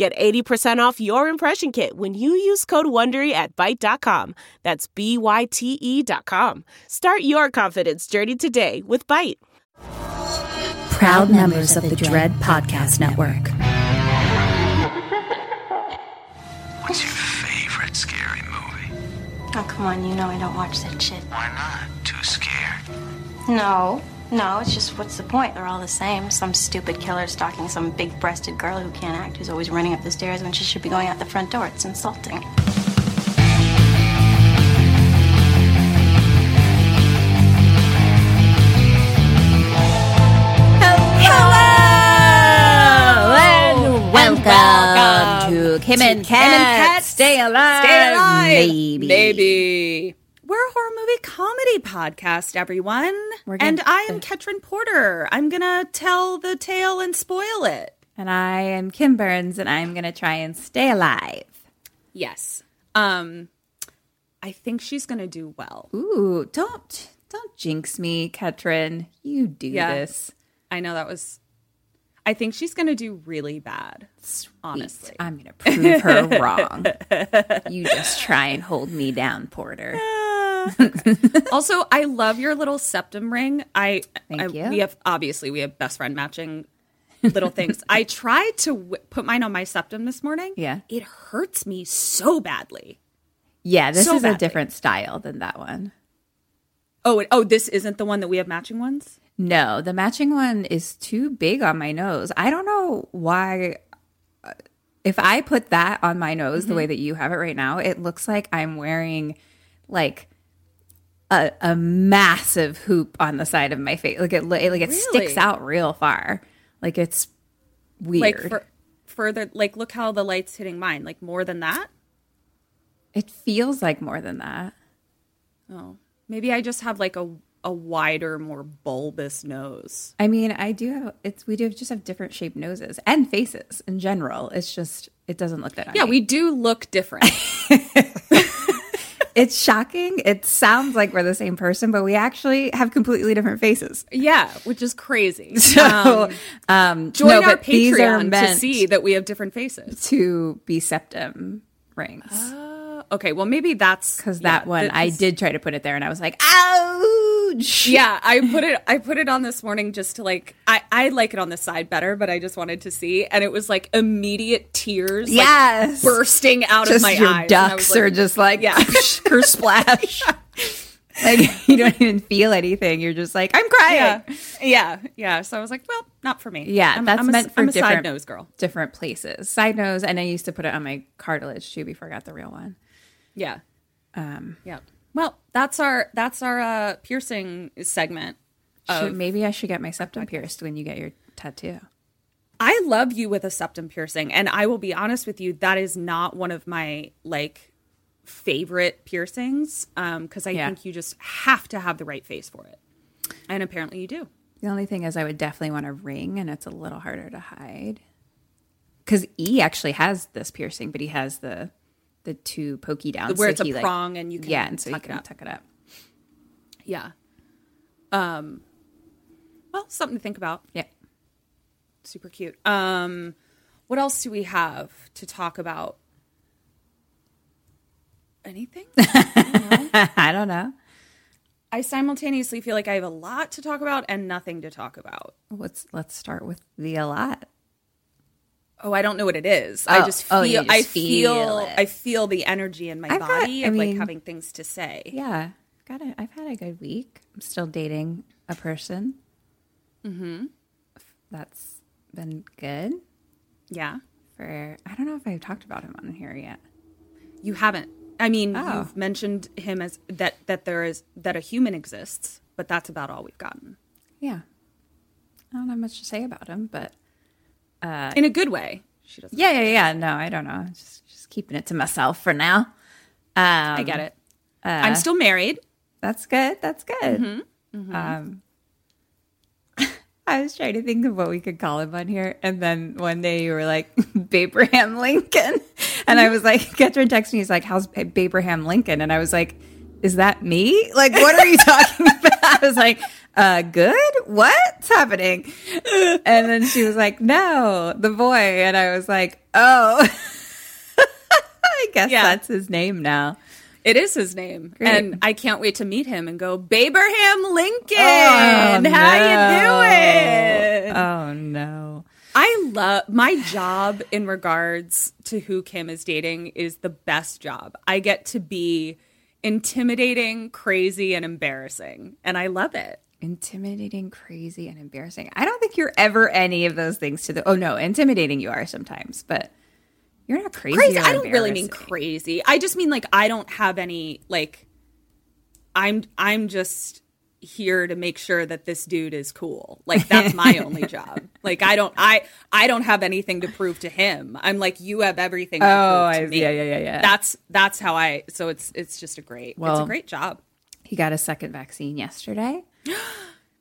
Get 80% off your impression kit when you use code WONDERY at Byte.com. That's B-Y-T-E dot com. Start your confidence journey today with Byte. Proud members of the Dread Podcast Network. What's your favorite scary movie? Oh, come on, you know I don't watch that shit. Why not? Too scared. No, no, it's just what's the point? They're all the same. Some stupid killer stalking some big breasted girl who can't act, who's always running up the stairs when she should be going out the front door. It's insulting. Hello and welcome, to Kim and Ket Stay Alive. Stay alive. Maybe. Maybe. We're a horror movie comedy podcast, everyone. Gonna- and I am Ketryn Porter. I'm going to tell the tale and spoil it. And I am Kim Burns, and I'm going to try and stay alive. Yes. Um I think she's going to do well. Ooh, don't don't jinx me, Ketryn. You do Yeah. this. I know that was I think she's going to do really bad. Honestly. I'm going to prove her wrong. You just try and hold me down, Porter. also, I love your little septum ring. I, Thank I- you. We have obviously we have best friend matching little things. I tried to w- put mine on my septum this morning. Yeah. it hurts me so badly. Yeah, this So is a different style than that one. Oh, oh, this isn't the one that we have matching ones. No, the matching one is too big on my nose. I don't know why. uh, If I put that on my nose Mm-hmm. the way that you have it right now, it looks like I'm wearing like a, a massive hoop on the side of my face. Like it, like it sticks out real far. Like it's weird. Like for, further, like look how the light's hitting mine. Like more than that. it feels like more than that. Oh, maybe I just have like a a wider, more bulbous nose. I mean, I do have it's we do just have different shaped noses and faces in general. It's just it doesn't look that. Yeah, we do look different. It's shocking. It sounds like we're the same person, but we actually have completely different faces. yeah, which is crazy. So, Um, um, join no, our but these are Patreon to see that we have different faces. to be septum rings Uh, okay, well maybe that's because yeah, that one I did try to put it there, and I was like, ouch. Yeah, I put it. I put it on this morning just to like. I I like it on the side better, but I just wanted to see, and it was like immediate tears, like, bursting out just of my your eyes. ducks like, are just like Yeah. her splash. like you don't even feel anything. You're just like I'm crying. yeah, yeah, yeah. So I was like, well, not for me. Yeah, I'm, that's I'm a, meant for I'm a different side nose girl. different places, side nose, and I used to put it on my cartilage too before I got the real one. Yeah, Um, yeah. Well, that's our that's our uh, piercing segment. should, maybe I should get my septum pierced when you get your tattoo. I love you with a septum piercing, and I will be honest with you, that is not one of my like favorite piercings. Um, because I Yeah. think you just have to have the right face for it, and apparently you do. The only thing is, I would definitely want a ring, and it's a little harder to hide. Because E actually has this piercing, but he has the the two pokey downs Where so it's a he, like- prong and you can yeah, and so tuck you it can up. tuck it up. Yeah. Um. Well, something to think about. Yeah. Super cute. Um, what else do we have to talk about? Anything? I don't know. I simultaneously feel like I have a lot to talk about and nothing to talk about. Let's let's start with the a lot. Oh, I don't know what it is. I Oh, just oh, feel. you just I feel. feel. I feel the energy in my I've got- body I of like having things to say. Yeah, got it. I've had a good week. I'm still dating a person. Mm-hmm. That's been good. Yeah. For I don't know if I've talked about him on here yet. You haven't. I mean, Oh. you've mentioned him as that that there is that a human exists, but that's about all we've gotten. Yeah, I don't have much to say about him, but Uh, In a good way. She doesn't. yeah, yeah, yeah. No, I don't know. Just just keeping it to myself for now. Um, I get it. Uh, I'm still married. That's good. That's good. Mm-hmm. Mm-hmm. Um, I was trying to think of what we could call him on here, and then one day you were like Abraham Lincoln, and I mm-hmm. was like, Ketryn texted me. He's like, "How's Abraham Lincoln?" And I was like, "Is that me? Like, what are you talking about?" I was like, "Uh, good. What's happening?" And then she was like, "No, the boy," and I was like, "Oh." I guess Yeah. that's his name now. It is his name, Great. and I can't wait to meet him and go, Baberham Lincoln. Oh, How no. you doing? Oh no. I love my job in regards to who Kim is dating is the best job. I get to be intimidating, crazy, and embarrassing, and I love it. Intimidating, crazy, and embarrassing. I don't think you're ever any of those things to the. Oh no, intimidating you are sometimes, but you're not crazy. Crazy. I don't really mean crazy. I just mean like I don't have any like. I'm I'm just here to make sure that this dude is cool. Like that's my only job. Like I don't I I don't have anything to prove to him. I'm like you have everything. To Oh, I- yeah, yeah, yeah, yeah. That's that's how I. So it's it's just a great. it's Well- a great job. He got a second vaccine yesterday.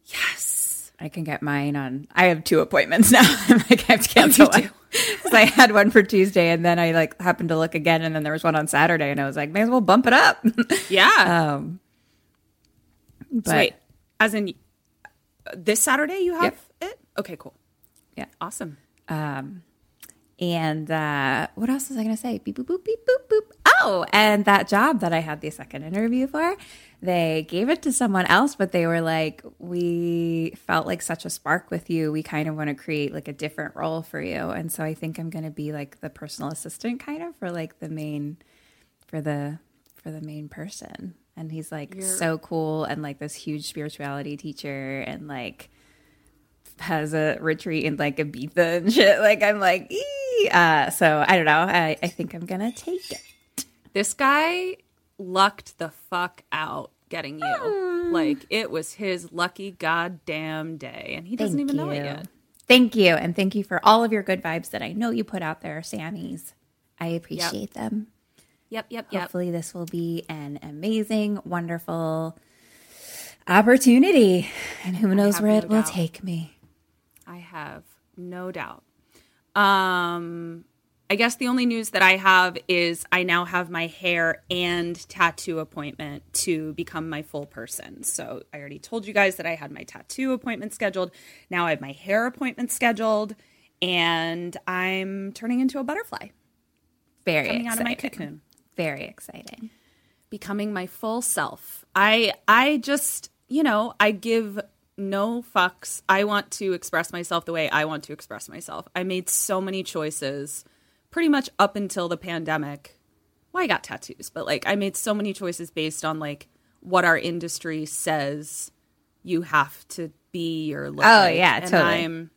Yes. I can get mine on. I have two appointments now. I'm like I have to cancel Oh, one because I had one for Tuesday, and then I like happened to look again, and then there was one on Saturday, and I was like, may as well bump it up. Yeah. um, but so wait, as in this Saturday you have Yep. it? Okay, cool. yeah. Awesome. And uh, what else was I going to say? Beep, boop, boop, beep, boop, boop. Oh, and that job that I had the second interview for, they gave it to someone else, but they were like, we felt like such a spark with you. We kind of want to create like a different role for you. And so I think I'm going to be like the personal assistant kind of for like the main, for the, for the main person. And he's like so cool and like this huge spirituality teacher and like, has a retreat in like Ibiza and shit. Like I'm like, ee. Uh, so I don't know. I, I think I'm gonna take it. This guy lucked the fuck out getting you. Like it was his lucky goddamn day, and he doesn't Thank even know it yet. Thank you, and thank you for all of your good vibes that I know you put out there, Sammies. I appreciate them. Yep, yep, Hopefully, this will be an amazing, wonderful opportunity, and who knows where no it will take me. I have no doubt. Um, I guess the only news that I have is I now have my hair and tattoo appointment to become my full person. So I already told you guys that I had my tattoo appointment scheduled. Now I have my hair appointment scheduled, and I'm turning into a butterfly, Very coming out of my cocoon. Very exciting. becoming my full self. I I just, you know, I give no fucks. I want to express myself the way I want to express myself. I made so many choices pretty much up until the pandemic. Well, I got tattoos, but like I made so many choices based on like what our industry says you have to be or look Oh, like. yeah, and totally. I'm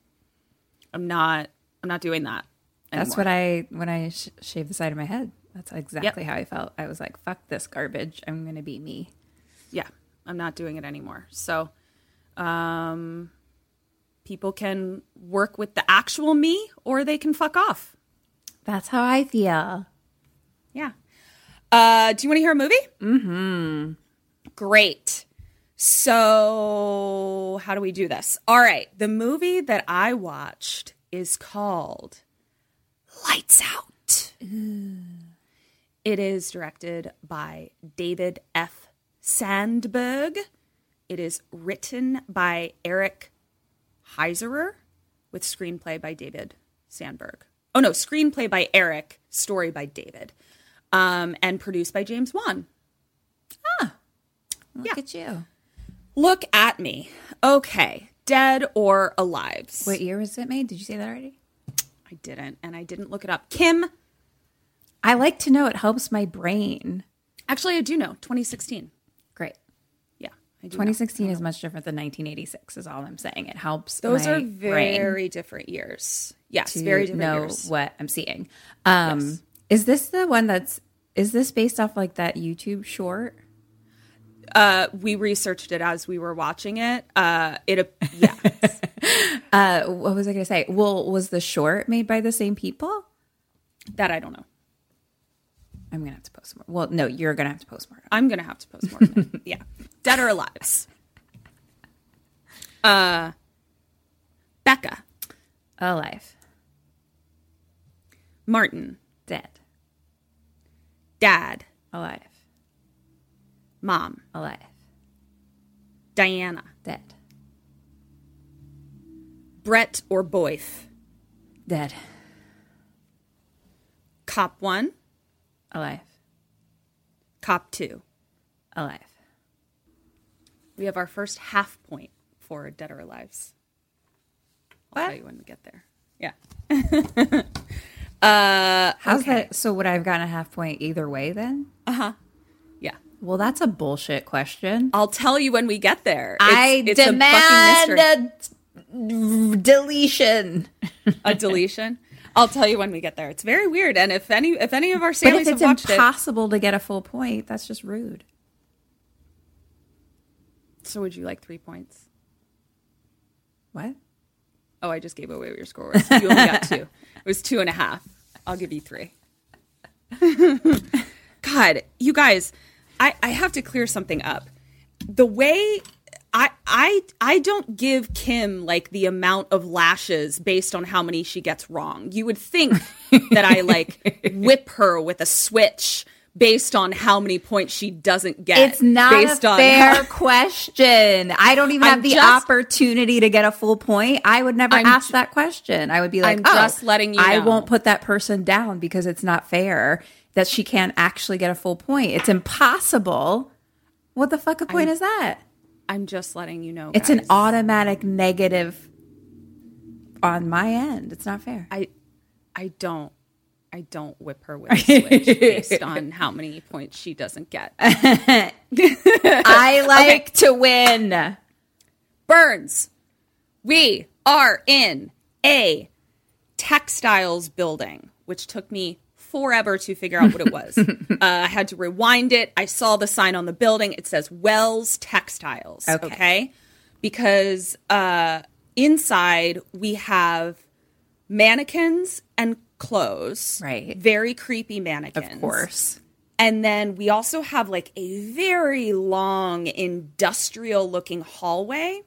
I'm not I'm not doing that. That's what I when I sh- shaved the side of my head. That's exactly how I felt. I was like, "Fuck this garbage. I'm gonna be me." yeah i'm not doing it anymore so um people can work with the actual me or they can fuck off. That's how I feel. Yeah. Uh, do you want to hear a movie? Mm-hmm. Great. So, how do we do this? All right. The movie that I watched is called Lights Out. It is directed by David F. Sandberg. It is written by Eric Heisserer with screenplay by David Sandberg. Oh no, screenplay by Eric, story by David, um, and produced by James Wan. Ah, look Yeah. at you. Look at me. Okay, dead or alive? What year was it made? Did you say that already? I didn't, and I didn't look it up. Kim, I like to know. It helps my brain. actually, I do know. 2016. Great. Yeah, I do. know. 2016 is much different than 1986. Is all I'm saying. It helps. Those are brain very different years. Yes, very different know years. what I'm seeing. Um, Is this the one that's? Is this based off like that YouTube short? Uh, we researched it as we were watching it. Uh, it yeah, Uh, what was I going to say? Well, was the short made by the same people? that I don't know. I'm gonna have to post more. Well, no, you're gonna have to post more. I'm gonna have to post more. yeah, dead or alive. Uh, Becca, Alive, Martin, dead, Dad, alive, Mom, alive, Diana, dead, Brett or Boyth, dead, Cop One, alive, Cop Two. alive. We have our first half point for Dead or Alive's. I'll What? tell you when we get there. Yeah. uh, How's okay. that? So would I have gotten a half point either way then? Uh huh. Yeah. Well, that's a bullshit question. I'll tell you when we get there. I It's- it's a demand a deletion. a deletion. I'll tell you when we get there. It's very weird. And if any if any of our But families if it's have watched impossible to get a full point, that's just rude. so would you like three points? What? Oh, I just gave away what your score was. You only got two. It was two and a half. I'll give you three. God, you guys, I, I have to clear something up. The way I I I don't give Kim like the amount of lashes based on how many she gets wrong. You would think that I like whip her with a switch based on how many points she doesn't get. It's not based a on fair how- question. I don't even I'm have the just- opportunity to get a full point. I would never I'm ask ju- that question. I would be like, I'm oh, just letting you I know." won't put that person down because it's not fair that she can't actually get a full point. It's impossible. What the fuck a point is that? I'm just letting you know. It's an automatic negative on my end. It's not fair. I I don't I don't whip her with a switch based on how many points she doesn't get. I like to win. Burns. We are in a textiles building, which took me forever to figure out what it was. uh, I had to rewind it. I saw the sign on the building. It says Wells Textiles. Okay. Okay. Because uh, inside we have mannequins and clothes. Right. Very creepy mannequins. Of course. And then we also have like a very long industrial looking hallway.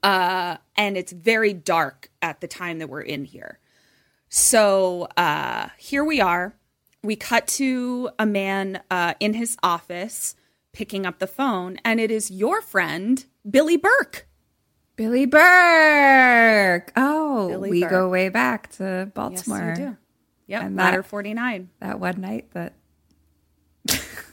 Uh, and it's very dark at the time that we're in here. So uh, here we are. We cut to a man uh, in his office picking up the phone, and it is your friend, Billy Burke. Billy Burke. Oh, Billy we Burke. go way back to Yes, Baltimore. we do. Yep, And Ladder that- 49. That one night that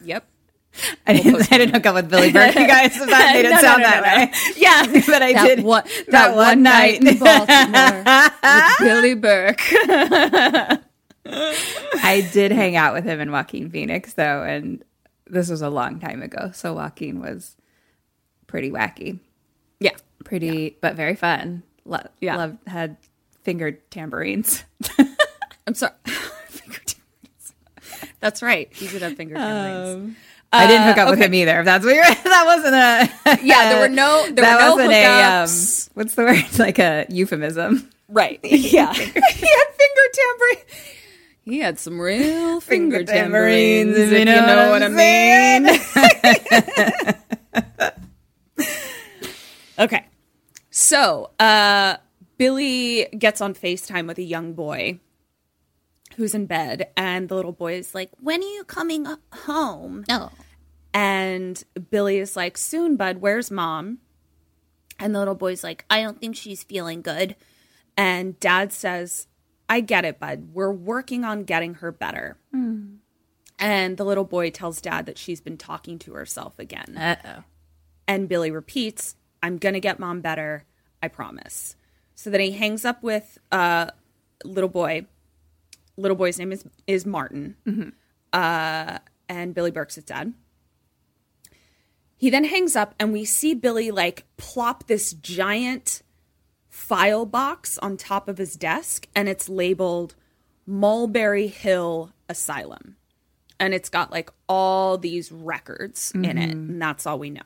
Yep. I didn't, I didn't hook up with Billy Burke, you guys. That made it No, sound no, that no, no. way. Yeah. But I That did one- that, that one one night. night in Baltimore with Billy Burke. I did hang out with him in Joaquin Phoenix though, and this was a long time ago. So Joaquin was pretty wacky, Yeah. pretty but very fun. Lo- Yeah. loved had fingered tambourines. I'm sorry. Finger tambourines. That's right. He did have finger tambourines. I didn't hook up with okay. him either. If that's what you're, that wasn't a. Yeah, there were no- there that were no wasn't a. Um, what's the word? Like a euphemism. Right. Yeah. he had finger tambourines. He had some real finger, tambourines, if you know, what I mean. Okay. So, uh, Billy gets on FaceTime with a young boy who's in bed, and the little boy is like, When are you coming home? Oh. And Billy is like, Soon, bud, where's mom? And the little boy's like, I don't think she's feeling good. And dad says, I get it, bud. We're working on getting her better. And the little boy tells dad that she's been talking to herself again. Uh oh. And Billy repeats, I'm going to get mom better. I promise. So then he hangs up with uh, little boy. Little boy's name is, is Martin. Uh, and Billy Burke's his dad. He then hangs up, and we see Billy like plop this giant file box on top of his desk, and it's labeled Mulberry Hill Asylum. And it's got like all these records in it, and that's all we know.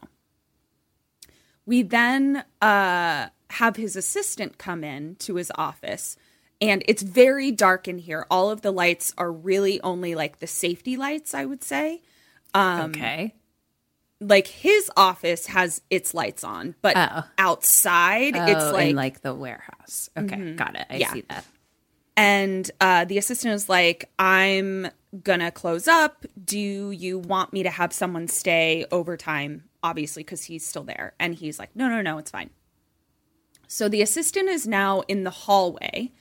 We then uh, have his assistant come in to his office, and it's very dark in here. All of the lights are really only like the safety lights, I would say okay. like his office has its lights on, but Oh. outside Oh, it's like, in like the warehouse. Okay, got it. I Yeah. see that. and uh, the assistant is like, "I'm gonna close up. Do you want me to have someone stay overtime? Obviously, because he's still there." And he's like, "No, no, no, it's fine." So the assistant is now in the hallway,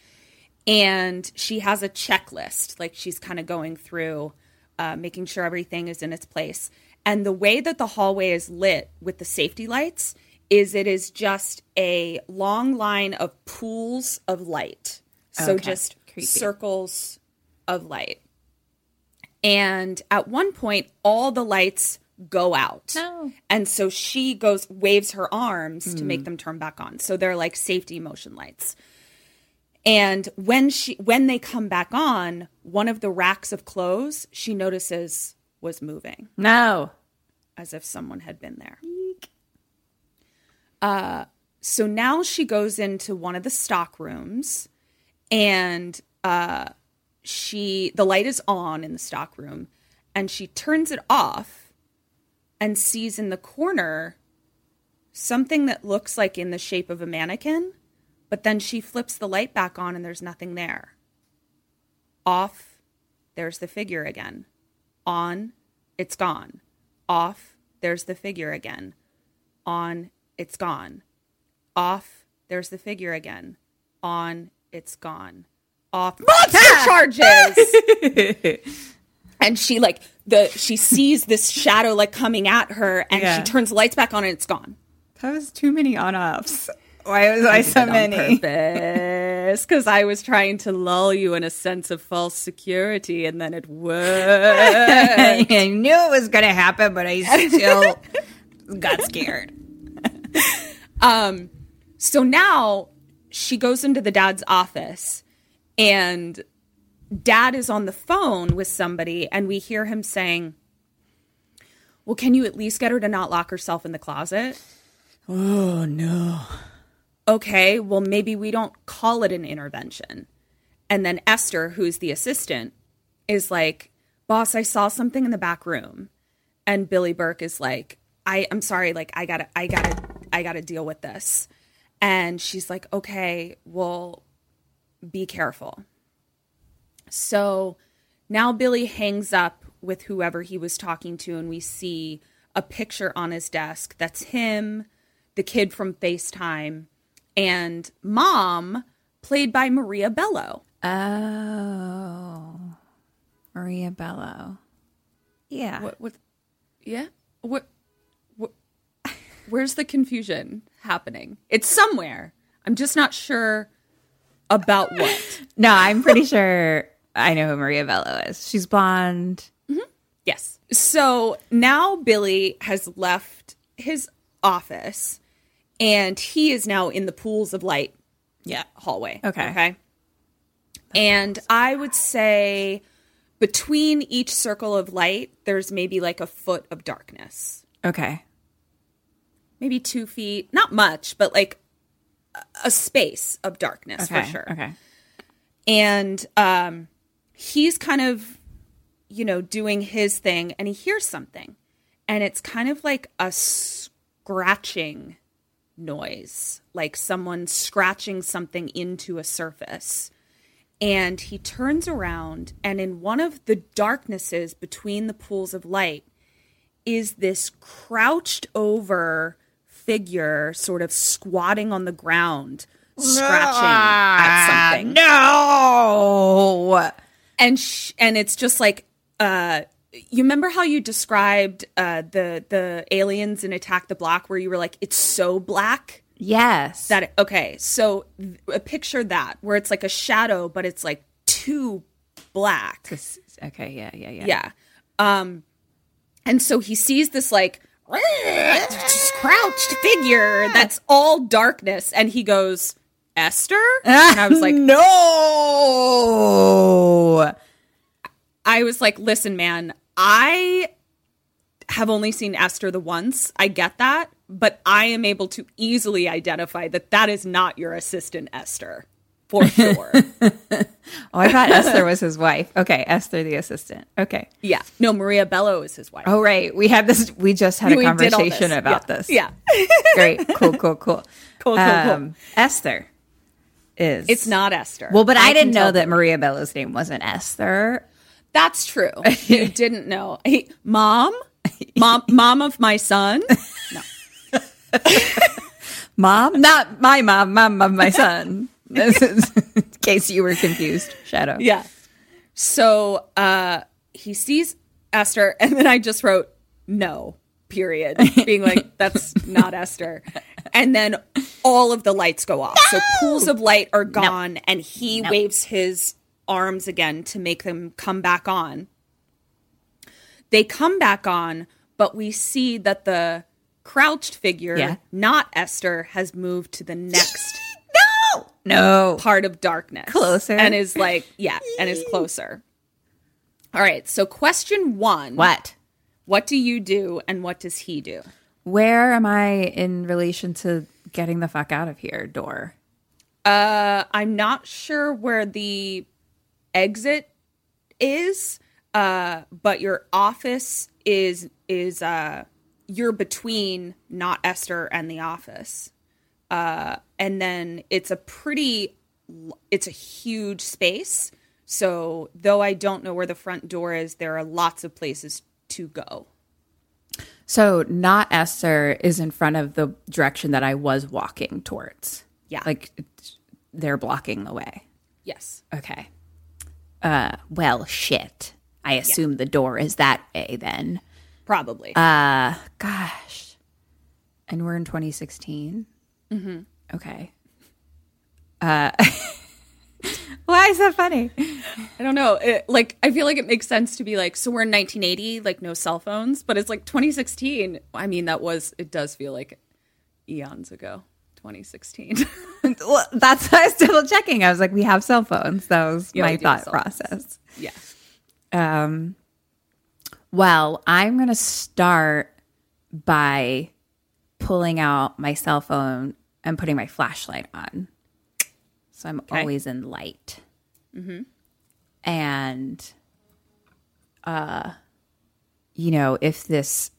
and she has a checklist. Like she's kind of going through, uh, making sure everything is in its place. And the way that the hallway is lit with the safety lights is it is just a long line of pools of light. So Okay. just Creepy. circles of light. And at one point, all the lights go out. No. And so she goes, waves her arms to make them turn back on. So they're like safety motion lights. And when she when they come back on, one of the racks of clothes she notices was moving No. as if someone had been there. Uh, so now she goes into one of the stock rooms and uh, she the light is on in the stock room and she turns it off and sees in the corner something that looks like in the shape of a mannequin but then she flips the light back on and there's nothing there. Off there's the figure again. On it's gone. Off there's the figure again. On it's gone. Off there's the figure again. On it's gone. Off monster charges! And she like the she sees this shadow like coming at her and Yeah. she turns the lights back on and it's gone That was too many on offs. Why was I so many? because I was trying to lull you in a sense of false security, and then it worked. I knew it was going to happen, but I still got scared. Um, so now she goes into the dad's office, and dad is on the phone with somebody, and we hear him saying, "Well, can you at least get her to not lock herself in the closet?" Oh, no. okay, well, maybe we don't call it an intervention. And then Esther, who's the assistant, is like, boss, I saw something in the back room. And Billy Burke is like, I, I'm sorry, like, I gotta, I gotta, I gotta deal with this. And she's like, okay, well, be careful. So now Billy hangs up with whoever he was talking to, and we see a picture on his desk that's him, the kid from FaceTime, and mom, played by Maria Bello. Oh. Maria Bello. Yeah. What? What? Yeah. What? What? Where's the confusion happening? It's somewhere. I'm just not sure about what. No, I'm pretty sure I know who Maria Bello is. She's blonde. Yes. So now Billy has left his office and he is now in the pools of light Yeah. hallway. Okay. Okay. And I would say between each circle of light, there's maybe like a foot of darkness. Okay. Maybe two feet, not much, but like a- a space of darkness Okay. for sure. Okay. and um he's kind of you know doing his thing and he hears something. And it's kind of like a scratching noise like someone scratching something into a surface. And he turns around and in one of the darknesses between the pools of light is this crouched over figure sort of squatting on the ground scratching at ah, something. No. And sh- and it's just like uh you remember how you described uh the the aliens in attack the block where you were like it's so black Yes. that okay so th- picture that where it's like a shadow but it's like too black This- okay. Yeah. Yeah. Yeah. yeah um and so he sees this like crouched figure that's all darkness and he goes esther and i was like no. I was like, listen, man, I have only seen Esther the once. I get that, but I am able to easily identify that that is not your assistant, Esther, for sure. Oh, I thought Esther was his wife. Okay, Esther the assistant. Okay. yeah. No, Maria Bello is his wife. Oh, right. We had this. We just had a We conversation this. about Yeah. this. Yeah. Great. Cool. Cool. Cool. Cool, cool, cool. Um, Esther is. It's not Esther. Well, but I, can didn't know that. Maria Bello's name wasn't Esther. That's true. You didn't know. Hey, mom? Mom mom of my son? No. mom, not my mom. Mom of my son. This is in case you were confused. Shadow. Yeah. So uh he sees Esther and then I just wrote no, period. Being like, that's not Esther. And then all of the lights go off. So pools of light are gone and he waves his arms again to make them come back on. They come back on, but we see that the crouched figure, Yeah. not Esther, has moved to the next No. No. part of darkness. Closer. And is like, yeah, and is closer. All right. So, question one What? What do you do and what does he do? Where am I in relation to getting the fuck out of here? Door. Uh, I'm not sure where the exit is, uh, but your office is is uh, you're between not Esther and the office, uh, and then it's a pretty, it's a huge space. So though I don't know where the front door is, there are lots of places to go. So not Esther is in front of the direction that I was walking towards. Yeah. Like they're blocking the way. Yes. Okay. Uh well shit. I assume the door is that way then. Probably. Uh gosh. And we're in 2016. Mm-hmm. Okay. Uh Why is that funny? I don't know. It, like, I feel like it makes sense to be like, so we're in 1980, like no cell phones, but it's like 2016. I mean, that was, it does feel like eons ago, 2016. Well, that's why I was double checking. I was like, we have cell phones. That was Yeah, my we do have thought phones. process. yeah. Um, well, I'm going to start by pulling out my cell phone and putting my flashlight on. So I'm always in light. And, uh, you know, if this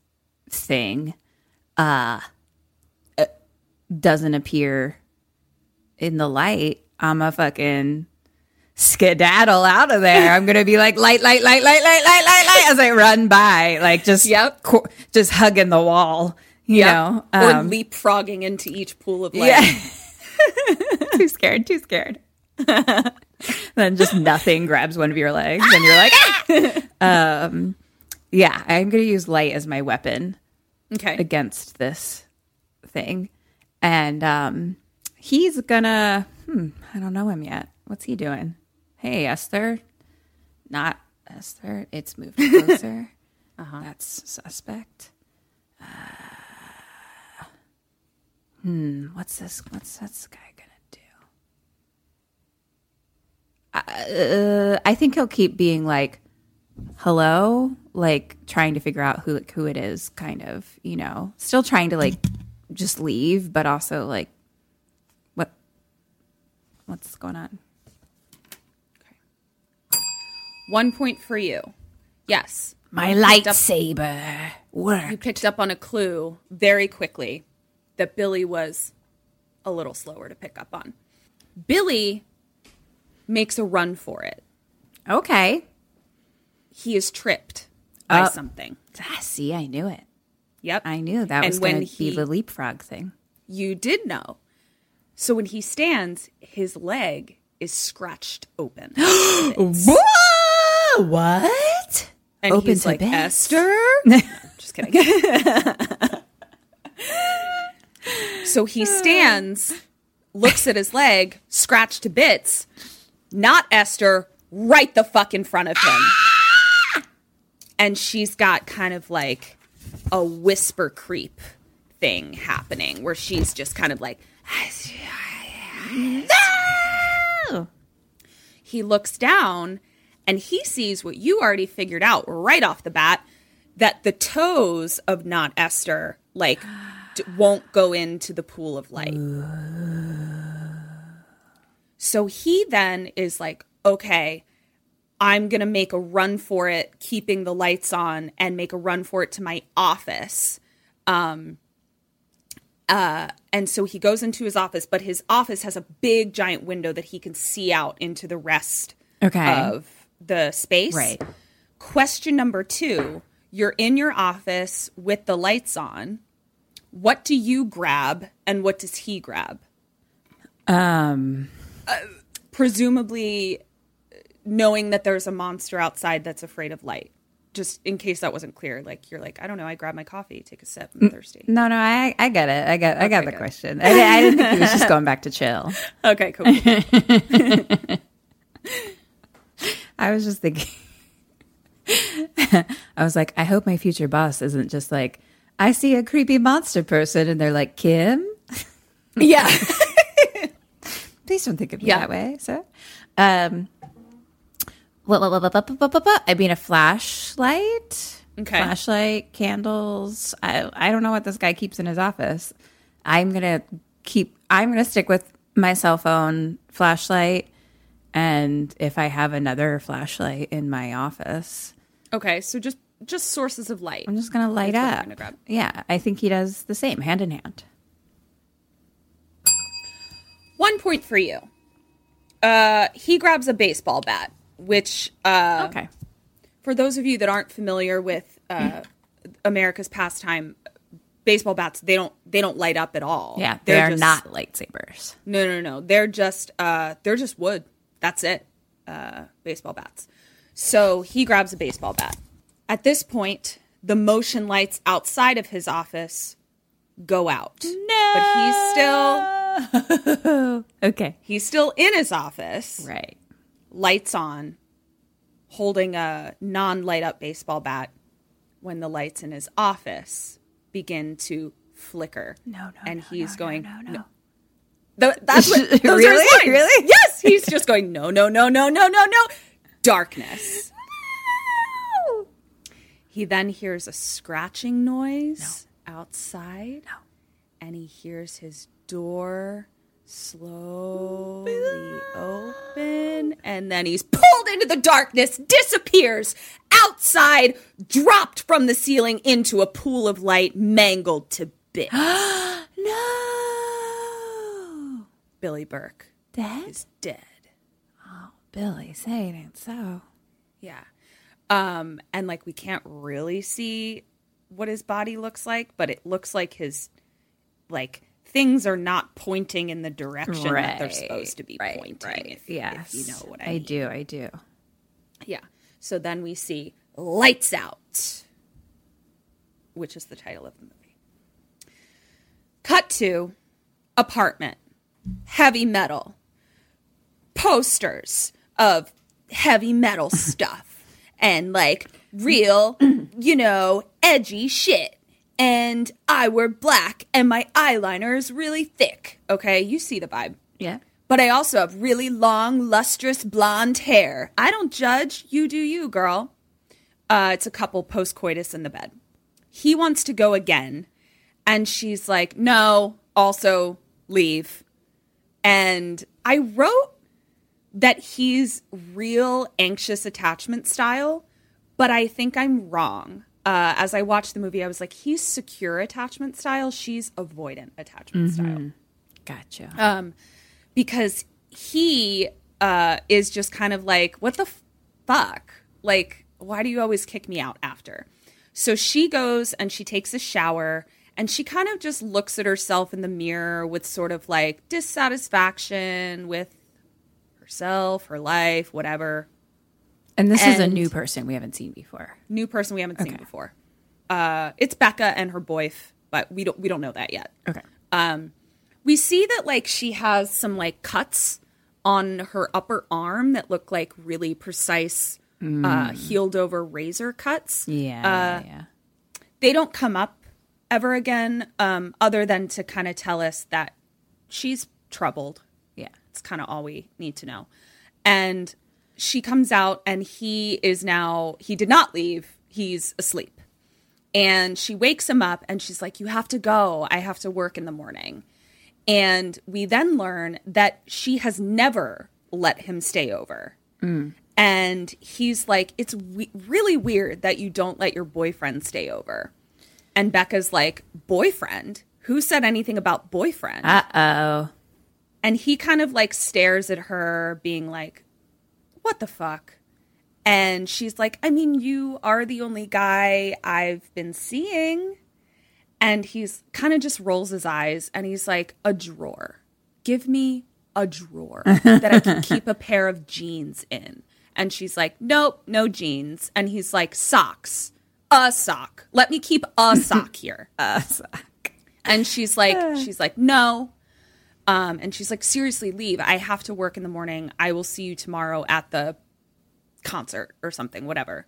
thing, uh, doesn't appear in the light, I'm a fucking skedaddle out of there. I'm gonna be like light, light, light, light, light, light, light, light as I run by, like just Yep. co- just hugging the wall. You know, or Um, leapfrogging into each pool of light. yeah. too scared, too scared. then just nothing grabs one of your legs, and you're like, ah! um, yeah. I'm gonna use light as my weapon Okay. against this thing. And um he's gonna hmm, I don't know him yet. What's he doing? Hey Esther. Not Esther. It's moved closer. uh-huh. That's suspect. Uh, hmm, what's this what's this guy gonna do? Uh, I think he'll keep being like hello, like trying to figure out who like, who it is, kind of, you know, still trying to like just leave, but also like what what's going on? One point for you. Yes. My lightsaber. up- lightsaber You picked up on a clue very quickly that Billy was a little slower to pick up on. Billy makes a run for it. Okay. He is tripped by something. Ah, see, I knew it. Yep. I knew that And was going to be the leapfrog thing. You did know. So when he stands, his leg is scratched open. Whoa! What? And Open he's to like, bits. Esther? Just kidding. so he stands, looks at his leg, scratched to bits, not Esther, right the fuck in front of him. And she's got kind of like a whisper creep thing happening where she's just kind of like, No! he looks down and he sees what you already figured out right off the bat that the toes of not Esther like d- won't go into the pool of light. So he then is like, okay, I'm going to make a run for it, keeping the lights on, and make a run for it to my office. Um, uh, and so he goes into his office, but his office has a big giant window that he can see out into the rest Okay. of the space. Right. Question number two You're in your office with the lights on. What do you grab and what does he grab? Um, Presumably, knowing that there's a monster outside that's afraid of light. Just in case that wasn't clear, like you're like, I don't know, I grab my coffee, take a sip, I'm thirsty. no, no, I, I get it. I got, I got Okay, the good. question. I, I didn't think he was just going back to chill. Okay, cool. I was just thinking. I was like, I hope my future boss isn't just like, I see a creepy monster person and they're like, Kim? yeah. Please don't think of me yeah. that way, sir. Um, I mean, a flashlight, okay. flashlight, candles. I, I don't know what this guy keeps in his office. I'm going to keep, I'm going to stick with my cell phone flashlight. And if I have another flashlight in my office. Okay. So just just sources of light. I'm just gonna light That's up. gonna. Yeah, I think he does the same, hand in hand. One point for you. Uh, he grabs a baseball bat, which uh, Okay. for those of you that aren't familiar with uh, America's pastime, baseball bats they don't they don't light up at all. Yeah, they They're are just- not lightsabers. No, no, no. They're just uh, they're just wood. That's it. Uh, baseball bats. So he grabs a baseball bat. At this point, the motion lights outside of his office go out. No, but he's still Okay. he's still in his office. Right. lights on, holding a non light up baseball bat when the lights in his office begin to flicker. No, no, And no, he's no, going, no, no, "No." no. Th- that's what, those are Really? lines. Really? Yes. He's just going, no, no, no, no, no, no, no. Darkness. He then hears a scratching noise outside. And he hears his door slowly open. And then he's pulled into the darkness, disappears outside, dropped from the ceiling into a pool of light, mangled to bits. No. Billy Burke Dead? is dead. Oh, Billy, say it ain't so. Yeah. Um, and like we can't really see what his body looks like, but it looks like his like things are not pointing in the direction that they're supposed to be pointing. If, yes. if you know what I, I mean. do, I do. Yeah. So then we see Lights Out, which is the title of the movie. Cut to apartment, heavy metal, posters of heavy metal stuff, and like real, you know, edgy shit. And I wear black, and my eyeliner is really thick. Okay, you see the vibe. Yeah. But I also have really long, lustrous blonde hair. I don't judge. You do you, girl. Uh, it's a couple post coitus in the bed. He wants to go again. And she's like, no, also leave. And I wrote that he's real anxious attachment style, but I think I'm wrong. Uh, as I watched the movie, I was like, he's secure attachment style. She's avoidant attachment style. Gotcha. Um, because he uh, is just kind of like, what the fuck? Like, why do you always kick me out after? So she goes and she takes a shower and she kind of just looks at herself in the mirror with sort of like dissatisfaction with herself, her life, whatever. and this is a new person we haven't seen before. New person we haven't seen before. Uh, it's Becca and her boyf, but we don't we don't know that yet. Okay. Um, we see that like she has some like cuts on her upper arm that look like really precise, uh, healed over razor cuts. Yeah. yeah. They don't come up ever again, um, other than to kind of tell us that she's troubled. It's kind of all we need to know. And she comes out, and he is now, he did not leave. He's asleep. And she wakes him up, and she's like, You have to go. I have to work in the morning. And we then learn that she has never let him stay over. And he's like, It's we- really weird that you don't let your boyfriend stay over. And Becca's like, Boyfriend? Who said anything about boyfriend? Uh oh. And he kind of like stares at her being like what the fuck? And she's like i mean you are the only guy i've been seeing. And he's kind of just rolls his eyes and he's like a drawer. Give me a drawer that i can keep a pair of jeans in. And she's like nope no jeans. And he's like socks. A sock. Let me keep a sock here. A sock. and she's like she's like no um, and she's like seriously leave i have to work in the morning i will see you tomorrow at the concert or something whatever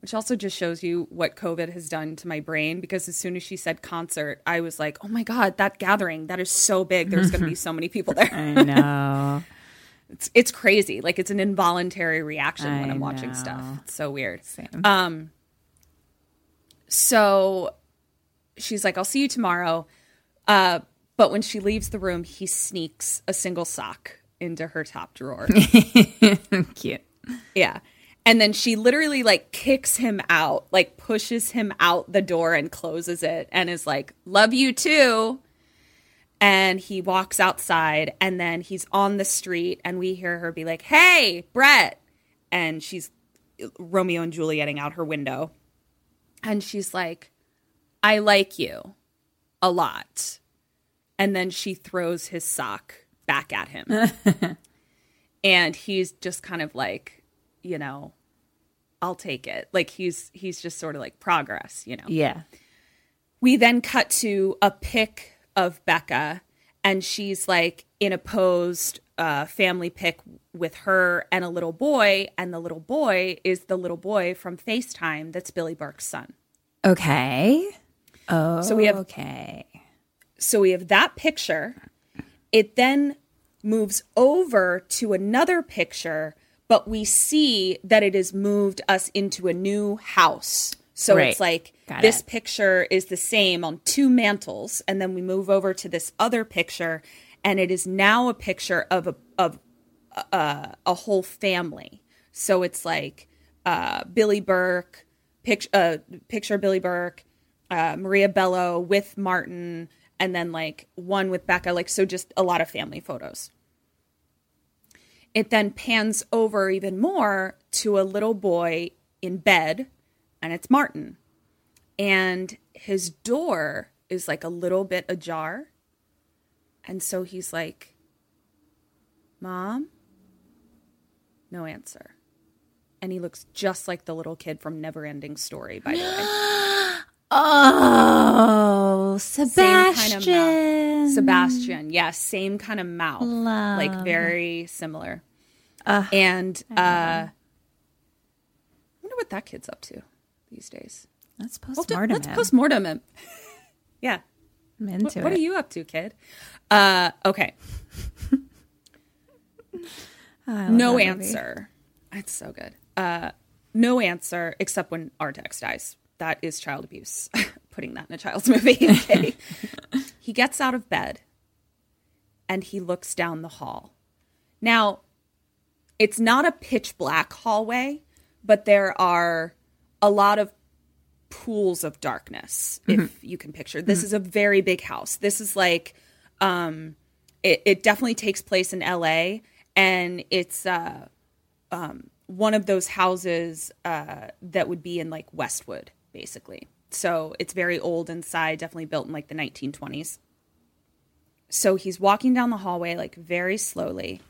which also just shows you what covid has done to my brain because as soon as she said concert i was like oh my god that gathering that is so big there's going to be so many people there I know. it's, it's crazy like it's an involuntary reaction when i'm watching know. stuff it's so weird Same. um, so she's like, I'll see you tomorrow. Uh, but when she leaves the room, he sneaks a single sock into her top drawer. Cute. yeah. And then she literally like kicks him out, like pushes him out the door and closes it and is like, Love you too. And he walks outside and then he's on the street and we hear her be like, Hey, Brett. And she's Romeo and Julieting out her window. And she's like, I like you a lot. And then she throws his sock back at him. and he's just kind of like, you know, I'll take it. Like he's he's just sort of like progress, you know. Yeah. We then cut to a pic of Becca and she's like in a posed uh, family pic with her and a little boy and the little boy is the little boy from FaceTime that's Billy Burke's son. Okay. Oh. So we have Okay. So we have that picture. It then moves over to another picture, but we see that it has moved us into a new house. So Right. it's like Got this it. picture is the same on two mantles, and then we move over to this other picture, and it is now a picture of a of uh, a whole family. So it's like uh, Billy Burke, picture uh, picture Billy Burke, uh, Maria Bello with Martin, and then like one with Becca. Like so, just a lot of family photos. It then pans over even more to a little boy in bed, and it's Martin, and his door is like a little bit ajar, and so he's like, "Mom." No answer. And he looks just like the little kid from Neverending Story, by the way. Oh, Same Sebastian. kind of. Sebastian, yes, same kind of mouth. Like very similar. and uh I wonder what that kid's up to these days. Let's Let's, post do- mortem. let's postmortem him. yeah. I'm What, into what it. are you up to, kid? Uh okay. No that movie. answer. It's so good. Uh, no answer except when Artax dies. That is child abuse. Putting that in a child's movie. Okay. he gets out of bed and he looks down the hall. Now, it's not a pitch black hallway, but there are a lot of pools of darkness, if you can picture. This is a very big house. This is like, um, it, it definitely takes place in LA, and it's uh, um, one of those houses uh, that would be in like Westwood, basically. So it's very old inside, definitely built in like the 1920s. So he's walking down the hallway like very slowly,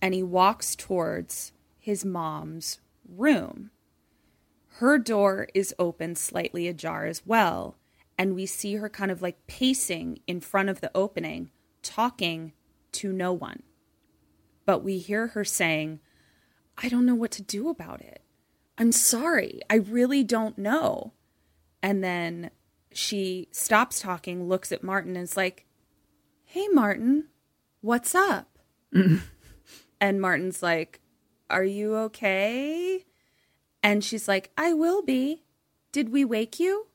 and he walks towards his mom's room. Her door is open slightly ajar as well, and we see her kind of like pacing in front of the opening, talking to no one. But we hear her saying, I don't know what to do about it. I'm sorry. I really don't know. And then she stops talking, looks at Martin, and is like, Hey, Martin, what's up? and Martin's like, Are you okay? And she's like, I will be. Did we wake you?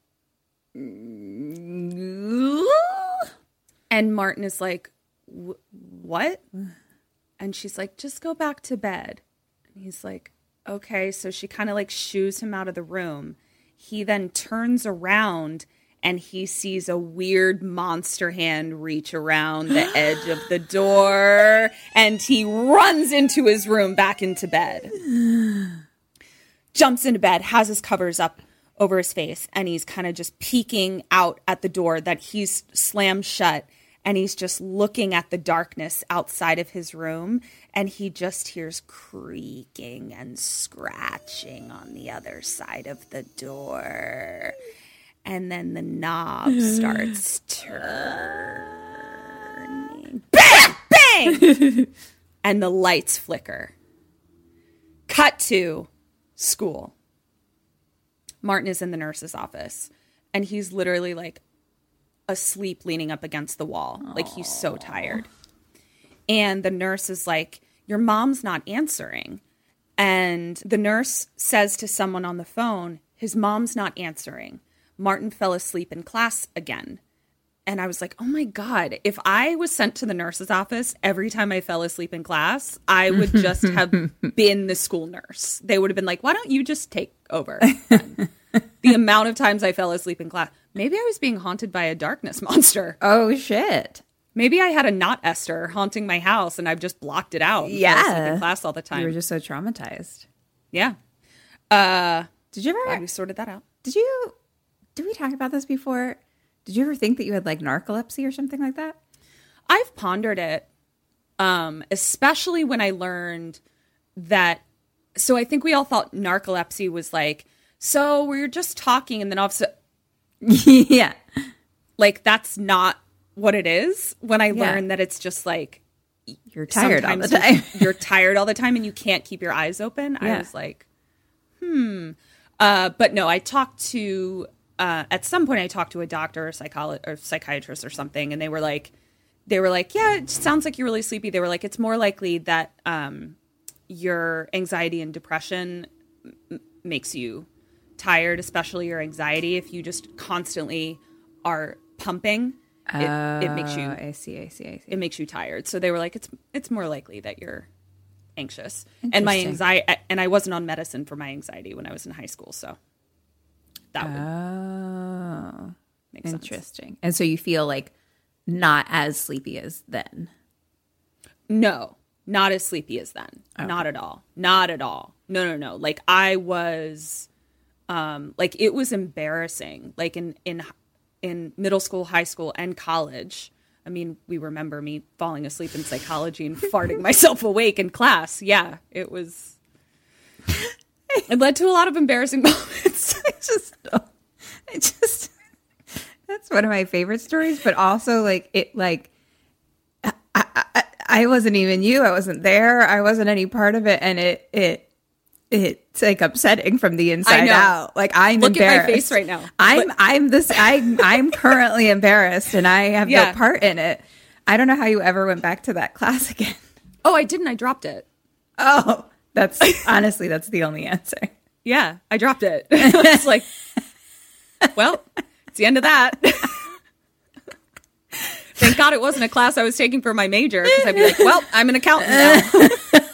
And Martin is like, What? And she's like, Just go back to bed. And he's like, Okay. So she kind of like shoos him out of the room. He then turns around and he sees a weird monster hand reach around the edge of the door and he runs into his room back into bed jumps into bed, has his covers up over his face, and he's kind of just peeking out at the door that he's slammed shut. And he's just looking at the darkness outside of his room, and he just hears creaking and scratching on the other side of the door. And then the knob starts turning. Bang! Bang! and the lights flicker. Cut to school. Martin is in the nurse's office and he's literally like asleep leaning up against the wall. Like he's so tired. And the nurse is like, Your mom's not answering. And the nurse says to someone on the phone, His mom's not answering. Martin fell asleep in class again. And I was like, oh my God, if I was sent to the nurse's office every time I fell asleep in class, I would just have been the school nurse. They would have been like, why don't you just take over? the amount of times I fell asleep in class. Maybe I was being haunted by a darkness monster. Oh shit. Maybe I had a not Esther haunting my house and I've just blocked it out. and fell asleep Yeah. class all the time. You were just so traumatized. yeah. Uh, Did you ever we sorted that out. did you did we talk about this before? Did you ever think that you had like narcolepsy or something like that? I've pondered it, um, especially when I learned that. So I think we all thought narcolepsy was like, so we're just talking, and then all of a sudden, yeah. like that's not what it is. When I Yeah. learned that it's just like You're tired all the time. you're tired all the time, and you can't keep your eyes open. I was like, hmm. Uh, but no, I talked to uh, at some point I talked to a doctor or psychologist or psychiatrist or something, and they were like, they were like, yeah, it sounds like you're really sleepy. They were like, it's more likely that um, your anxiety and depression m- makes you tired, especially your anxiety. If you just constantly are pumping, it, it makes you Oh, I see, I see, I see. it makes you tired. So they were like, it's it's more likely that you're anxious. And my anxiety, and I wasn't on medicine for my anxiety when I was in high school, so that would Oh. make sense. Interesting. And so you feel like not as sleepy as then. No, not as sleepy as then. Not at all. Not at all. No, no, no. Like I was, um, like it was embarrassing. Like in in in middle school, high school, and college. I mean, we remember me falling asleep in psychology and farting myself awake in class. Yeah, it was. It led to a lot of embarrassing moments. I just, I just, that's one of my favorite stories. But also, like it, like I, I, I wasn't even you. I wasn't there. I wasn't any part of it, and it, it, it's like upsetting from the inside out. Like I'm Look at my face right now. I'm, I'm this. I'm, I'm currently embarrassed, and I have Yeah. no part in it. I don't know how you ever went back to that class again. oh, I didn't. I dropped it. Oh, that's honestly that's the only answer. Yeah, I dropped it. it's like, well, it's the end of that. Thank God it wasn't a class I was taking for my major because I'd be like, well, I'm an accountant now.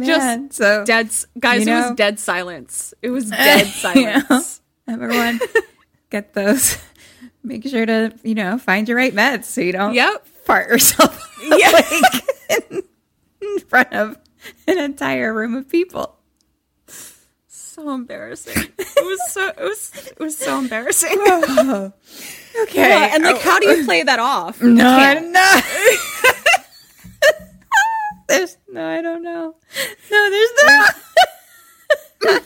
man. Just so dead, guys. You it was dead silence. It was dead silence. everyone get those. Make sure to you know find your right meds so you don't Yep. fart yourself awake in, in front of an entire room of people. So embarrassing. It was so. It was. It was so embarrassing. Okay, Yeah, and like, oh. how do you play that off? No, I Can't. don't know. There's no, I don't know. No, there's no.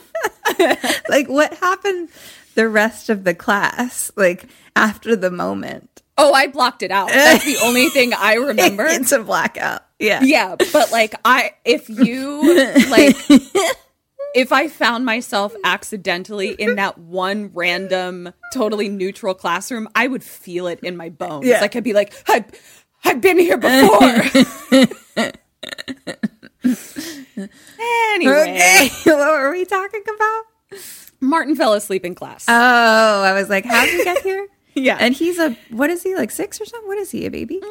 like, what happened the rest of the class? Like after the moment, Oh, I blocked it out. That's the only thing I remember. it's a blackout. Yeah, Yeah, but like I if you like if I found myself accidentally in that one random totally neutral classroom, I would feel it in my bones. Yeah. Like I'd be like, I've I've been here before. Anyway, Okay, what were we talking about? Martin fell asleep in class. Oh, I was like, how did he get here? yeah. And he's a what is he like six or something? What is he a baby?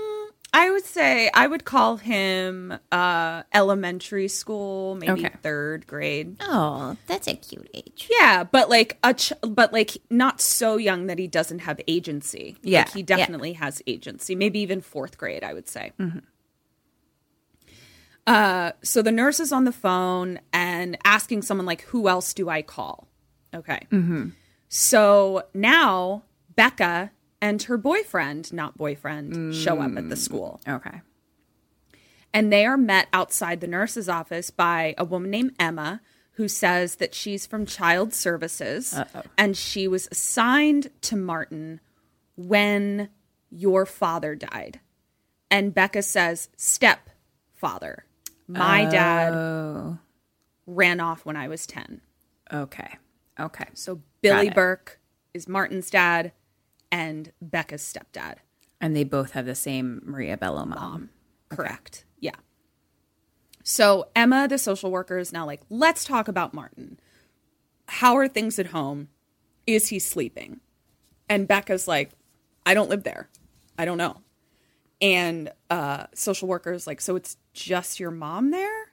I would say I would call him uh elementary school, maybe Okay. third grade. Oh, that's a cute age. Yeah, but like a ch- but like not so young that he doesn't have agency. Yeah, like he yeah. definitely has agency. Maybe even fourth grade, I would say. Uh, so the nurse is on the phone and asking someone like, "Who else do I call?" Okay. So now Becca and her boyfriend, not boyfriend, show up at the school Okay. and they are met outside the nurse's office by a woman named Emma who says that she's from child services and she was assigned to Martin when your father died. And Becca says, "Step father. My dad Oh, ran off when I was 10." okay. Okay. So Billy. Burke is Martin's dad and Becca's stepdad. And they both have the same Maria Bello mom. Correct. Yeah. So Emma, the social worker, is now like, let's talk about Martin. How are things at home? Is he sleeping? And Becca's like, I don't live there. I don't know. And uh, social workers like, so it's just your mom there?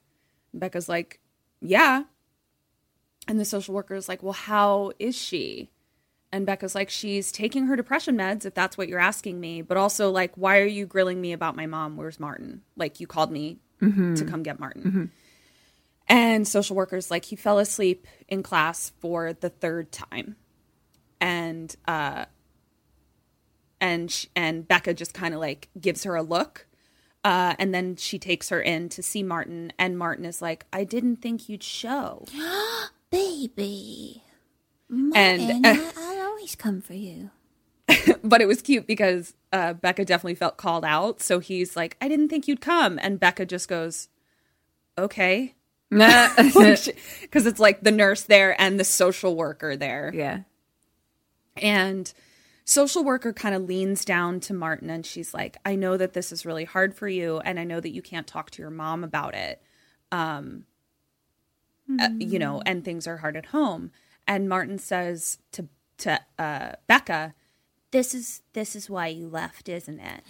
And Becca's like, yeah. And the social worker is like, well, how is she? And Becca's like, she's taking her depression meds, if that's what you're asking me. But also, like, why are you grilling me about my mom? Where's Martin? Like, you called me to come get Martin. And social workers like, he fell asleep in class for the third time. And, uh, and, sh- and Becca just kind of like gives her a look. Uh, and then she takes her in to see Martin. And Martin is like, I didn't think you'd show. Baby. And, And I, I'll always come for you. but it was cute because uh, Becca definitely felt called out. So he's like, I didn't think you'd come. And Becca just goes, okay. Because it's like the nurse there and the social worker there. yeah. And social worker kind of leans down to Martin and she's like, I know that this is really hard for you. And I know that you can't talk to your mom about it. Um, uh, you know, and things are hard at home. And Martin says to, to uh, Becca, This is this is why you left, isn't it?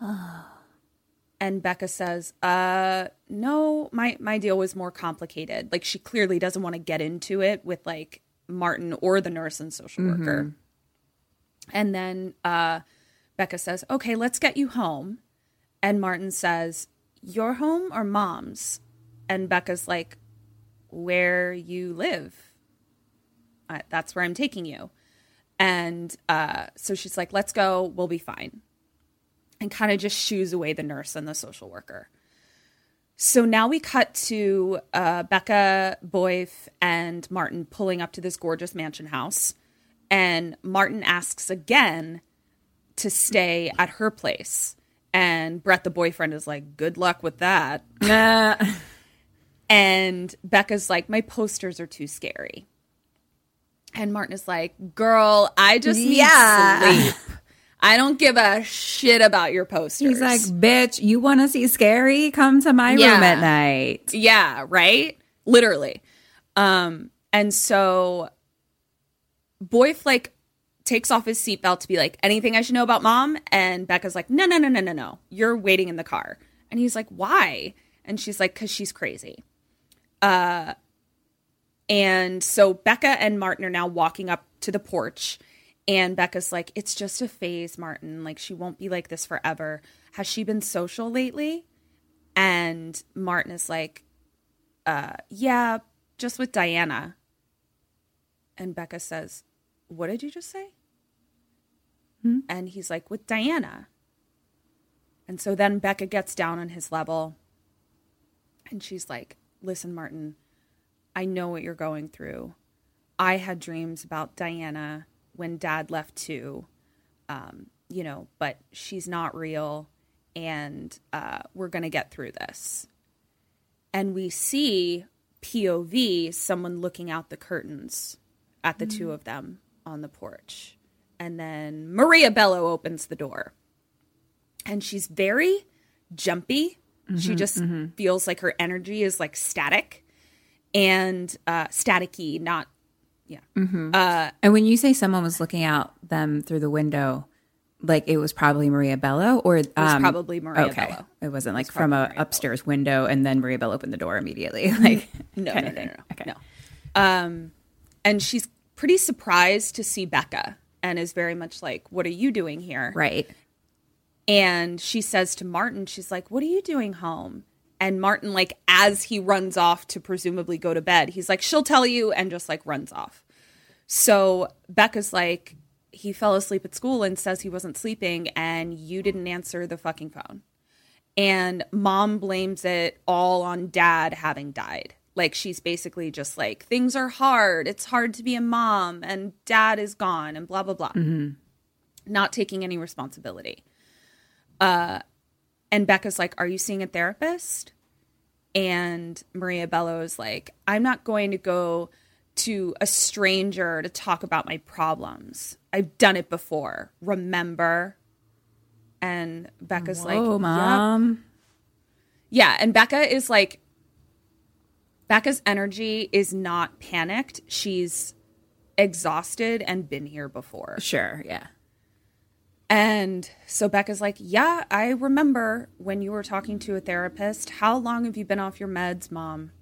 And Becca says, uh, no, my, my deal was more complicated. Like she clearly doesn't want to get into it with like Martin or the nurse and social worker. And then uh, Becca says, okay, let's get you home. And Martin says, your home or mom's? And Becca's like, where you live. That's where I'm taking you. And uh, so she's like, let's go. We'll be fine and kind of just shoos away the nurse and the social worker. So now we cut to uh, Becca, Boyf, and Martin pulling up to this gorgeous mansion house. And Martin asks again to stay at her place. And Brett, the boyfriend, is like, good luck with that. And Becca's like, my posters are too scary. And Martin is like, "Girl, I just need Yeah. sleep. I don't give a shit about your posters." He's like, bitch, you want to see scary? Come to my Yeah. room at night. Yeah, right? Literally. Um, and so Boyf like takes off his seatbelt to be like, anything I should know about mom? And Becca's like, no, no, no, no, no, no. You're waiting in the car. And he's like, why? And she's like, because she's crazy. Uh and so Becca and Martin are now walking up to the porch. And Becca's like, it's just a phase, Martin. Like, she won't be like this forever. Has she been social lately? And Martin is like, uh, yeah, just with Diana. And Becca says, What did you just say? And he's like, With Diana. And so then Becca gets down on his level and she's like, Listen, Martin, I know what you're going through. I had dreams about Diana when dad left too. Um, you know, but she's not real and uh, we're going to get through this and we see POV someone looking out the curtains at the two of them on the porch. And then Maria Bello opens the door. And she's very jumpy. She just feels like her energy is like static and uh staticky, not yeah. Uh and when you say someone was looking out them through the window, like it was probably Maria Bello, or it was probably Maria okay. Bello. It wasn't like from a upstairs window and then Maria Bello opened the door immediately. Like No, no, no, thing. no, Okay. no. Um, and she's pretty surprised to see Becca and is very much like, What are you doing here? Right. And she says to Martin, She's like, What are you doing home? And Martin, like, as he runs off to presumably go to bed, he's like, She'll tell you, and just like runs off. So Becca's like, He fell asleep at school and says he wasn't sleeping, and you didn't answer the fucking phone. And mom blames it all on dad having died. Like she's basically just like, things are hard. It's hard to be a mom, and dad is gone, and blah, blah, blah. Not taking any responsibility. Uh, and Becca's like, Are you seeing a therapist? And Maria Bello is like, I'm not going to go to a stranger to talk about my problems. I've done it before. Remember? And Becca's like, oh, "Yep." mom. Yeah, and Becca is like Becca's energy is not panicked. She's exhausted and been here before. Sure. Yeah. And so Becca's like, "Yeah, I remember when you were talking to a therapist. How long have you been off your meds, mom?"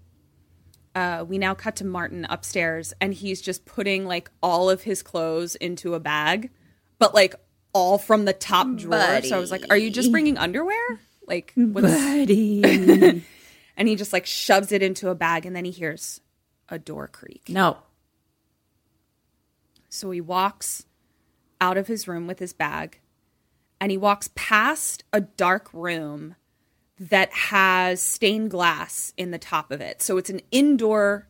Uh, we now cut to Martin upstairs, and he's just putting like all of his clothes into a bag, but like all from the top drawer. So I was like, "Are you just bringing underwear?" Like, what's Buddy. and he just like shoves it into a bag and then he hears a door creak. no. So he walks out of his room with his bag and he walks past a dark room that has stained glass in the top of it. So it's an indoor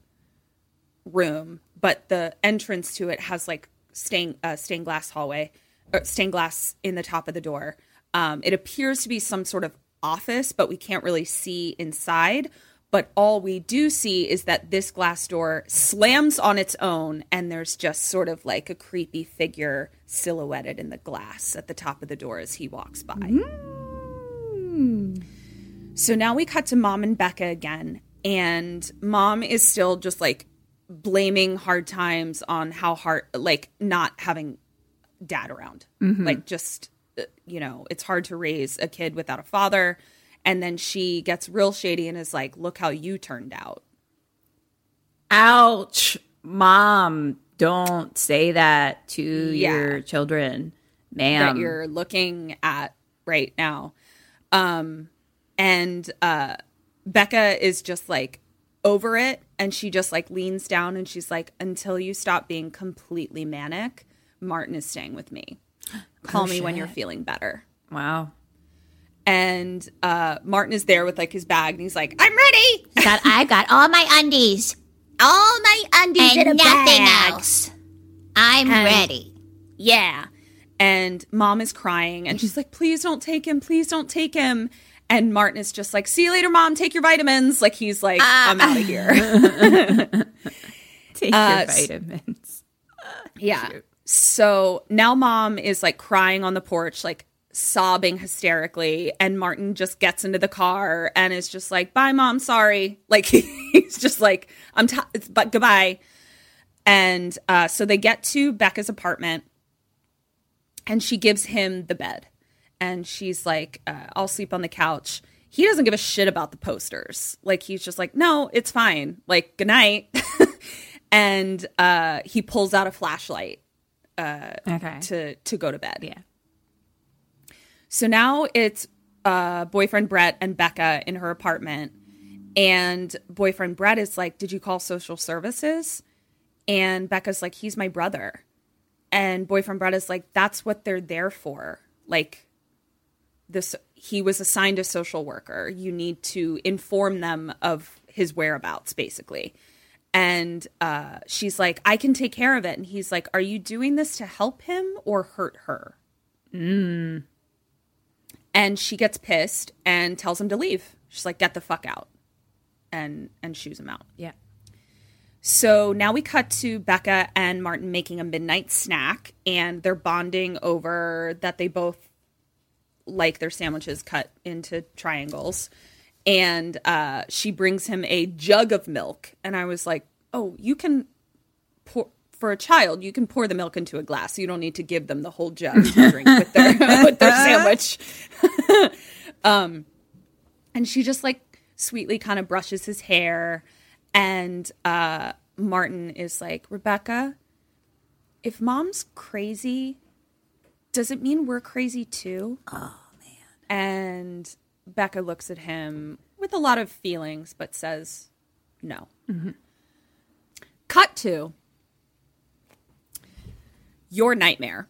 room, but the entrance to it has like stained uh, stained glass hallway, or stained glass in the top of the door. Um, it appears to be some sort of office, but we can't really see inside. But all we do see is that this glass door slams on its own, and there's just sort of like a creepy figure silhouetted in the glass at the top of the door as he walks by. Mm. So now we cut to mom and Becca again, and mom is still just like blaming hard times on how hard, like not having dad around. Mm-hmm. Like just, you know, it's hard to raise a kid without a father. And then she gets real shady and is like, look how you turned out. Ouch. Mom, don't say that to Yeah. your children, ma'am. that you're looking at right now. Um, and uh, Becca is just like over it, and she just like leans down and she's like, "Until you stop being completely manic, Martin is staying with me. Call me when you're feeling better." wow. And uh, Martin is there with like his bag, and he's like, "I'm ready." Got, I got all my undies All my undies in a and nothing bag. else. I'm ready. Yeah. And mom is crying and she's like, please don't take him. Please don't take him. And Martin is just like, see you later, mom. Take your vitamins. Like, he's like, I'm out of here. Take Uh, your vitamins. Yeah. So now mom is like crying on the porch, like sobbing hysterically. And Martin just gets into the car and is just like, bye, mom, sorry. Like he's just like, I'm, t- but goodbye. And uh, so they get to Becca's apartment and she gives him the bed. And she's like, uh, I'll sleep on the couch. He doesn't give a shit about the posters. Like, he's just like, no, it's fine. Like, good night. and uh, he pulls out a flashlight Okay. to to go to bed. yeah. So now it's uh, boyfriend Brett and Becca in her apartment, and boyfriend Brett is like, "Did you call social services?" And Becca's like, "He's my brother," and boyfriend Brett is like, "That's what they're there for. Like, this he was assigned a social worker. You need to inform them of his whereabouts, basically." And uh, she's like, I can take care of it. And he's like, Are you doing this to help him or hurt her? And she gets pissed and tells him to leave. She's like, Get the fuck out. And and shoes him out. Yeah. So now we cut to Becca and Martin making a midnight snack, and they're bonding over that they both like their sandwiches cut into triangles. And uh, she brings him a jug of milk, and I was like, "Oh, you can pour for a child. You can pour the milk into a glass. You don't need to give them the whole jug to drink with their with their sandwich." um, and she just like sweetly kind of brushes his hair and uh martin is like rebecca if mom's crazy does it mean we're crazy too oh man and becca looks at him with a lot of feelings but says no. Cut to your nightmare.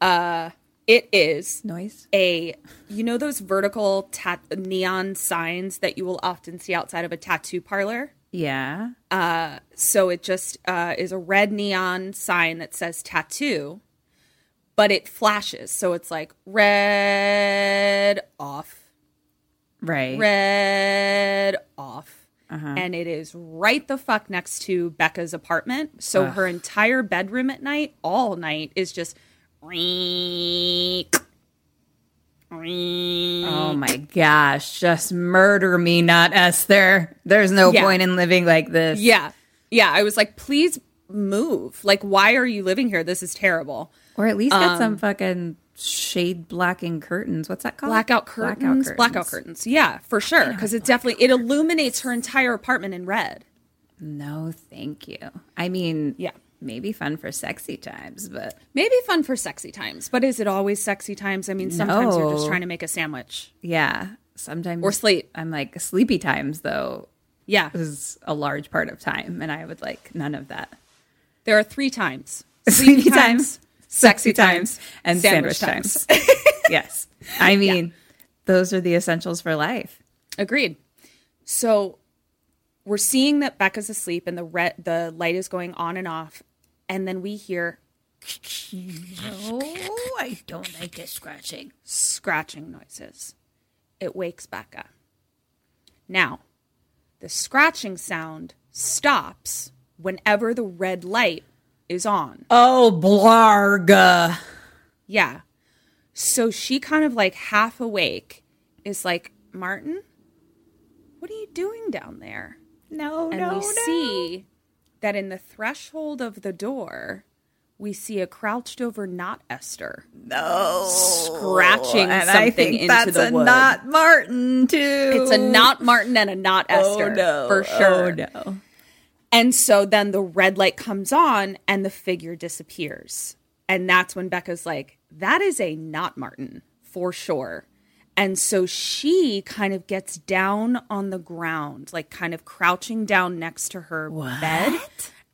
Uh it is Noise. a you know those vertical tat- neon signs that you will often see outside of a tattoo parlor? Yeah. Uh, so it just uh, is a red neon sign that says tattoo but it flashes. So it's like red off Right. red off uh-huh. and it is right the fuck next to becca's apartment so her entire bedroom at night all night is just. Oh my gosh. Just murder me, not Esther. There's no Yeah. point in living like this. Yeah. Yeah. I was like, please move. Like, why are you living here? This is terrible. Or at least get some um, fucking shade blacking curtains. What's that called? Blackout curtains. Blackout curtains. Yeah, for sure. Because it definitely it illuminates her entire apartment in red. No, thank you. I mean, Yeah. maybe fun for sexy times, but Maybe fun for sexy times, but is it always sexy times? I mean, sometimes you're just trying to make a sandwich yeah, sometimes or sleep. I'm like sleepy times though Yeah. is a large part of time, and I would like none of that. There are three times Sleepy times, sexy times, and sandwich, times. yes, I mean those are the essentials for life. Agreed. So we're seeing that Becca's asleep and the red the light is going on and off, and then we hear Oh, I don't like this scratching. scratching noises. It wakes Becca. Now, the scratching sound stops whenever the red light is on. Oh, blarg! Yeah. So she kind of like half awake is like, Martin, what are you doing down there? No, no. and we see that in the threshold of the door, we see a crouched over not Esther. No. Scratching and something I think into that's the a wood. not Martin too. it's a not Martin and a not oh, Esther. Oh no, For sure. Oh no. And so then the red light comes on and the figure disappears. And that's when Becca's like, that is a not Martin for sure. And so she kind of gets down on the ground, like kind of crouching down next to her bed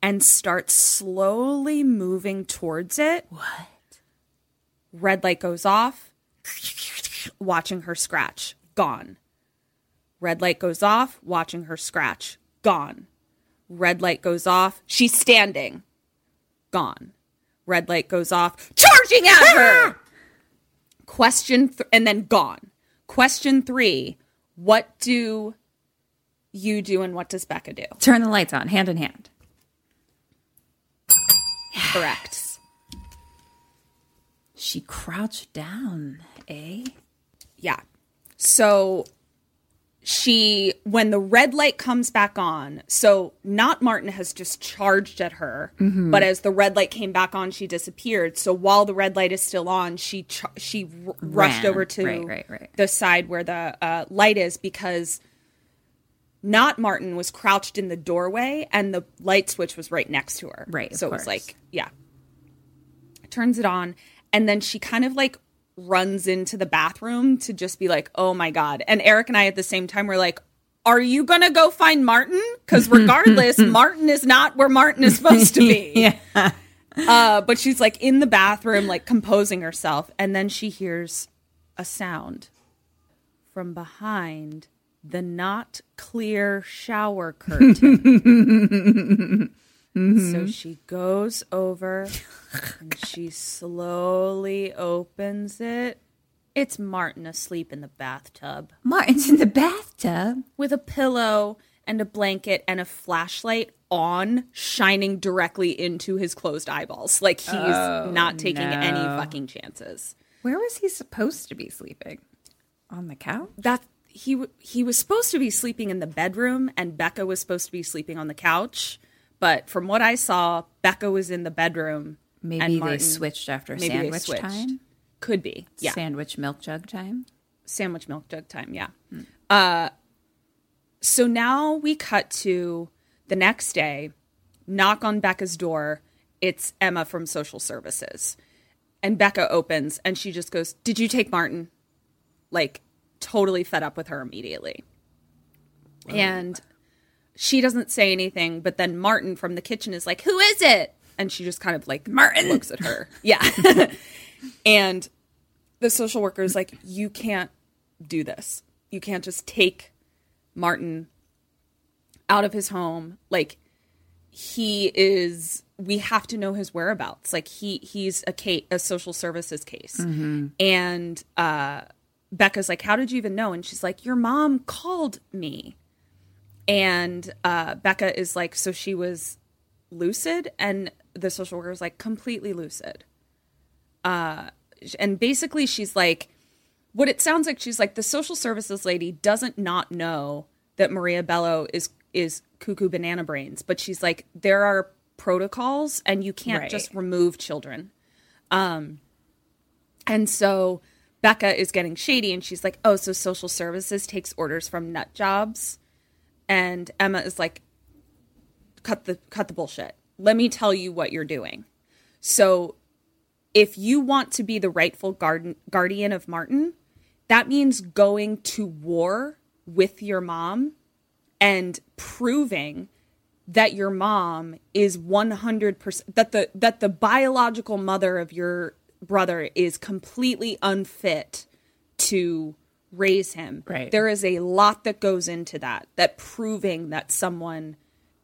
and starts slowly moving towards it. What? Red light goes off, watching her scratch, gone. Red light goes off, watching her scratch, gone. Red light goes off. She's standing. Gone. Red light goes off. Charging at her. Question th- and then gone. Question three. What do you do and what does Becca do? Turn the lights on, hand in hand. Correct. She crouched down, eh? Yeah. So she when the red light comes back on so not martin has just charged at her Mm-hmm. but as the red light came back on she disappeared. So while the red light is still on she ch- she r- rushed over to Right, right, right. the side where the uh, light is because not martin was crouched in the doorway and the light switch was right next to her. Right, so it was like yeah. Turns it on and then she kind of like runs into the bathroom to just be like oh my god. And eric and i at the same time were like are you gonna go find martin? Because regardless martin is not where martin is supposed to be. Yeah. uh, but she's like in the bathroom like composing herself and then she hears a sound from behind the not clear shower curtain so mm-hmm. she goes over and she slowly opens it. It's Martin asleep in the bathtub Martin's in the bathtub. with a pillow and a blanket and a flashlight on, shining directly into his closed eyeballs. Like he's oh, not taking any fucking chances. Where was he supposed to be sleeping? On the couch? That he w- he was supposed to be sleeping in the bedroom, and Becca was supposed to be sleeping on the couch. But from what I saw, Becca was in the bedroom. Maybe and they switched after maybe they sandwich switched. time. Could be, yeah. Sandwich milk jug time. sandwich milk jug time yeah uh so now we cut to the next day knock on becca's door it's emma from social services and becca opens and she just goes did you take martin like totally fed up with her immediately and she doesn't say anything but then martin from the kitchen is like who is it and she just kind of like martin looks at her yeah and the social worker is like, you can't do this. You can't just take Martin out of his home. Like he is we have to know his whereabouts. Like he he's a case, a social services case. And uh Becca's like, How did you even know? And she's like, Your mom called me. And uh Becca is like, So she was lucid? And the social worker is like, completely lucid and basically she's like what it sounds like she's like the social services lady doesn't not know that Maria Bello is is cuckoo banana brains but she's like there are protocols and you can't Right. just remove children um and so Becca is getting shady and she's like oh so social services takes orders from nut jobs and Emma is like cut the cut the bullshit. Let me tell you what you're doing. So if you want to be the rightful garden, guardian of Martin, that means going to war with your mom and proving that your mom is 100% that the that the biological mother of your brother is completely unfit to raise him. Right. There is a lot that goes into that that proving that someone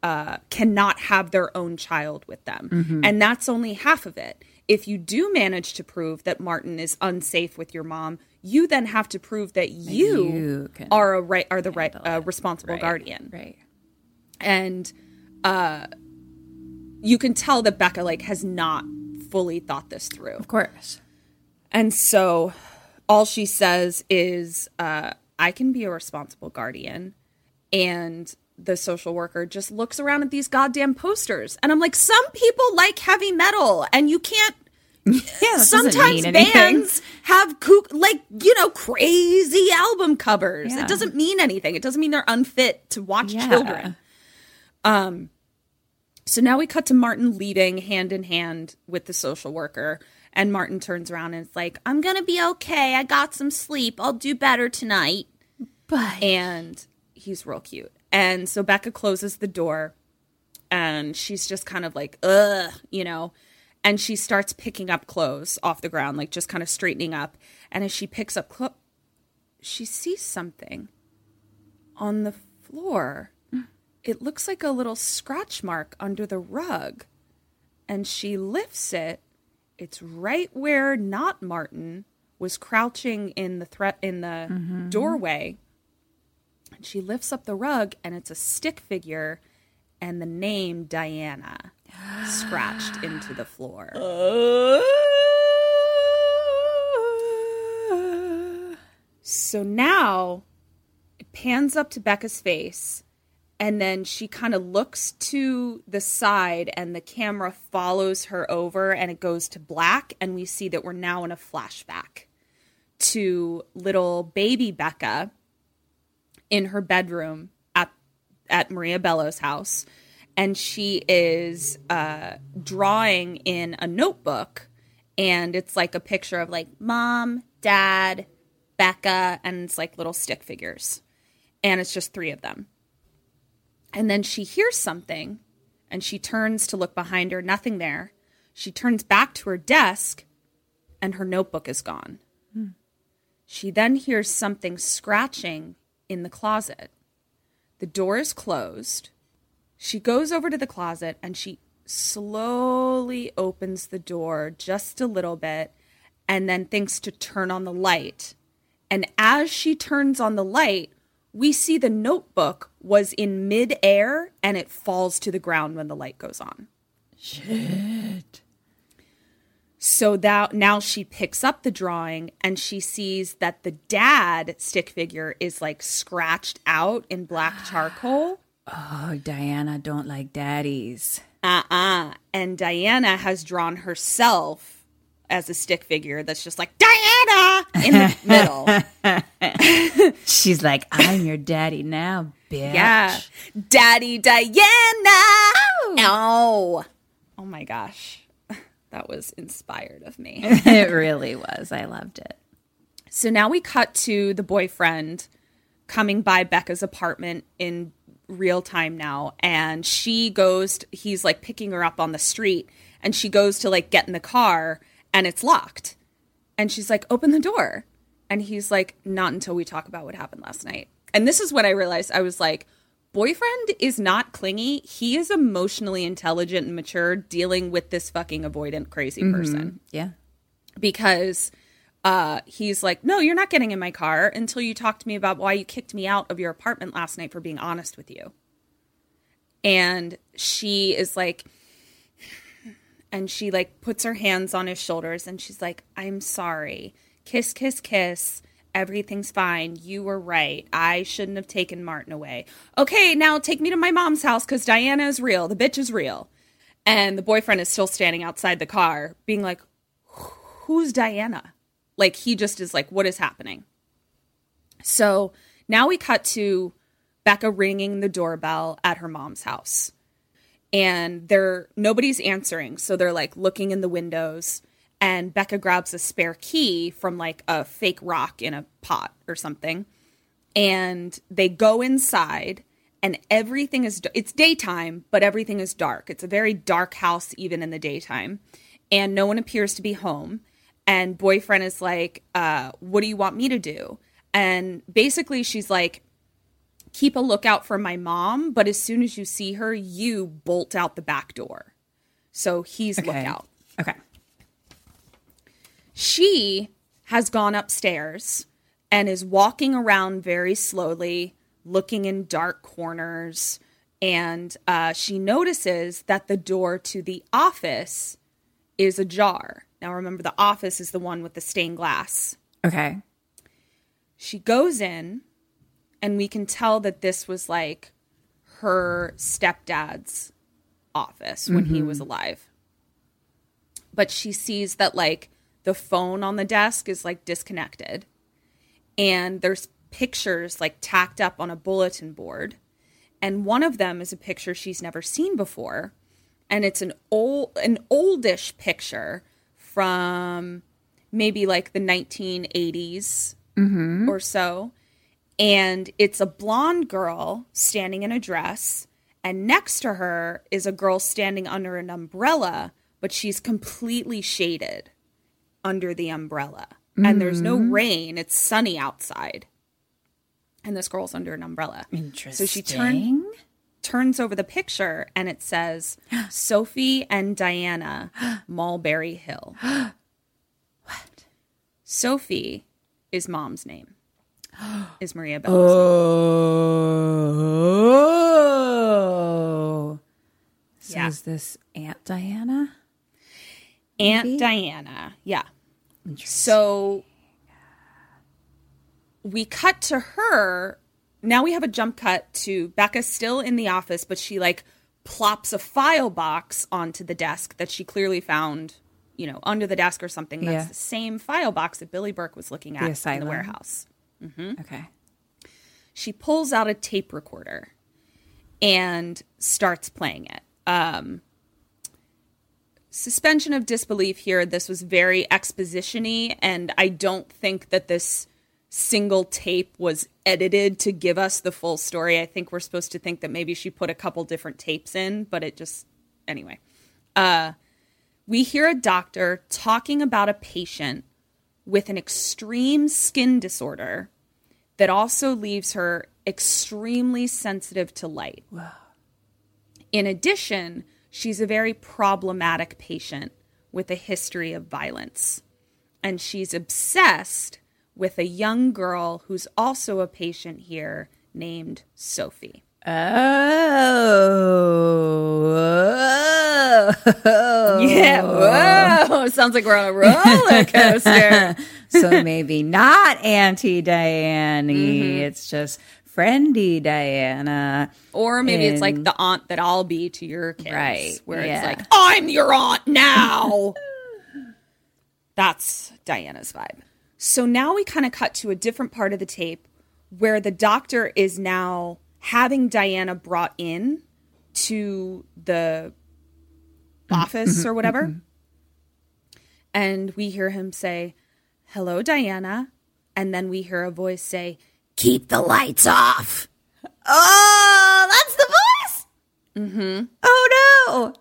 uh, cannot have their own child with them. And that's only half of it. If you do manage to prove that Martin is unsafe with your mom, you then have to prove that you, you are a right are the right uh, responsible Right, guardian. Right. And uh you can tell that Becca like has not fully thought this through. Of course. And so all she says is, uh, I can be a responsible guardian. And the social worker just looks around at these goddamn posters. And I'm like, some people like heavy metal, and you can't. Yeah, Sometimes bands have kook, like, you know, crazy album covers. Yeah. It doesn't mean anything. It doesn't mean they're unfit to watch Yeah. children. Um, so now we cut to Martin leading hand in hand with the social worker. And Martin turns around and is like, I'm going to be okay. I got some sleep. I'll do better tonight. But And he's real cute. And so Becca closes the door and she's just kind of like, ugh, you know. And she starts picking up clothes off the ground, like just kind of straightening up. And as she picks up clothes, she sees something on the floor. It looks like a little scratch mark under the rug. And she lifts it. It's right where not Martin was crouching in the threat in the mm-hmm. doorway. And she lifts up the rug and it's a stick figure and the name Diana. scratched into the floor. Uh. So now it pans up to Becca's face, and then she kind of looks to the side, and the camera follows her over, and it goes to black, and we see that we're now in a flashback to little baby Becca in her bedroom at at Maria Bello's house, and she is uh, drawing in a notebook, and it's like a picture of like mom, dad, Becca, and it's like little stick figures, and it's just three of them. And then she hears something, and she turns to look behind her, nothing there. She turns back to her desk, and her notebook is gone. She then hears something scratching in the closet. The door is closed. She goes over to the closet and she slowly opens the door just a little bit and then thinks to turn on the light. And as she turns on the light, we see the notebook was in midair and it falls to the ground when the light goes on. Shit. So that now she picks up the drawing and she sees that the dad stick figure is like scratched out in black charcoal. Oh, Diana don't like daddies. Uh-uh. And Diana has drawn herself as a stick figure that's just like Diana in the middle. She's like, I'm your daddy now, bitch. Yeah. Daddy Diana. Ow. Oh my gosh. That was inspired of me. it really was. I loved it. So now we cut to the boyfriend coming by Becca's apartment in real time now. And she goes, he's like picking her up on the street. And she goes to like get in the car and it's locked. And she's like, open the door. And he's like, not until we talk about what happened last night. And this is when I realized I was like, boyfriend is not clingy. He is emotionally intelligent and mature dealing with this fucking avoidant crazy person Yeah. because uh, he's like, No, you're not getting in my car until you talk to me about why you kicked me out of your apartment last night for being honest with you. And she is like, and she like puts her hands on his shoulders and she's like, I'm sorry. Kiss, kiss, kiss. Everything's fine. You were right. I shouldn't have taken Martin away. Okay, now take me to my mom's house because Diana is real. The bitch is real. And the boyfriend is still standing outside the car, being like, Who's Diana? Like, he just is like, What is happening? So now we cut to Becca ringing the doorbell at her mom's house. And they're nobody's answering. So they're like looking in the windows and Becca grabs a spare key from like a fake rock in a pot or something. And they go inside and everything is it's daytime, but everything is dark. It's a very dark house even in the daytime. And no one appears to be home. And boyfriend is like, uh, what do you want me to do? And basically she's like, keep a lookout for my mom, but as soon as you see her, you bolt out the back door. So he's lookout. Okay. She has gone upstairs and is walking around very slowly, looking in dark corners. And uh, she notices that the door to the office is ajar. Now, remember, the office is the one with the stained glass. Okay. She goes in, and we can tell that this was like her stepdad's office when he was mm-hmm. alive. But she sees that like the phone on the desk is like disconnected, and there's pictures like tacked up on a bulletin board, and one of them is a picture she's never seen before, and it's an old an oldish picture from maybe like the 1980s mm-hmm. or so and it's a blonde girl standing in a dress and next to her is a girl standing under an umbrella but she's completely shaded under the umbrella. And there's no mm-hmm. rain it's sunny outside. And this girl's under an umbrella. Interesting. so she turned turns over the picture and it says sophie and diana mulberry hill. What? Sophie is mom's name is maria Bello's. Oh. So Yeah. is this Aunt Diana? Aunt Maybe? Diana. Yeah. So we cut to her. Now we have a jump cut to Becca still in the office, but she like plops a file box onto the desk that she clearly found, you know, under the desk or something. That's Yeah. the same file box that Billy Burke was looking at in the warehouse. Okay. She pulls out a tape recorder and starts playing it. Um, suspension of disbelief here. This was very expositiony, and I don't think that this single tape was edited to give us the full story. I think we're supposed to think that maybe she put a couple different tapes in, but it just anyway. Uh, we hear a doctor talking about a patient with an extreme skin disorder that also leaves her extremely sensitive to light. In addition, she's a very problematic patient with a history of violence. And she's obsessed with a young girl who's also a patient here named Sophie. Oh. Yeah. Whoa. Sounds like we're on a roller coaster. so maybe not Auntie Diane. Mm-hmm. It's just friendy Diana. or maybe it's like the aunt that I'll be to your kids. Right, Where yeah. it's like, I'm your aunt now. That's Diana's vibe. So now we kind of cut to a different part of the tape where the doctor is now having Diana brought in to the office or whatever. And we hear him say, Hello, Diana. And then we hear a voice say, Keep the lights off. Oh, that's the voice. Mm-hmm. Oh no.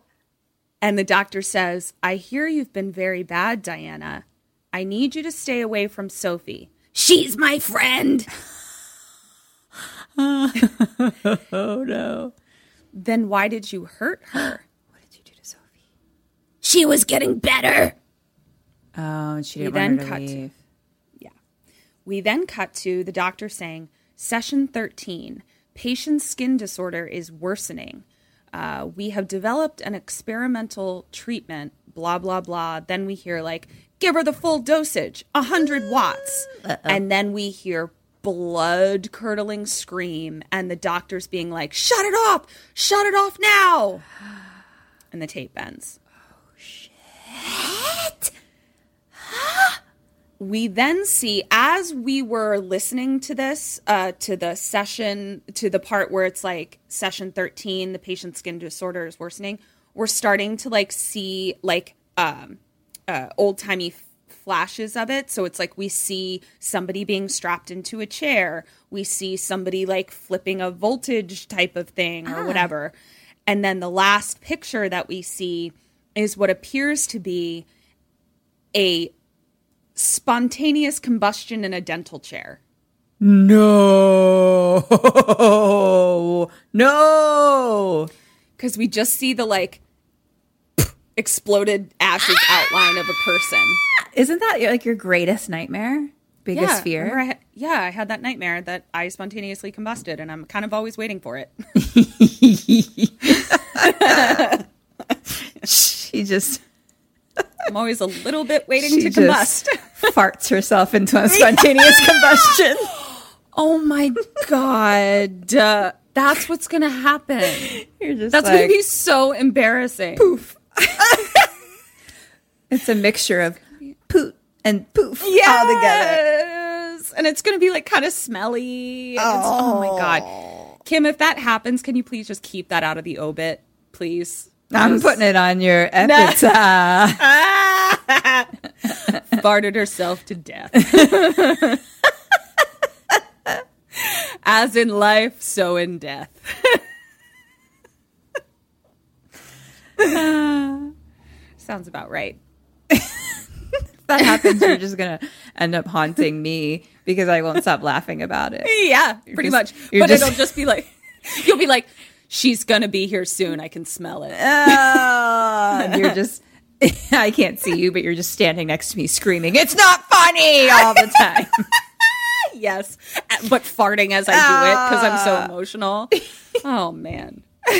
And the doctor says, I hear you've been very bad, Diana. I need you to stay away from Sophie. She's my friend. Oh no. Then why did you hurt her? She was getting better. Oh, and she didn't then want her to cut to- leave. We then cut to the doctor saying, Session 13, patient's skin disorder is worsening. Uh, we have developed an experimental treatment, blah, blah, blah. Then we hear, like, give her the full dosage, 100 watts. And then we hear blood curdling scream, and the doctor's being like, shut it off, shut it off now. And the tape ends. We then see as we were listening to this uh, to the session to the part where it's like session 13 the patient's skin disorder is worsening we're starting to like see like um, uh, old-timey f- flashes of it. So it's like we see somebody being strapped into a chair. We see somebody like flipping a voltage type of thing or whatever. And then the last picture that we see is what appears to be a spontaneous combustion in a dental chair. No. No. Because we just see the like exploded ashes ah! outline of a person. Isn't that like your greatest nightmare? Biggest yeah, fear? I had- yeah, I had that nightmare that I spontaneously combusted, and I'm kind of always waiting for it. She just I'm always a little bit waiting to just combust. farts herself into a spontaneous combustion. oh my god, uh, that's what's gonna happen. You're just That's like, gonna be so embarrassing. Poof. it's a mixture of poot and poof all together. And it's going to be like kind of smelly. it's- Oh. my God. Kim, if that happens, can you please just keep that out of the obit, please? I'm putting it on your epitaph. Farted herself to death. As in life, so in death. Sounds about right. If that happens, you're just gonna end up haunting me because I won't stop laughing about it. Yeah, pretty just- much. But just- it'll just be like, you'll be like, she's going to be here soon. I can smell it. Oh, and you're just. I can't see you, but you're just standing next to me screaming, It's not funny all the time. Yes, but farting as I do it because I'm so ah. emotional. Oh man,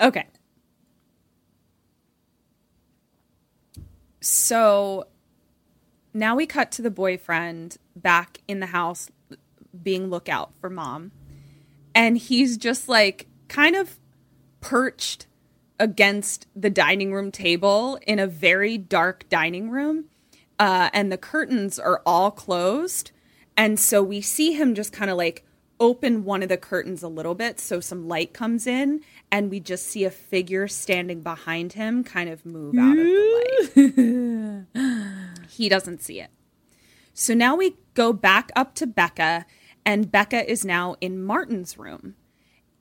okay. So now we cut to the boyfriend back in the house being lookout for mom. And he's just like kind of perched against the dining room table in a very dark dining room. Uh, and the curtains are all closed. And so we see him just kind of like open one of the curtains a little bit so some light comes in. And we just see a figure standing behind him kind of move out of the light. he doesn't see it. So now we go back up to Becca, and Becca is now in Martin's room.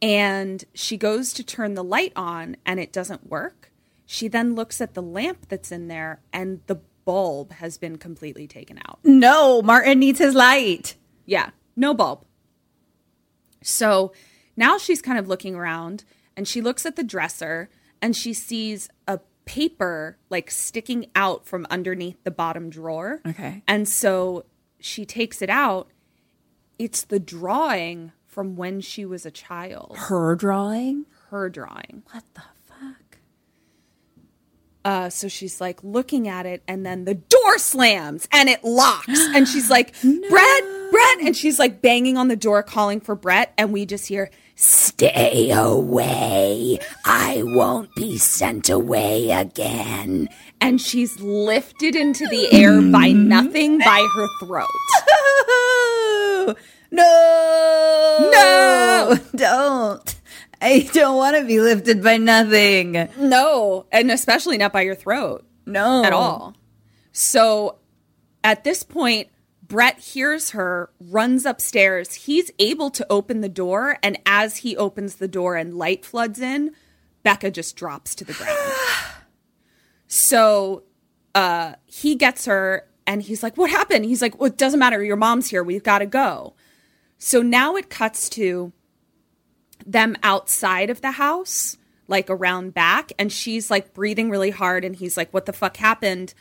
And she goes to turn the light on, and it doesn't work. She then looks at the lamp that's in there, and the bulb has been completely taken out. No, Martin needs his light. Yeah, no bulb. So now she's kind of looking around and she looks at the dresser and she sees a paper like sticking out from underneath the bottom drawer. Okay. And so she takes it out. It's the drawing from when she was a child. Her drawing? Her drawing. What the fuck? Uh, so she's like looking at it, and then the door slams and it locks. And she's like, Brett, Brett. And she's like banging on the door, calling for Brett. And we just hear, Stay away. I won't be sent away again. and she's lifted into the air by nothing by her throat. no. No! Don't. I don't want to be lifted by nothing. No, and especially not by your throat No. at all. So at this point, Brett hears her, runs upstairs. He's able to open the door, and as he opens the door and light floods in, Becca just drops to the ground. so uh, he gets her, and he's like, What happened? He's like, Well, it doesn't matter. Your mom's here. We've got to go. So now it cuts to them outside of the house, like around back, and she's like breathing really hard, and he's like, "What the fuck happened?"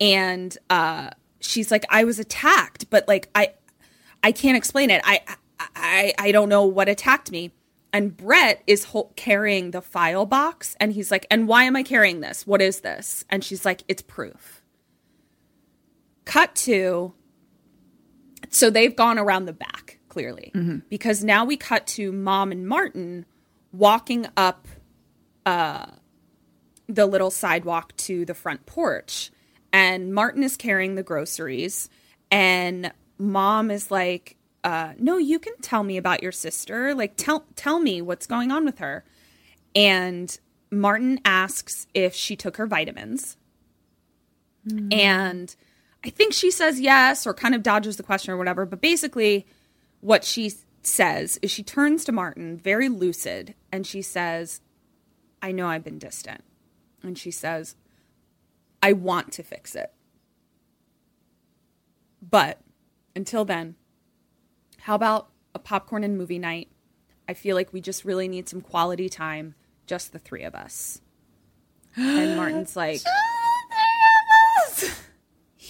And uh, she's like, "I was attacked, but like I, I can't explain it. I, I, I don't know what attacked me." And Brett is hol- carrying the file box, and he's like, "And why am I carrying this? What is this?" And she's like, "It's proof." Cut to so they've gone around the back clearly. Because now we cut to mom and martin walking up uh, the little sidewalk to the front porch. And martin is carrying the groceries. And mom is like uh, no you can tell me about your sister. Like tell tell me what's going on with her. And martin asks if she took her vitamins. And I think she says yes or kind of dodges the question or whatever. But basically, what she says is she turns to Martin, very lucid, and she says, I know I've been distant. And she says, I want to fix it. But until then, how about a popcorn and movie night? I feel like we just really need some quality time, just the three of us. And Martin's like,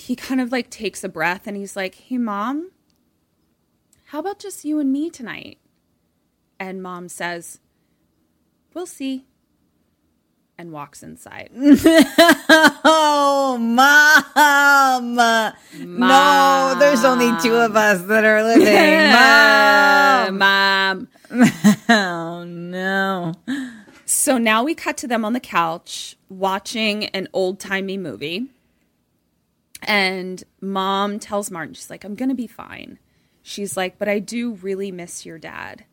he kind of like takes a breath and he's like, Hey, mom, how about just you and me tonight? And mom says, We'll see. And walks inside. Oh, mom. No, there's only two of us that are living. Mom. Mom. Oh, no. So now we cut to them on the couch watching an old timey movie. And mom tells Martin, she's like, I'm going to be fine. She's like, but I do really miss your dad.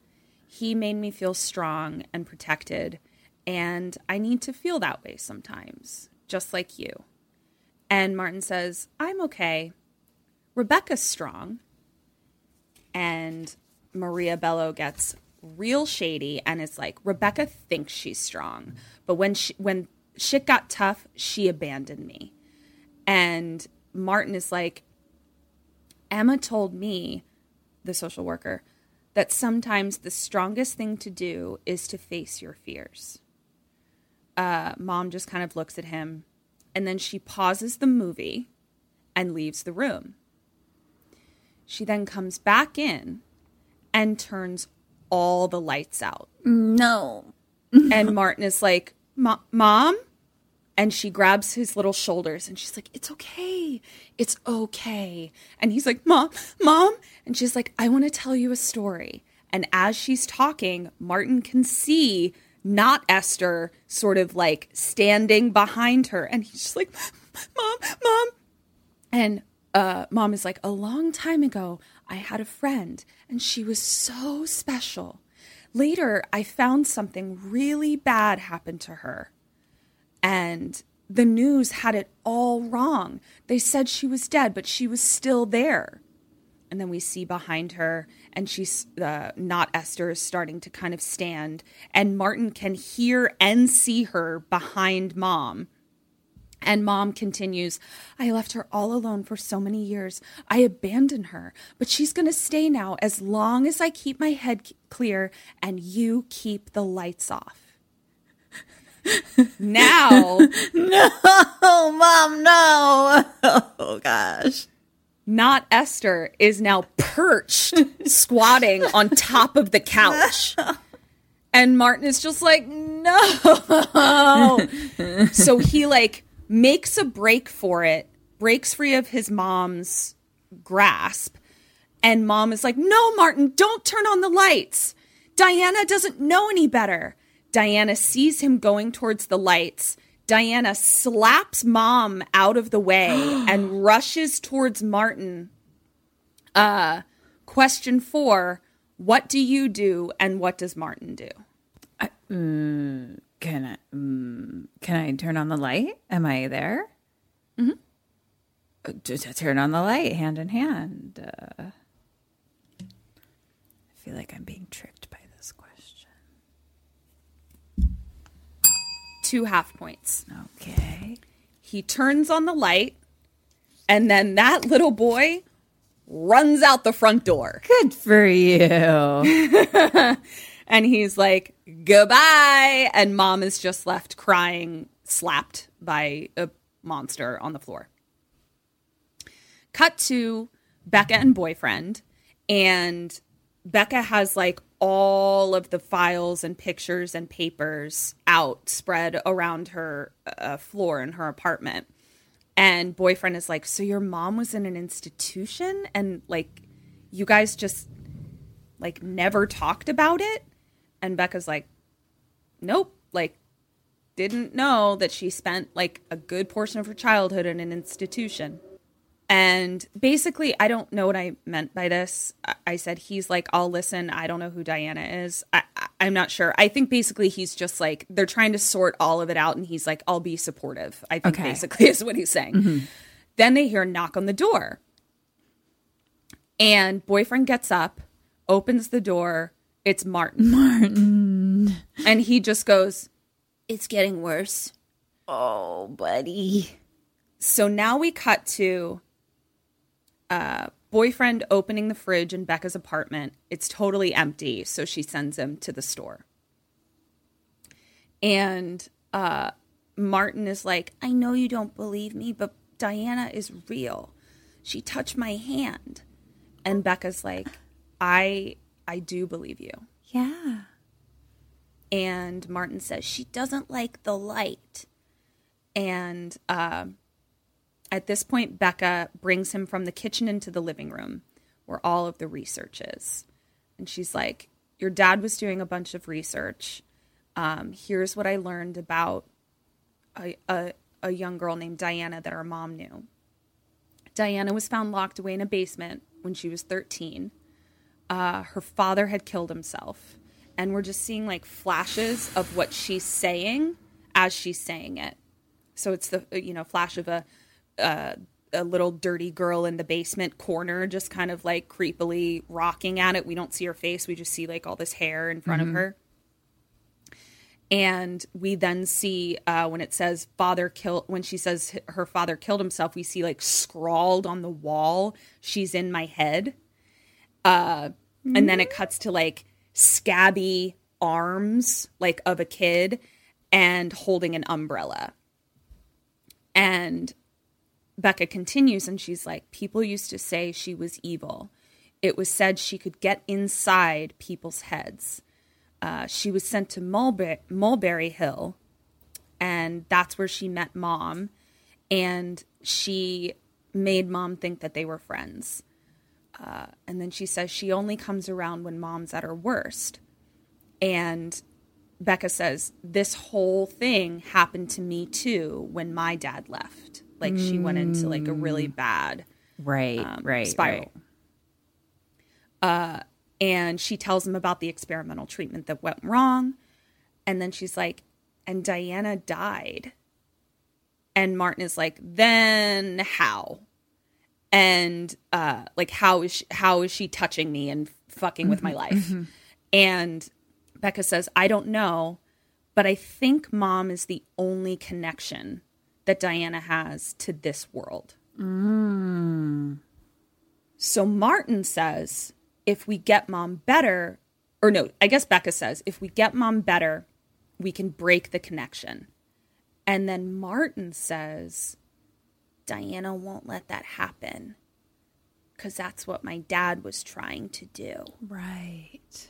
He made me feel strong and protected. And I need to feel that way sometimes, just like you. And Martin says, I'm okay. Rebecca's strong. And Maria Bello gets real shady and is like Rebecca thinks she's strong, but when she, when shit got tough, she abandoned me. And Martin is like Emma told me, the social worker, that sometimes the strongest thing to do is to face your fears. Uh, mom just kind of looks at him and then she pauses the movie and leaves the room. She then comes back in and turns all the lights out. No. and Martin is like, Mom? And she grabs his little shoulders and she's like, It's okay. It's okay. And he's like, Mom, Mom. And she's like, I want to tell you a story. And as she's talking, Martin can see not Esther sort of like standing behind her. And he's just like, Mom, Mom. And uh, mom is like, a long time ago, I had a friend and she was so special. Later, I found something really bad happened to her. And the news had it all wrong. They said she was dead, but she was still there. And then we see behind her, and she's uh, not Esther is starting to kind of stand, and Martin can hear and see her behind mom. And mom continues, I left her all alone for so many years. I abandoned her, but she's going to stay now as long as I keep my head clear and you keep the lights off. now, no mom, no. Oh, gosh. not Esther is now perched, squatting on top of the couch. And Martin is just like, no. so he like makes a break for it, breaks free of his mom's grasp. And mom is like, no, Martin, don't turn on the lights. Diana doesn't know any better. Diana sees him going towards the lights. Diana slaps mom out of the way and rushes towards Martin. Uh, question four What do you do and what does Martin do? Can I, mm, can I turn on the light? Am I there? Mm-hmm. To, to turn on the light, hand in hand. Uh, I feel like I'm being tricked by Two half points. Okay. He turns on the light, and then that little boy runs out the front door. Good for you. And he's like, goodbye. And mom is just left crying, slapped by a monster on the floor. Cut to Becca and boyfriend. And Becca has like all of the files and pictures and papers out spread around her uh, floor in her apartment. And boyfriend is like, So your mom was in an institution and like you guys just like never talked about it? And Becca's like, nope, like, didn't know that she spent like a good portion of her childhood in an institution. And basically, I don't know what I meant by this. I- I said, he's like, I'll listen. I don't know who Diana is. I- I- I'm not sure. I think basically he's just like, they're trying to sort all of it out. And he's like, I'll be supportive. I think Okay. basically is what he's saying. Mm-hmm. Then they hear a knock on the door. And boyfriend gets up, opens the door. It's Martin. Martin. And he just goes, It's getting worse. oh, buddy. So now we cut to uh, boyfriend opening the fridge in Becca's apartment. It's totally empty. So she sends him to the store. And uh, Martin is like, I know you don't believe me, but Diana is real. She touched my hand. And Becca's like, I I do believe you. Yeah. and Martin says she doesn't like the light. And uh, at this point, Becca brings him from the kitchen into the living room where all of the research is. And she's like, Your dad was doing a bunch of research. Um, here's what I learned about a, a, a young girl named Diana that our mom knew. Diana was found locked away in a basement when she was 13 uh, her father had killed himself. And we're just seeing like flashes of what she's saying as she's saying it. So it's the, you know, flash of a, uh, a little dirty girl in the basement corner, just kind of like creepily rocking at it. We don't see her face. We just see like all this hair in front of her. And we then see uh, when it says father killed, when she says her father killed himself, we see like scrawled on the wall, she's in my head and then it cuts to like scabby arms like of a kid and holding an umbrella and becca continues and she's like people used to say she was evil it was said she could get inside people's heads. Uh, she was sent to Mulberry, Mulberry Hill, and that's where she met mom. And she made mom think that they were friends. Uh, and then she says she only comes around when mom's at her worst. And Becca says, This whole thing happened to me too when my dad left. Like she went into like a really bad Right, um, right, spiral. right. Uh, and she tells him about the experimental treatment that went wrong. And then she's like, and Diana died. And Martin is like, then how? And uh, like, how is she, how is she touching me and fucking with my life? And Becca says, I don't know, but I think mom is the only connection that Diana has to this world. Mm. So Martin says, if we get mom better, or no, I guess Becca says, if we get mom better, we can break the connection. And then Martin says, Diana won't let that happen because that's what my dad was trying to do. Right.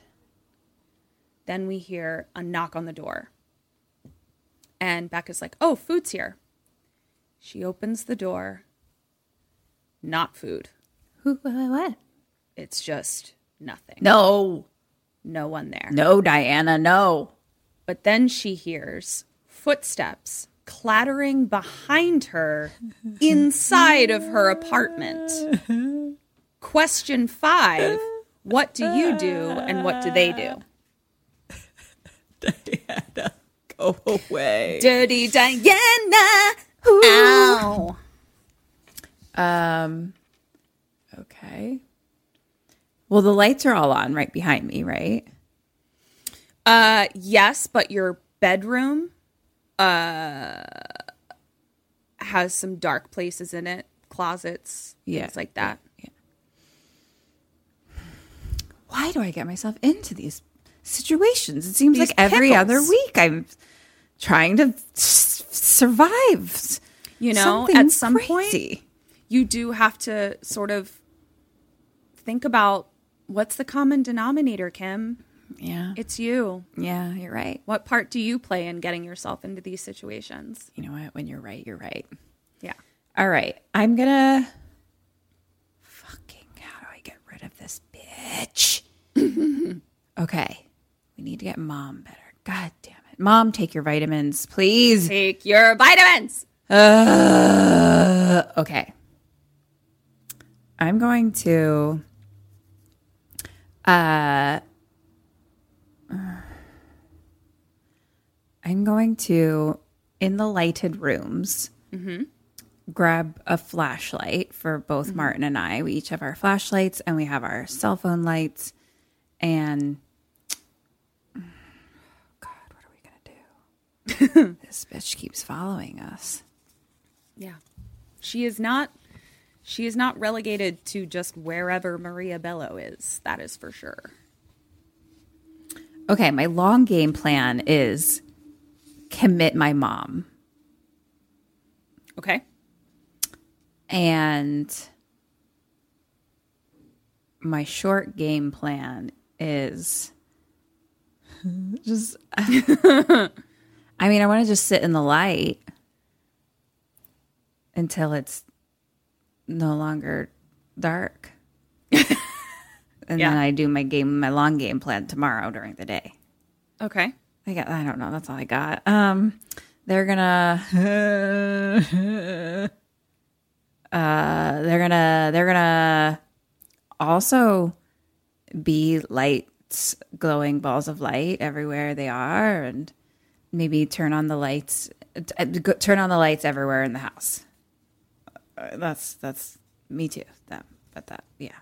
Then we hear a knock on the door. And Becca's like, oh, food's here. She opens the door. Not food. Who? uh, What? It's just nothing. No, No one there. no, Diana, no. But then she hears footsteps clattering behind her inside of her apartment. Question five What do you do and what do they do? Diana, go away. Dirty Diana! Ow! Um. Okay. Well, the lights are all on right behind me, right? Uh, yes, but your bedroom uh has some dark places in it, closets, Yeah. things like that. Yeah. Why do I get myself into these situations? It seems These like every other week I'm trying to s- survive. You know, Something at some point you do have to sort of think about what's the common denominator, Kim? Yeah. It's you. Yeah, you're right. What part do you play in getting yourself into these situations? You know what? When you're right, you're right. Yeah. All right. I'm gonna fucking how do I get rid of this bitch? okay. We need to get mom better. God. Mom, take your vitamins, please. Take your vitamins. Uh, okay. I'm going to uh I'm going to in the lighted rooms grab a flashlight for both Martin and I. We each have our flashlights and we have our cell phone lights and God, what are we gonna do? this bitch keeps following us. Yeah. She is not she is not relegated to just wherever Maria Bello is. That is for sure. Okay, my long game plan is commit my mom. Okay. And my short game plan is just I mean, I want to just sit in the light until it's no longer dark. and Yeah. then I do my game my long game plan tomorrow during the day. Okay. I got I don't know, that's all I got. Um they're gonna uh they're gonna they're gonna also be lights glowing balls of light everywhere they are and maybe turn on the lights uh, turn on the lights everywhere in the house. Uh, that's that's me too That but that yeah.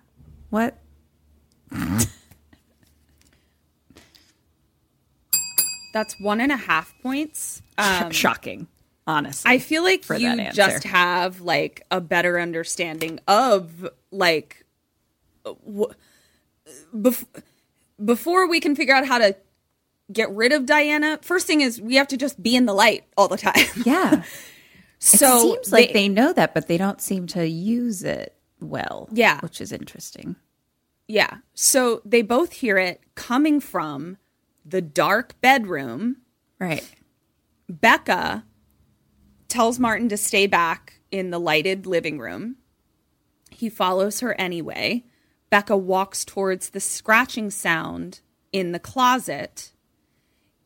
What? That's one and a half points. Um, shocking honestly I feel like for you just have like a better understanding of like w- bef- before we can figure out how to get rid of Diana. First thing is we have to just be in the light all the time. yeah so it seems like they know that, but they don't seem to use it well. Yeah. which is interesting. Yeah. So they both hear it coming from the dark bedroom. Right. Becca tells Martin to stay back in the lighted living room. He follows her anyway. Becca walks towards the scratching sound in the closet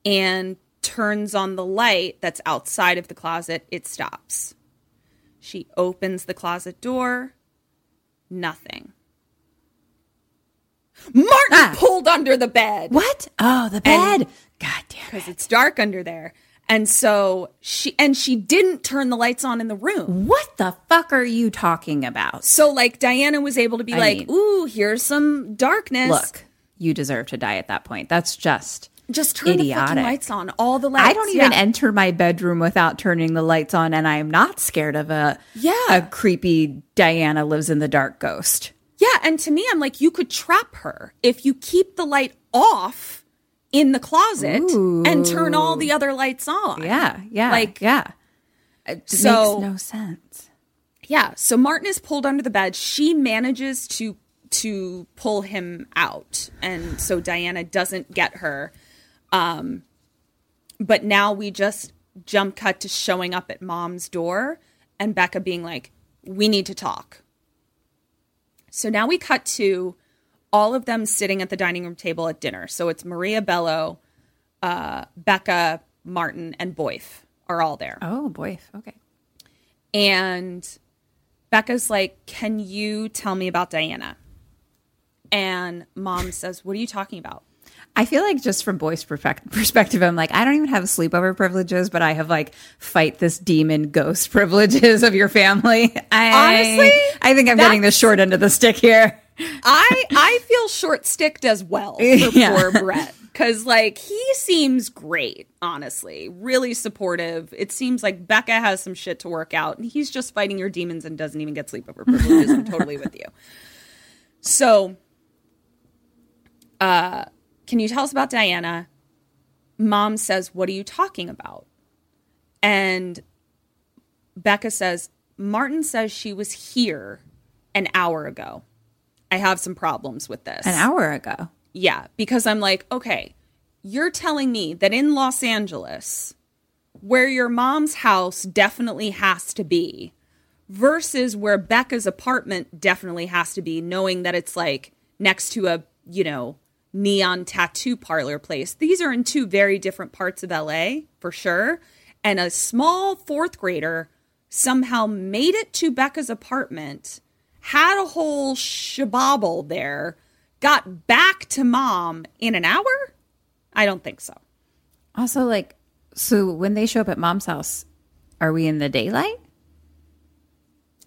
and turns on the light that's outside of the closet. It stops. She opens the closet door. Nothing. Martin Ah. pulled under the bed What? Oh, the bed. God damn because it's dark under there. And so she and she didn't turn the lights on in the room. What the fuck are you talking about? So like Diana was able to be I like, mean- "Ooh, here's some darkness." Look, you deserve to die at that point. That's just just turn the idiotic. fucking lights on. All the lights. I don't even Yeah. enter my bedroom without turning the lights on, and I am not scared of a Yeah. a creepy Diana lives in the dark ghost. Yeah, and to me, I'm like, you could trap her if you keep the light off in the closet and turn all the other lights on. Yeah, yeah, Like- yeah. Uh, it So- makes no sense. Yeah. So Martin is pulled under the bed. She manages to to pull him out, and so Diana doesn't get her. Um, but now we just jump cut to showing up at mom's door and Becca being like, "We need to talk." So now we cut to all of them sitting at the dining room table at dinner. So it's Maria Bello, uh, Becca, Martin, and Boyf are all there. Oh boy, okay. And Becca's like, Can you tell me about Diana? And mom says, What are you talking about? I feel like just from boys' perspective, I'm like, I don't even have sleepover privileges, but I have like fight this demon ghost privileges of your family. I, Honestly, I think I'm getting the short end of the stick here. I I feel short sticked as well for Yeah. poor Brett. Cause like he seems great, honestly. Really supportive. It seems like Becca has some shit to work out, and he's just fighting your demons and doesn't even get sleepover privileges. I'm totally with you. So uh can you tell us about Diana? Mom says, What are you talking about? And Becca says, Martin says she was here an hour ago. I have some problems with this. An hour ago. Yeah, because I'm like, okay, you're telling me that in Los Angeles, where your mom's house definitely has to be, versus where Becca's apartment definitely has to be, knowing that it's like next to a, you know, neon tattoo parlor place. These are in two very different parts of LA, for sure. And a small fourth grader somehow made it to Becca's apartment, had a whole shabobble there, got back to mom in an hour? I don't think so. Also, like, so when they show up at mom's house, are we in the daylight?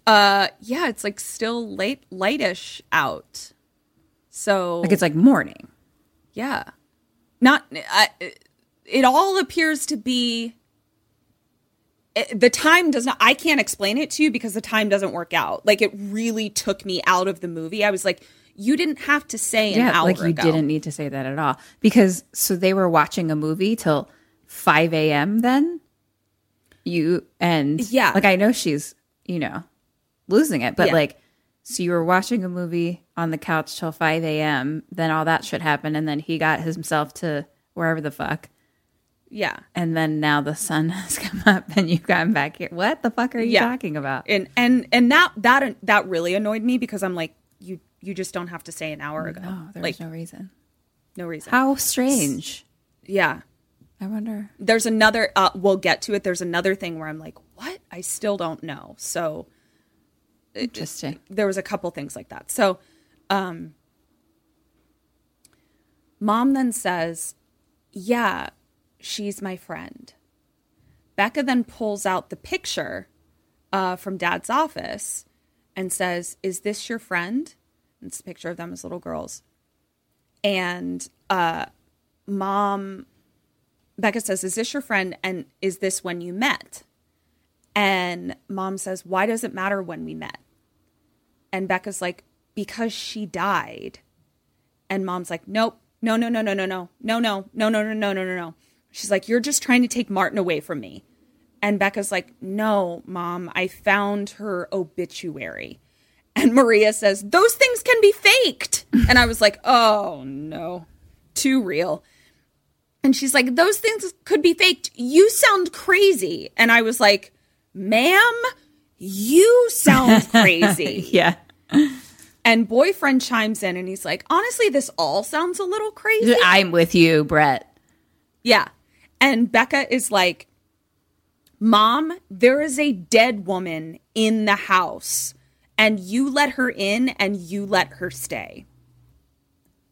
Uh yeah, it's like still late lightish out. So Like, it's like morning. Yeah. Not I, it all appears to be it- the time does not I can't explain it to you because the time doesn't work out. Like it really took me out of the movie. I was like you didn't have to say an yeah, like you ago. didn't need to say that at all because so they were watching a movie till five a.m. Then you and Yeah. like I know she's you know losing it, but Yeah. like so you were watching a movie on the couch till five a.m. Then all that should happen, and then he got himself to wherever the fuck, Yeah. and then now the sun has come up and you've gotten back here. What the fuck are you Yeah. talking about? and and and that that that really annoyed me because I'm like you you just don't have to say an hour ago. No, there's like no reason. no reason. How strange. yeah. I wonder. There's another uh we'll get to it. There's another thing where I'm like, "What? I still don't know." So Interesting. there was a couple things like that. So um mom then says, "Yeah, she's my friend." Becca then pulls out the picture uh, from dad's office and says, Is this your friend? And it's a picture of them as little girls. And uh, mom, Becca says, Is this your friend? And is this when you met? And mom says, Why does it matter when we met? And Becca's like, Because she died. And mom's like, Nope, no, no, no, no, no, no, no, no, no, no, no, no, no, no, no. She's like, You're just trying to take Martin away from me. And Becca's like, No, mom, I found her obituary. And Maria says, Those things can be faked. And I was like, oh no, too real. And she's like, those things could be faked. You sound crazy. And I was like, ma'am, you sound crazy. Yeah. And boyfriend chimes in and he's like, honestly, this all sounds a little crazy. I'm with you, Brett. Yeah. And Becca is like, Mom, there is a dead woman in the house, and you let her in and you let her stay.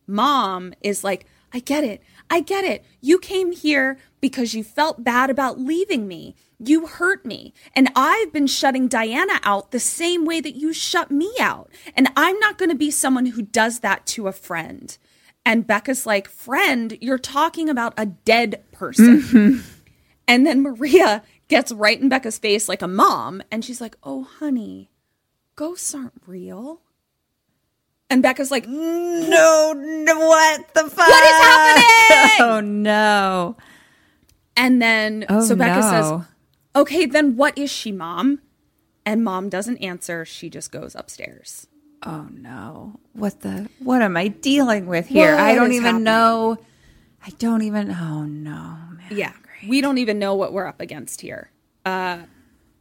Mom is like, I get it. I get it. You came here because you felt bad about leaving me. You hurt me. And I've been shutting Diana out the same way that you shut me out. And I'm not going to be someone who does that to a friend. And Becca's like, Friend, you're talking about a dead person. Mm-hmm. And then Maria gets right in Becca's face like a mom. And she's like, Oh, honey, ghosts aren't real. And Becca's like, No, no what the fuck? What is happening? Oh no. And then, Oh, so Becca no. says, Okay, then what is she, mom? And mom doesn't answer. She just goes upstairs. Oh no. What the what am I dealing with here? What I don't even happening? know. I don't even oh no, man. Yeah. We don't even know what we're up against here. Uh,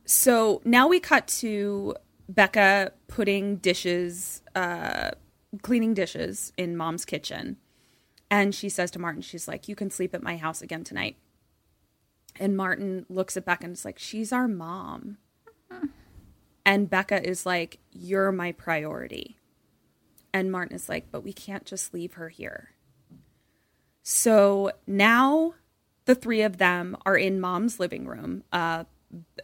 so now we cut to Becca putting dishes, uh, cleaning dishes in mom's kitchen. And she says to Martin, she's like, You can sleep at my house again tonight. And Martin looks at Becca and is like, She's our mom. And Becca is like, You're my priority. And Martin is like, But we can't just leave her here. So now the three of them are in mom's living room uh,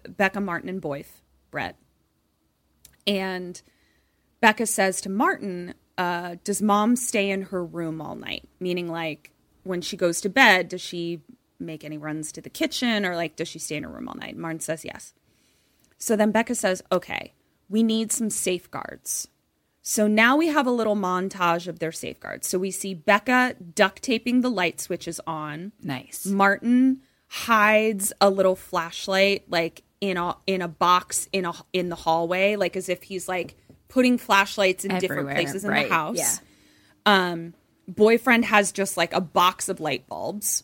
Becca, Martin, and Boyf, Brett. And Becca says to Martin, uh, Does mom stay in her room all night? Meaning, like, when she goes to bed, does she make any runs to the kitchen or, like, does she stay in her room all night? Martin says yes. So then Becca says, Okay, we need some safeguards. So now we have a little montage of their safeguards. So we see Becca duct taping the light switches on. Nice. Martin hides a little flashlight like in a in a box in a in the hallway, like as if he's like putting flashlights in different places in right, the house. yeah. Um, boyfriend has just like a box of light bulbs.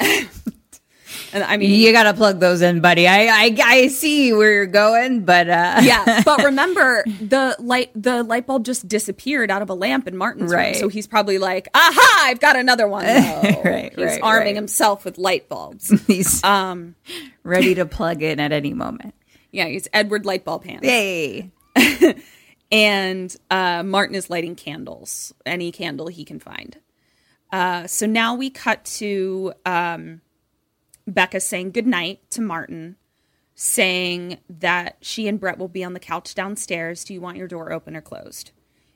and I mean, You gotta plug those in, buddy. I I, I see where you're going, but uh yeah, but remember the light the light bulb just disappeared out of a lamp in Martin's Right. room. So he's probably like, "Aha, I've got another one." Right, he's right, arming right. himself with light bulbs. he's um ready to plug in at any moment. yeah, he's Edward Lightbulb hands. Yay. and uh, Martin is lighting candles, any candle he can find. Uh, so now we cut to um, Becca saying goodnight to Martin, saying that she and Brett will be on the couch downstairs. Do you want your door open or closed?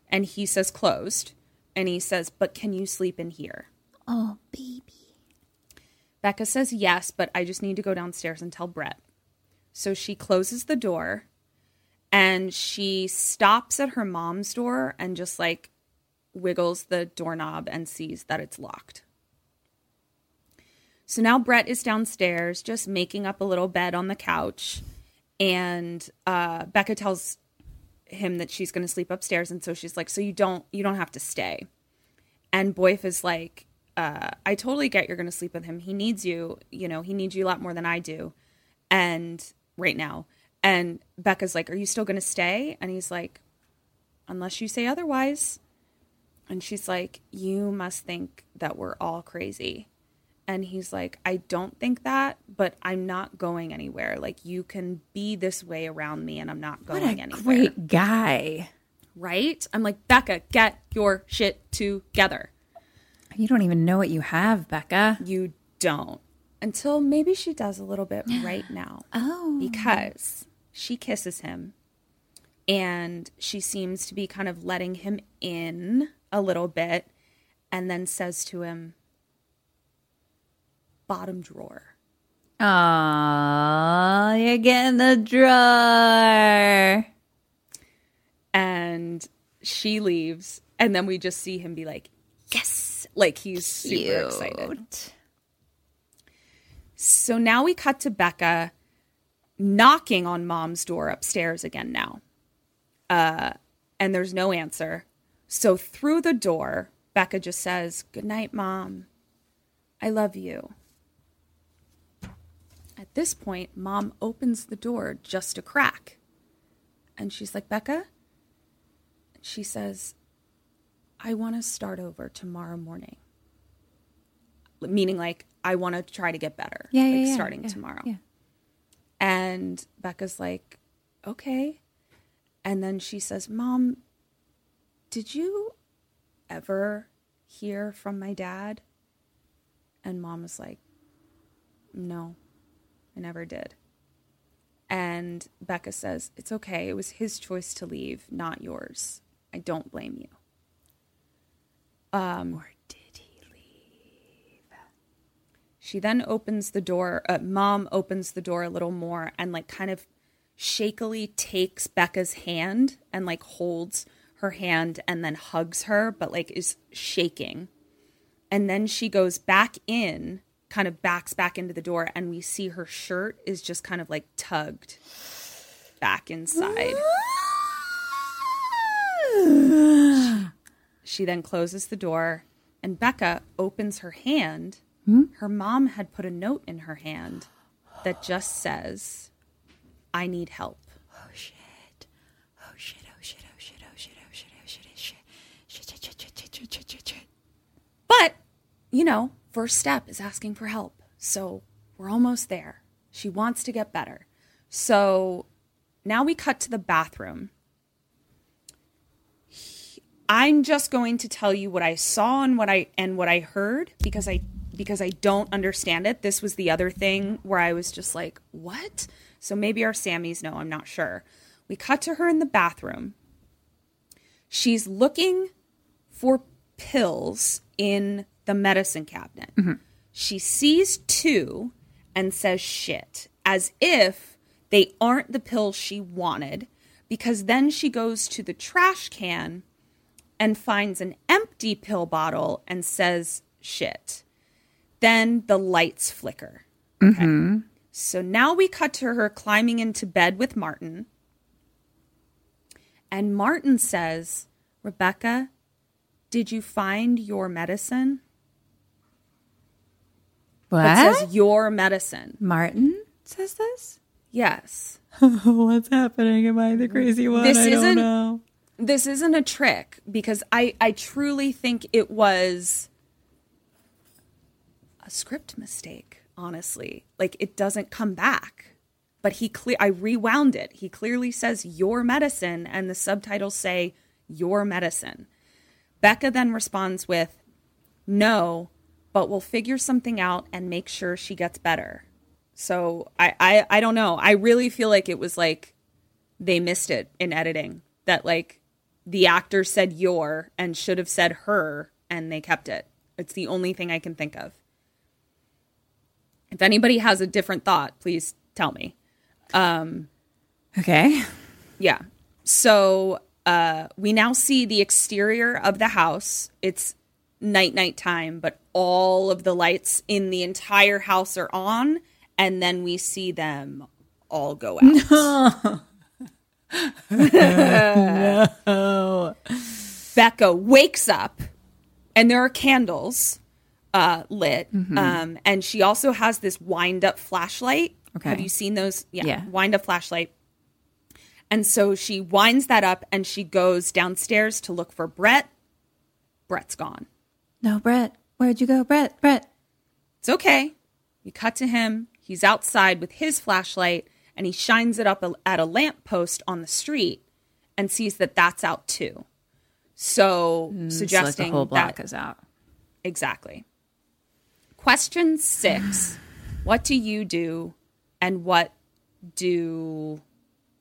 And he says closed. And he says, But can you sleep in here? Oh, baby. Becca says yes, but I just need to go downstairs and tell Brett. So she closes the door and she stops at her mom's door and just like wiggles the doorknob and sees that it's locked. So now Brett is downstairs just making up a little bed on the couch. And uh, Becca tells him that she's going to sleep upstairs. And so she's like, So you don't, you don't have to stay. And Boyf is like, uh, I totally get you're going to sleep with him. He needs you. You know, he needs you a lot more than I do. And right now. And Becca's like, Are you still going to stay? And he's like, Unless you say otherwise. And she's like, You must think that we're all crazy. And he's like, I don't think that, but I'm not going anywhere. Like, you can be this way around me, and I'm not going What a anywhere. great guy. Right? I'm like, Becca, get your shit together. You don't even know what you have, Becca. You don't. Until maybe she does a little bit right now. Oh. Because she kisses him and she seems to be kind of letting him in a little bit and then says to him, bottom drawer. Aw, you're getting the drawer. And she leaves. And then we just see him be like, yes. Like he's super excited. So now we cut to Becca knocking on mom's door upstairs again now. Uh, and there's no answer. So through the door, Becca just says, Good night, mom. I love you. At this point, mom opens the door just a crack. And she's like, Becca? She says, I want to start over tomorrow morning. Meaning, like, I want to try to get better. Yeah, like, yeah, starting yeah, tomorrow. yeah. And Becca's like, okay. And then she says, Mom, did you ever hear from my dad? And mom was like, no, I never did. And Becca says, it's okay. It was his choice to leave, not yours. I don't blame you. Um, or did he leave? She then opens the door. Uh, mom opens the door a little more and, like, kind of shakily takes Becca's hand and, like, holds her hand and then hugs her, but, like, is shaking. And then she goes back in, kind of backs back into the door, and we see her shirt is just kind of like tugged back inside. she then closes the door, and Becca opens her hand. Hmm? Her mom had put a note in her hand that just says, I need help. You know, first step is asking for help. So we're almost there. She wants to get better. So now we cut to the bathroom. I'm just going to tell you what I saw and what I and what I heard because I because I don't understand it. This was the other thing where I was just like, "What?" So maybe our Sammies know, I'm not sure. We cut to her in the bathroom. She's looking for pills in the medicine cabinet. Mm-hmm. She sees two and says shit, as if they aren't the pills she wanted, because then she goes to the trash can and finds an empty pill bottle and says shit. Then the lights flicker. Okay. Mm-hmm. So now we cut to her climbing into bed with Martin. And Martin says, Rebecca, did you find your medicine? What? It says your medicine. Martin says this? Yes. What's happening? Am I the crazy one? This I don't isn't- know. This isn't a trick because I, I truly think it was a script mistake, honestly. Like it doesn't come back. But he clear I rewound it. He clearly says your medicine and the subtitles say your medicine. Becca then responds with no, but we'll figure something out and make sure she gets better. So I, I I don't know. I really feel like it was like they missed it in editing. That like the actor said your and should have said her and they kept it. It's the only thing I can think of. If anybody has a different thought, please tell me. Okay. Yeah. So uh, we now see the exterior of the house. It's night night time, but all of the lights in the entire house are on, and then we see them all go out. No, Becca wakes up, and there are candles uh, lit, um, and she also has this wind up flashlight. Okay. Have you seen those? Yeah, Yeah. wind up flashlight. And so she winds that up and she goes downstairs to look for Brett. Brett's gone. No, Brett. Where'd you go, Brett? Brett. It's okay. You cut to him. He's outside with his flashlight and he shines it up at a lamppost on the street and sees that that's out too. So mm, So, like, suggesting the whole block that is out. exactly. Question six: What do you do, and what do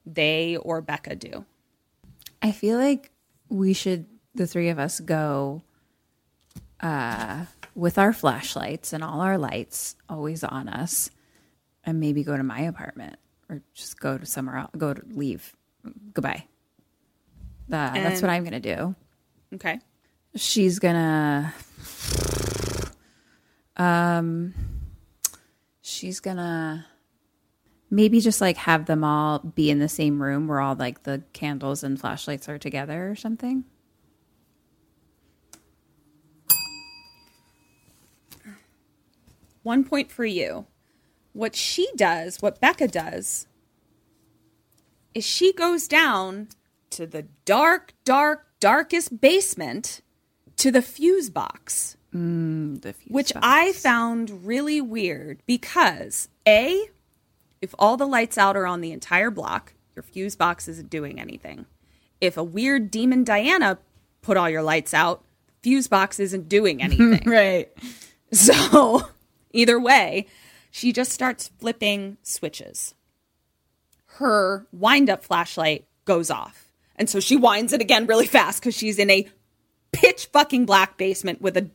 they or Becca do? I feel like we should, the three of us, go uh, with our flashlights and all our lights always on us, and maybe go to my apartment or just go to somewhere else. Go to leave. Goodbye. Uh, that's what I'm gonna do. Okay. She's gonna. Um, she's gonna Maybe just like have them all be in the same room where all like the candles and flashlights are together or something. One point for you. What she does, what Becca does, is she goes down to the dark, dark, darkest basement to the fuse box, mm, The fuse which box. I found really weird because A, if all the lights out are on the entire block, your fuse box isn't doing anything. If a weird demon Diana put all your lights out, fuse box isn't doing anything. right. So, either way, she just starts flipping switches. Her wind up flashlight goes off. And so she winds it again really fast because she's in a pitch fucking black basement with a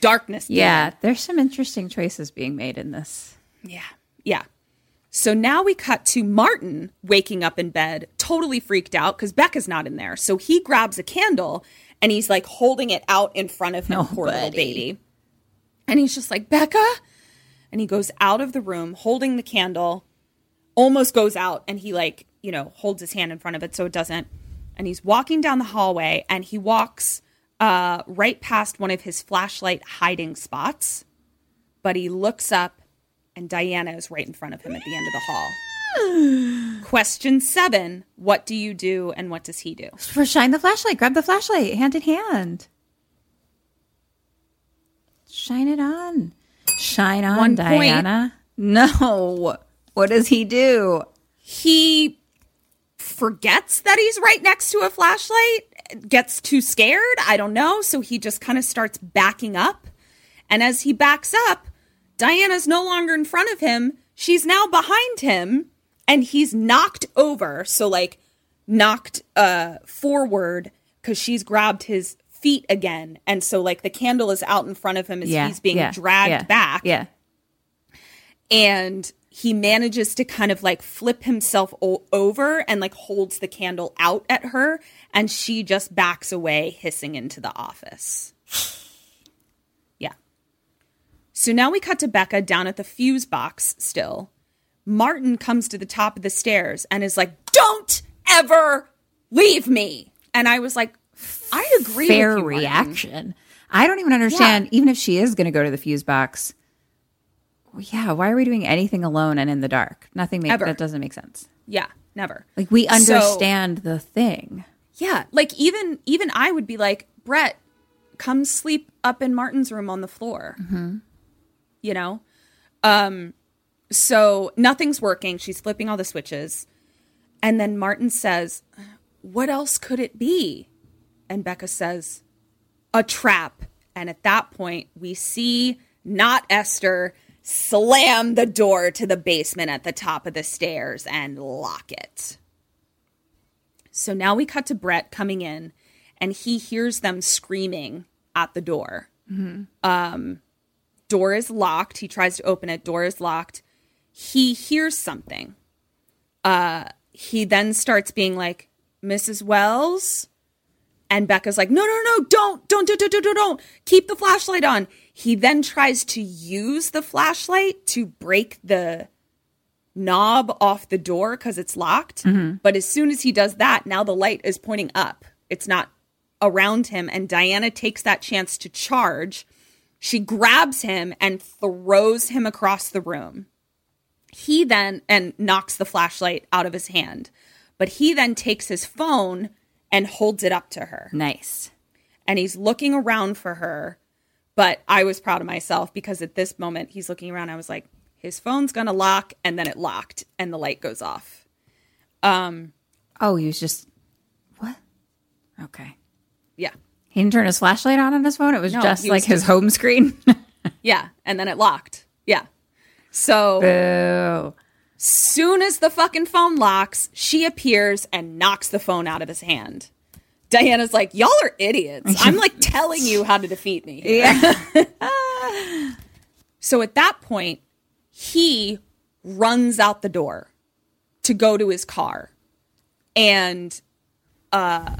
darkness. Yeah, there's some interesting choices being made in this. Yeah. Yeah. So now we cut to Martin waking up in bed, totally freaked out because Becca's not in there. So he grabs a candle and he's like holding it out in front of him, poor little baby. And he's just like, Becca? And he goes out of the room holding the candle, almost goes out, and he like, you know, holds his hand in front of it so it doesn't. And he's walking down the hallway and he walks uh, right past one of his flashlight hiding spots but he looks up and Diana is right in front of him at the end of the hall. Question seven What do you do and what does he do? For shine the flashlight, grab the flashlight, hand in hand. Shine it on. Shine on, One point. Diana. No. What does he do? He forgets that he's right next to a flashlight, gets too scared. I don't know. So he just kind of starts backing up. And as he backs up, Diana's no longer in front of him. She's now behind him and he's knocked over. So, like, knocked uh, forward because she's grabbed his feet again. And so, like, the candle is out in front of him as he's being yeah, dragged yeah, back. Yeah. and he manages to kind of like flip himself o- over and like holds the candle out at her and she just backs away hissing into the office. Yeah. So now we cut to becca down at the fuse box still. Martin comes to the top of the stairs and is like don't ever leave me! And i was like i agree Fair with you, reaction. I don't even understand, even if she is going to go to the fuse box. Yeah, why are we doing anything alone and in the dark? Nothing makes that doesn't make sense. yeah never Like we So- understand the thing. Yeah, like even even I would be like, Brett, come sleep up in Martin's room on the floor. You know, um, so nothing's working. She's flipping all the switches, and then Martin says, "What else could it be?" And Becca says, "A trap." And at that point, we see not Esther slam the door to the basement at the top of the stairs and lock it. So now we cut to Brett coming in, and he hears them screaming at the door. Um, door is locked. He tries to open it. Door is locked. He hears something. Uh, he then starts being like, "Mrs. Wells," and Becca's like, "No, no, no! Don't, don't, don't, don't, don't, don't, don't! Keep the flashlight on." He then tries to use the flashlight to break the knob off the door because it's locked. Mm-hmm. But as soon as he does that, now the light is pointing up. It's not around him. And Diana takes that chance to charge. She grabs him and throws him across the room. He then, and knocks the flashlight out of his hand. But he then takes his phone and holds it up to her Nice. and he's looking around for her. But I was proud of myself because at this moment he's looking around. I was like, his phone's gonna lock, and then it locked, and the light goes off. Um. Oh, he was just what? Okay. Yeah, He didn't turn his flashlight on on his phone. It was No, just like was his home screen. yeah, and then it locked. Yeah. So Boo. Soon as the fucking phone locks, she appears and knocks the phone out of his hand. Diana's like, y'all are idiots. I'm like telling you how to defeat me. here." so at that point, he runs out the door to go to his car. And uh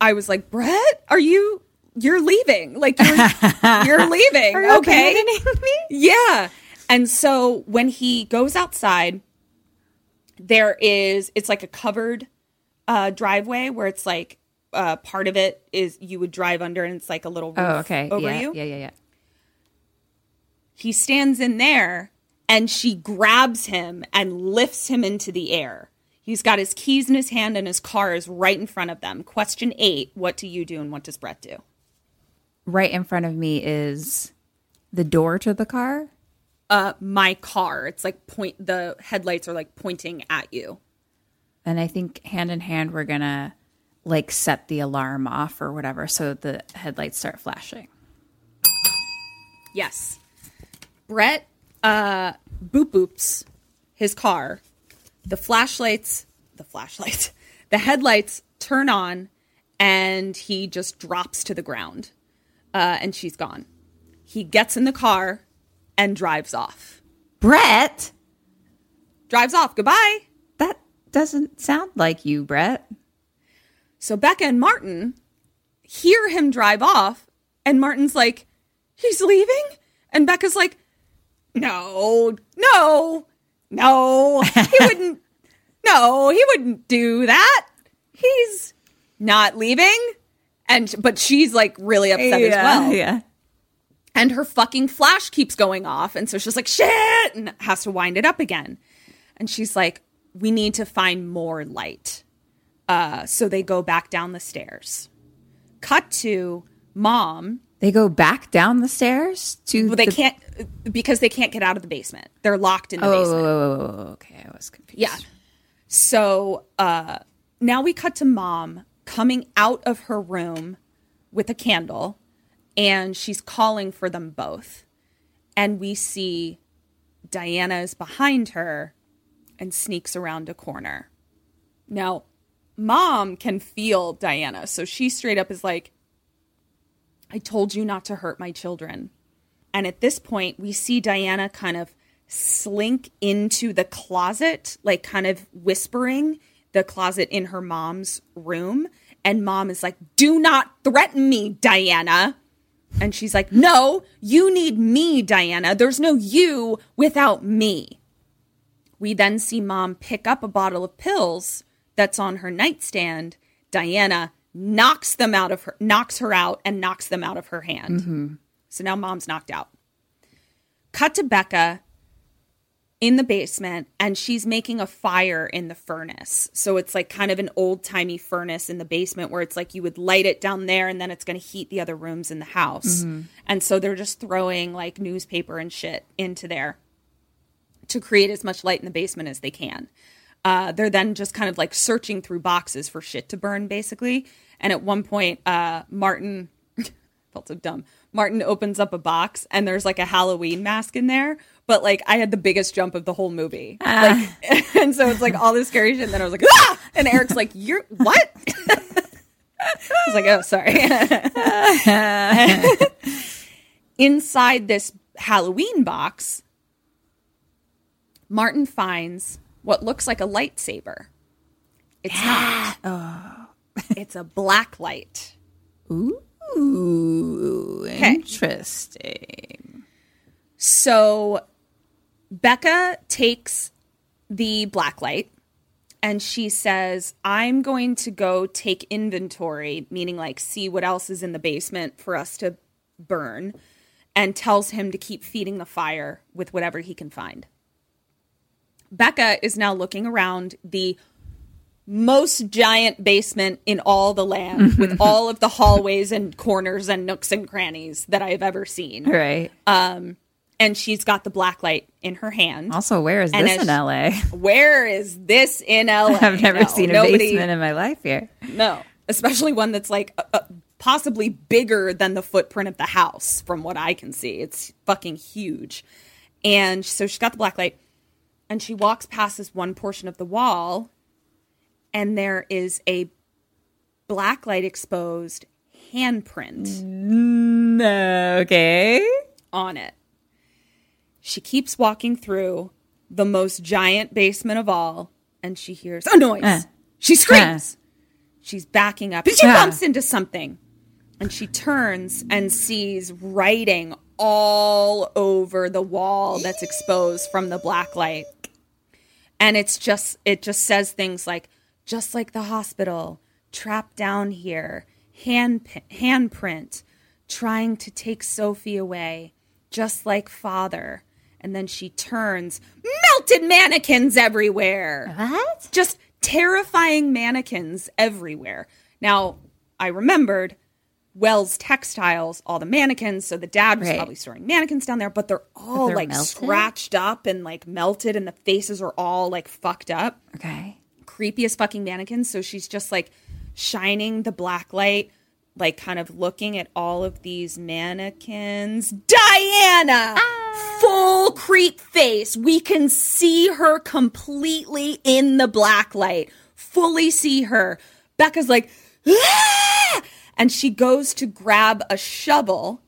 I was like, Brett, are you you're leaving? Like you're you're leaving. okay. Yeah. And so when he goes outside, there is it's like a covered uh, driveway where it's like uh, part of it is you would drive under and it's like a little roof Oh, okay. over yeah, you. yeah, yeah, yeah. He stands in there and she grabs him and lifts him into the air. He's got his keys in his hand and his car is right in front of them. Question eight What do you do and what does Brett do? Right in front of me is the door to the car. Uh, my car. It's like point, the headlights are like pointing at you. And I think hand in hand, we're to like set the alarm off or whatever. So the headlights start flashing. Yes. Brett uh boop boops his car. The flashlights, the flashlights, the headlights turn on and he just drops to the ground. Uh, and she's gone. He gets in the car and drives off. Brett, Drives off. Goodbye. that doesn't sound like you, Brett. So Becca and Martin hear him drive off, and Martin's like, he's leaving? And Becca's like, no, no, no, he wouldn't, no, he wouldn't do that. He's not leaving. And, but she's like really upset as well. Yeah. And her fucking flash keeps going off. And so she's like, shit, and has to wind it up again. And she's like, we need to find more light. Uh, so they go back down the stairs. Cut to mom. They go back down the stairs to. Well, they the- can't because they can't get out of the basement. They're locked in the Oh, basement. oh, okay. I was confused. Yeah. So uh, now we cut to mom coming out of her room with a candle, and she's calling for them both. And we see Diana is behind her and sneaks around a corner. Now, mom can feel Diana, so she straight up is like, I told you not to hurt my children. And at this point, we see Diana kind of slink into the closet, like kind of whispering the closet in her mom's room. And mom is like, Do not threaten me, Diana. And she's like, No, you need me, Diana. There's no you without me. We then see mom pick up a bottle of pills that's on her nightstand. Diana knocks them out of her, knocks her out, and knocks them out of her hand. Mm-hmm. So now mom's knocked out. Cut to Becca in the basement, and she's making a fire in the furnace. So it's like kind of an old timey furnace in the basement where it's like you would light it down there and then it's going to heat the other rooms in the house. And so they're just throwing like newspaper and shit into there to create as much light in the basement as they can. Uh, they're then just kind of like searching through boxes for shit to burn, basically. And at one point, uh, Martin felt so dumb. Martin opens up a box and there's like a Halloween mask in there. But like I had the biggest jump of the whole movie. Like and so it's like all this scary shit. And then I was like, ah! And Eric's like, You're what? I was like, oh sorry. Inside this Halloween box, Martin finds what looks like a lightsaber. It's not. It's a black light. Ooh, interesting. So Becca takes the black light and she says, I'm going to go take inventory, meaning like see what else is in the basement for us to burn, and tells him to keep feeding the fire with whatever he can find. Becca is now looking around the most giant basement in all the land with all of the hallways and corners and nooks and crannies that I have ever seen Right. Um, and she's got the black light in her hand. also, where is and this in LA? Where is this in LA? I've never No, seen a nobody- basement in my life here. No, especially one that's like uh, possibly bigger than the footprint of the house, from what I can see. It's fucking huge. And so she's got the black light, and she walks past this one portion of the wall, and there is a black light exposed handprint. Okay. on it. She keeps walking through the most giant basement of all, and she hears a noise. Uh. she screams. She's backing up, and she bumps into something. And she turns and sees writing all over the wall that's exposed from the black light. and it's just it just says things like just like the hospital, trapped down here, hand handprint, trying to take Sophie away, just like father. And then she turns, melted mannequins everywhere. What? Just terrifying mannequins everywhere. Now, I remembered Wells Textiles, all the mannequins. So the dad was Right. probably storing mannequins down there, but they're all they're like melted? scratched up and like melted, and the faces are all like fucked up. Okay. Creepiest fucking mannequins. So she's just like shining the black light, like kind of looking at all of these mannequins. Diana! Full creep face. We can see her completely in the black light. Fully see her. Becca's like, "Ah!" and she goes to grab a shovel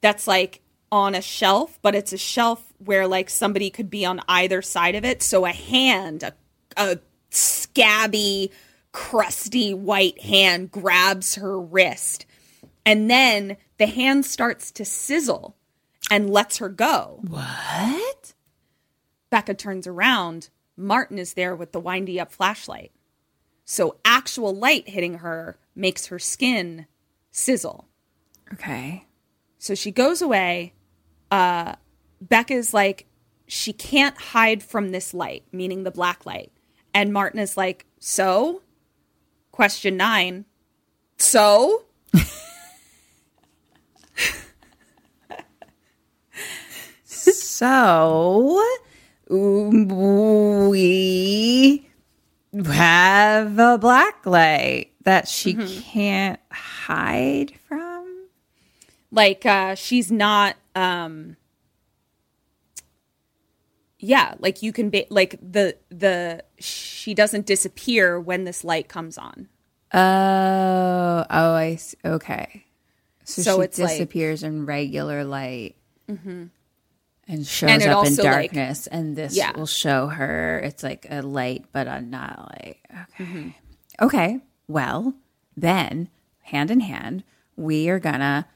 that's like on a shelf, but it's a shelf where like somebody could be on either side of it. So a hand, a, a scabby, crusty white hand grabs her wrist. And then the hand starts to sizzle and lets her go. What? Becca turns around. Martin is there with the windy up flashlight. So actual light hitting her makes her skin sizzle. Okay. So she goes away. Uh, Becca's like, she can't hide from this light, meaning the black light. And Martin is like, so? Question nine. So? So we have a black light that she can't hide from. Like, uh, she's not, um, yeah, like you can be, like the, the, she doesn't disappear when this light comes on. Oh, oh, I see. okay. So, So she it's like- disappears in regular light and shows And up in also, like- darkness, and this Yeah. will show her it's like a light, but a not light. Okay. Mm-hmm. Okay. Well, then, hand in hand, we are gonna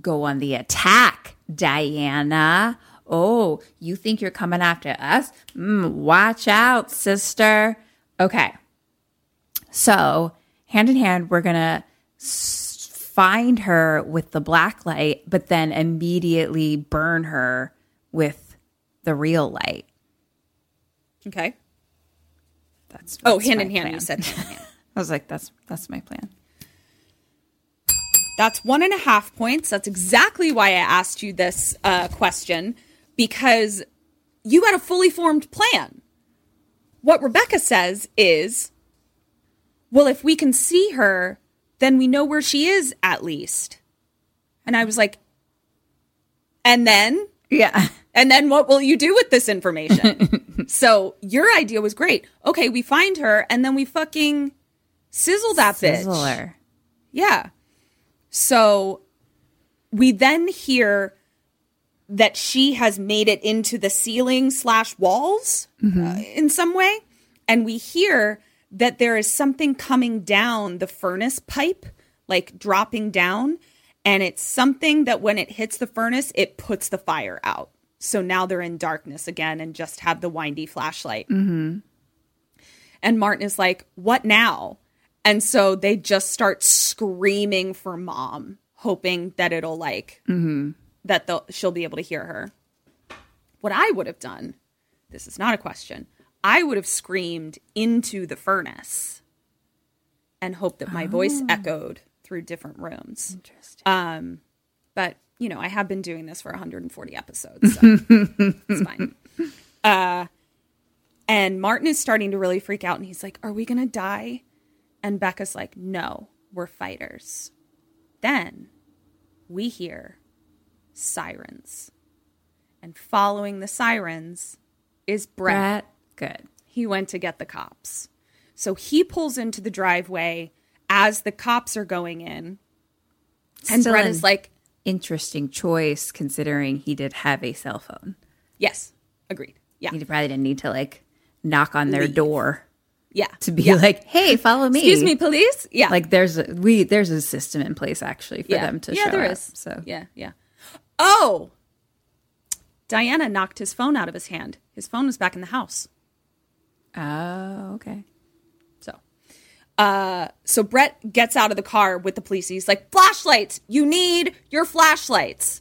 go on the attack, Diana. Oh, you think you're coming after us? Mm, watch out, sister. Okay. So, hand in hand, we're going to find her with the black light, but then immediately burn her with the real light. Okay. That's, Oh, hand in hand, plan. you said hand in hand. I was like, that's that's my plan. That's one and a half points. That's exactly why I asked you this uh, question because you had a fully formed plan. What Rebecca says is, well, if we can see her, then we know where she is at least. And I was like, and then? Yeah. And then what will you do with this information? so your idea was great. Okay, we find her and then we fucking sizzle that bitch. Sizzler. Yeah. So we then hear that she has made it into the ceiling slash walls mm-hmm. uh, in some way. And we hear that there is something coming down the furnace pipe, like dropping down. And it's something that when it hits the furnace, it puts the fire out. So now they're in darkness again and just have the windy flashlight. Mm-hmm. And Martin is like, What now? And so they just start screaming for mom, hoping that it'll like, mm-hmm. That they'll, she'll be able to hear her. What I would have done, this is not a question, I would have screamed into the furnace and hoped that my voice echoed through different rooms. Interesting. Um, but you know, I have been doing this for 140 episodes, so it's fine. Uh, and Martin is starting to really freak out, and he's like, "Are we gonna die?" And Becca's like, "No, we're fighters." Then we hear sirens, and following the sirens is Brett. Brett, good. He went to get the cops, so he pulls into the driveway as the cops are going in, and Still Brett is like, interesting choice considering he did have a cell phone. "Yes, agreed, yeah, He probably didn't need to like knock on their Leave. door yeah." to be yeah. like, "Hey, follow me." Excuse me, police. Yeah, Like there's a, we there's a system in place actually for yeah. them to yeah, show there up. is. So yeah, yeah. Oh, Diana knocked his phone out of his hand. His phone was back in the house. Oh, okay. So, uh, so Brett gets out of the car with the police. He's like, flashlights. You need your flashlights.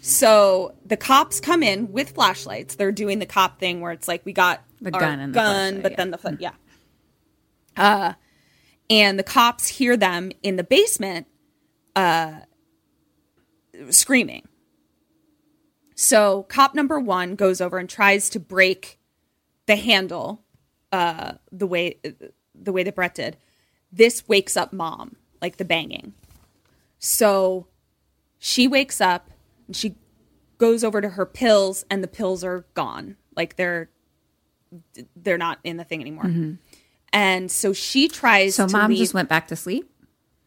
So the cops come in with flashlights. They're doing the cop thing where it's like we got The gun and the gun, but yeah. then the fla- yeah. Uh, and the cops hear them in the basement, uh, screaming. So cop number one goes over and tries to break the handle uh, the way the way that Brett did. This wakes up mom, like the banging. So she wakes up and she goes over to her pills, and the pills are gone. Like they're they're not in the thing anymore. And so she tries. To So mom leave. just went back to sleep?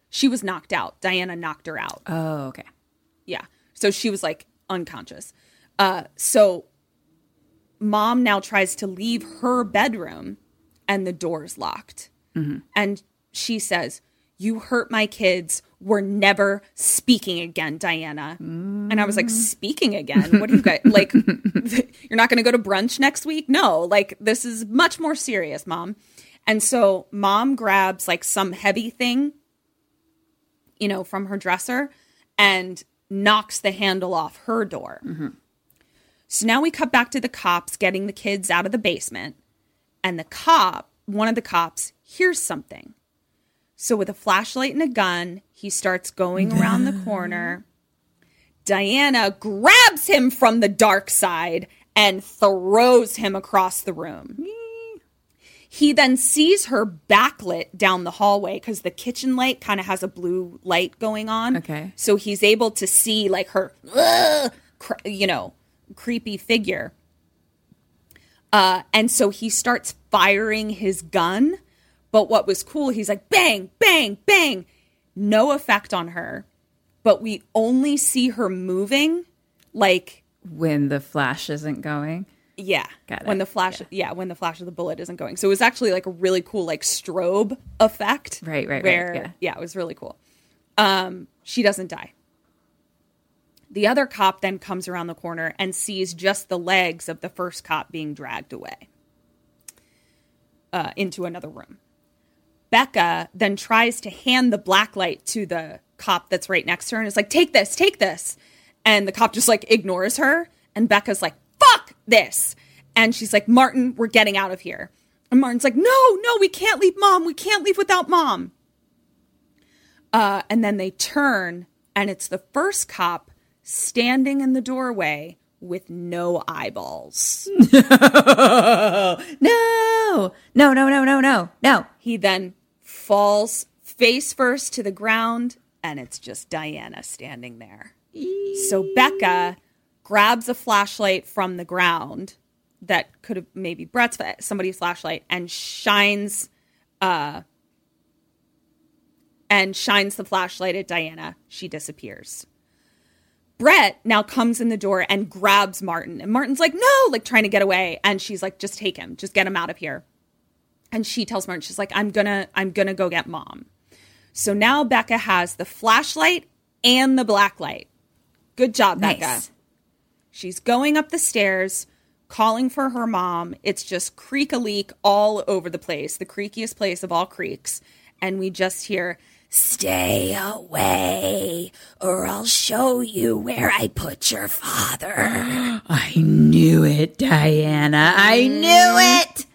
She was knocked out. Diana knocked her out. Oh, okay. Yeah. So she was like unconscious. Uh, so mom now tries to leave her bedroom and the door's locked. And she says, You hurt my kids. We're never speaking again, Diana. And I was like, Speaking again? What do you guys like? you're not going to go to brunch next week? No, like this is much more serious, mom. And so mom grabs like some heavy thing you know, from her dresser and knocks the handle off her door. So now we cut back to the cops getting the kids out of the basement, and the cop, one of the cops, hears something. So with a flashlight and a gun, he starts going around the corner. Diana grabs him from the dark side and throws him across the room. He then sees her backlit down the hallway because the kitchen light kind of has a blue light going on. Okay. So he's able to see like her, cr- you know, creepy figure. Uh, and so he starts firing his gun. But what was cool, he's like, bang, bang, bang. No effect on her. But we only see her moving like When the flash isn't going. Yeah. Got it. When the flash yeah. when the flash of the bullet isn't going. So it was actually like a really cool like strobe effect. Right, right, right, where, yeah. it was really cool. Um she doesn't die. The other cop then comes around the corner and sees just the legs of the first cop being dragged away uh, into another room. Becca then tries to hand the black light to the cop that's right next to her and is like, take this, take this. And the cop just like ignores her. And Becca's like, fuck this. And she's like, Martin, we're getting out of here. And Martin's like, no, no, we can't leave mom. We can't leave without mom. Uh, and then they turn, and it's the first cop standing in the doorway with no eyeballs. No, no, no, no, no, no, no. He then falls face first to the ground, and it's just Diana standing there. So Becca grabs a flashlight from the ground that could have maybe Brett's somebody's flashlight and shines uh and shines the flashlight at Diana. She disappears. Brett now comes in the door and grabs Martin. And Martin's like, no, like trying to get away. And she's like, just take him, just get him out of here. And she tells Martin, she's like, I'm gonna, I'm gonna go get mom. So now Becca has the flashlight and the black light. Good job, Nice. Becca. She's going up the stairs, calling for her mom. It's just creak a leak all over the place, the creakiest place of all creeks. And we just hear, Stay away, or I'll show you where I put your father. I knew it, Diana. I knew mm-hmm. it.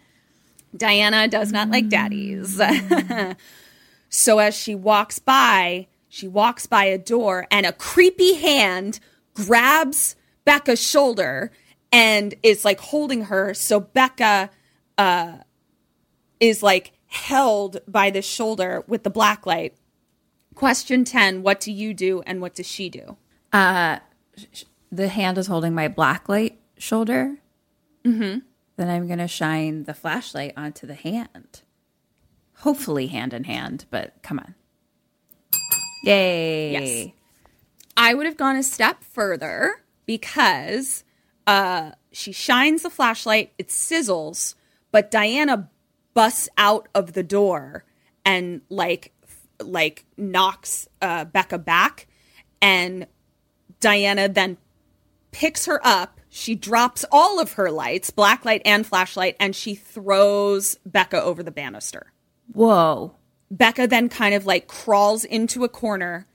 Diana does not like daddies. so as she walks by, she walks by a door and a creepy hand grabs Becca's shoulder and is like holding her. So Becca uh, is like held by the shoulder with the black light. Question 10 What do you do and what does she do? The hand is holding my black light shoulder. Mm-hmm. Then I'm going to shine the flashlight onto the hand. Hopefully, hand in hand, but come on. Yay. Yes. I would have gone a step further because uh, she shines the flashlight, it sizzles, but Diana busts out of the door and like like knocks uh, Becca back, and Diana then picks her up. She drops all of her lights, black light and flashlight, and she throws Becca over the banister. Whoa. Becca then kind of like crawls into a corner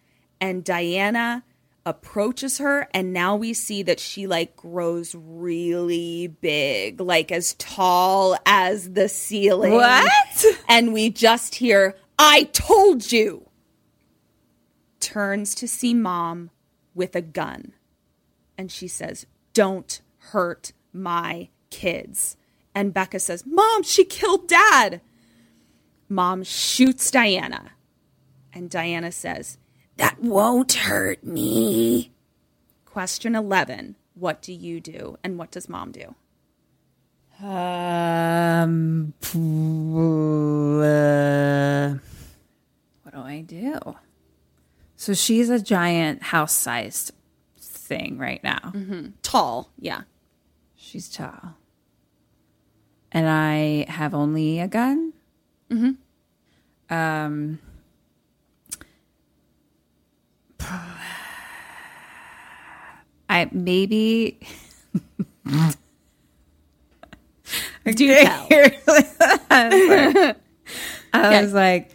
and Diana approaches her and now we see that she like grows really big, like as tall as the ceiling. What? And we just hear, "I told you." Turns to see mom with a gun. And she says, "Don't hurt my kids." And Becca says, "Mom, she killed dad." Mom shoots Diana. And Diana says, That won't hurt me. Question 11 What do you do? And what does mom do? Um, uh, what do I do? So she's a giant house sized thing right now. Tall. Yeah. She's tall. And I have only a gun? Mm-hmm. Um, I maybe. Do tell. I was like,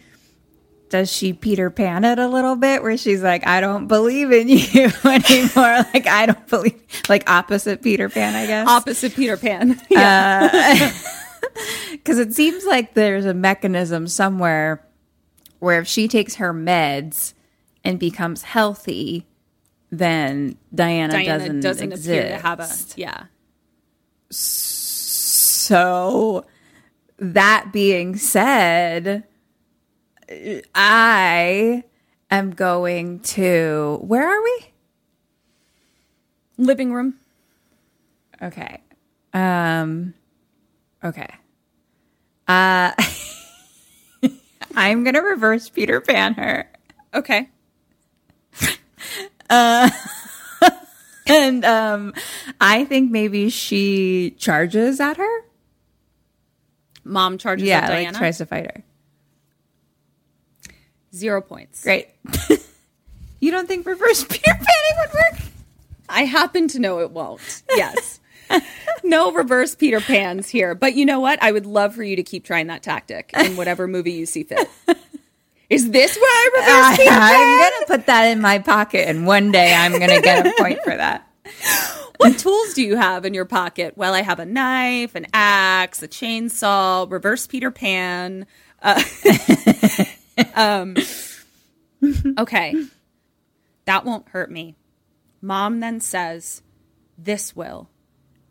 does she Peter Pan it a little bit where she's like, I don't believe in you anymore? like, I don't believe, like opposite Peter Pan, I guess. Opposite Peter Pan. Uh, yeah. Because it seems like there's a mechanism somewhere where if she takes her meds and becomes healthy, then Diana, Diana doesn't, doesn't, exist. appear to have a. Yeah. So, that being said, I am going to. Where are we? Living room. Okay. Um. Okay. Uh. I'm gonna reverse Peter Pan her, Okay. and um, I think maybe she charges at her. Mom charges Yeah, at like Diana. tries to fight her. Zero points. Great. you don't think reverse Peter Panning would work? I happen to know it won't. Yes. no reverse Peter Pans here. But you know what? I would love for you to keep trying that tactic in whatever movie you see fit. Is this where I reverse Peter Pan? I'm gonna put that in my pocket, and one day I'm gonna get a point for that. What tools do you have in your pocket? Well, I have a knife, an axe, a chainsaw, reverse Peter Pan. Uh, um, okay. That won't hurt me. Mom then says, This will.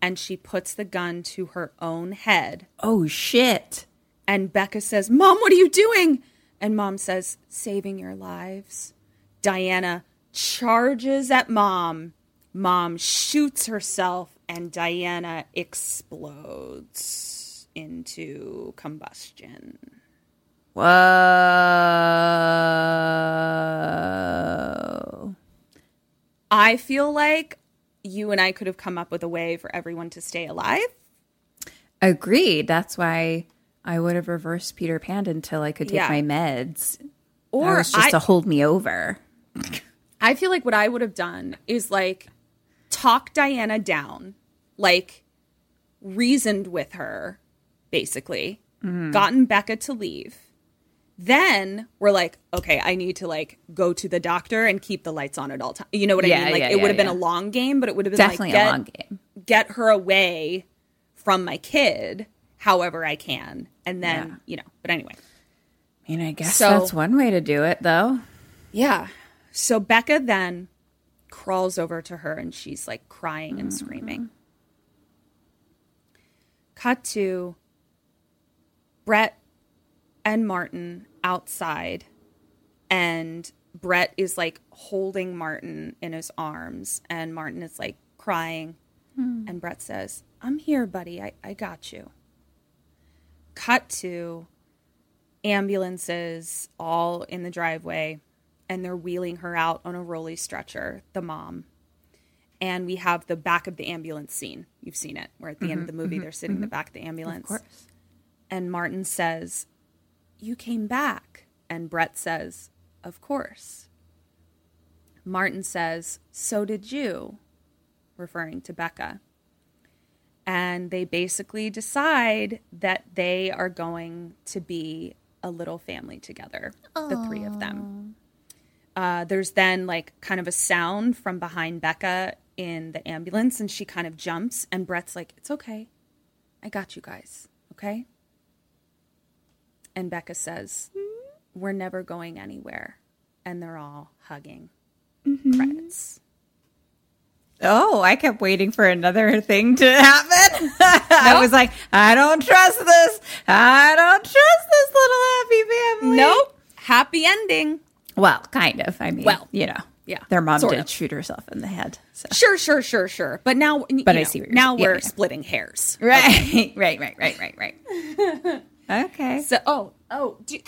And she puts the gun to her own head. Oh shit! And Becca says, Mom, what are you doing? And mom says, Saving your lives. Diana charges at mom. Mom shoots herself, and Diana explodes into combustion. Whoa! I feel like you and I could have come up with a way for everyone to stay alive. Agreed. That's why I would have reversed Peter Pan until I could take Yeah. my meds. Or just I- to hold me over. I feel like what I would have done is like talk Diana down, like reasoned with her, basically, mm-hmm. gotten Becca to leave. Then we're like, okay, I need to like go to the doctor and keep the lights on at all times. You know what I mean? Like yeah, it would yeah, have been a long game, but it would have been Definitely like a long game. get her away from my kid however I can. And then, you know, but anyway. I mean, I guess So- that's one way to do it, though. Yeah. So Becca then crawls over to her and she's like crying and screaming. Cut to Brett and Martin outside, and Brett is like holding Martin in his arms, and Martin is like crying. Hmm. And Brett says, I'm here, buddy. I, I got you. Cut to ambulances all in the driveway and they're wheeling her out on a rolly stretcher, the mom. And we have the back of the ambulance scene. You've seen it, where at the end of mm-hmm. the movie mm-hmm. they're sitting in the mm-hmm. back of the ambulance. Of And Martin says, You came back. And Brett says, Of course. Martin says, So did you. referring to Becca. And they basically decide that they are going to be a little family together, the three of them. Uh, there's then like kind of a sound from behind Becca in the ambulance, and she kind of jumps, and Brett's like, It's okay. I got you guys. Okay. And Becca says, We're never going anywhere. And they're all hugging. Credits. Oh, I kept waiting for another thing to happen. I was like, I don't trust this. I don't trust this little happy family. Nope. Happy ending. Well, kind of. I mean, Well, you know, yeah, their mom did of. shoot herself in the head. So. Sure, sure, sure, sure. But now, you But I know, see what you're now. Yeah, we're yeah. splitting hairs. Right, right, right, right, right, right. okay. So, oh, oh, do,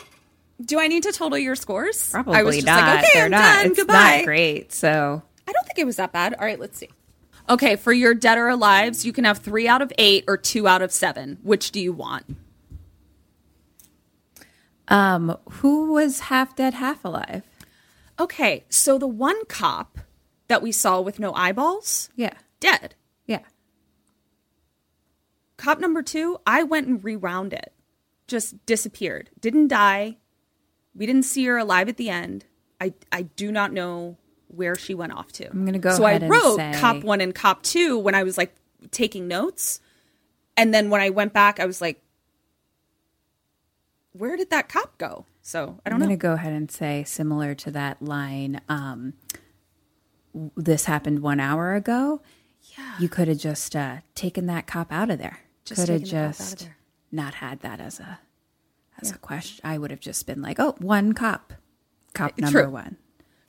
do I need to total your scores? Probably I was just not. like, okay, They're I'm not. done. It's Goodbye. not great. So I don't think it was that bad. All right, let's see. Okay, for your dead or alives, you can have three out of eight or two out of seven. Which do you want? Um, who was half dead, half alive? Okay, so the one cop that we saw with no eyeballs, Yeah, dead. yeah. Cop number two, I went and rewound it. Just disappeared. Didn't die. We didn't see her alive at the end. I I do not know where she went off to. I'm gonna go So I wrote say- cop one and cop two when I was like taking notes. And then when I went back, I was like, where did that cop go? So I I'm don't know. I'm going to go ahead and say similar to that line. Um, this happened one hour ago. Yeah, you could have just uh, taken that cop out of there. Just could have taken the cop out of just not had that as a as a question. I would have just been like, oh, one cop, cop number True. one.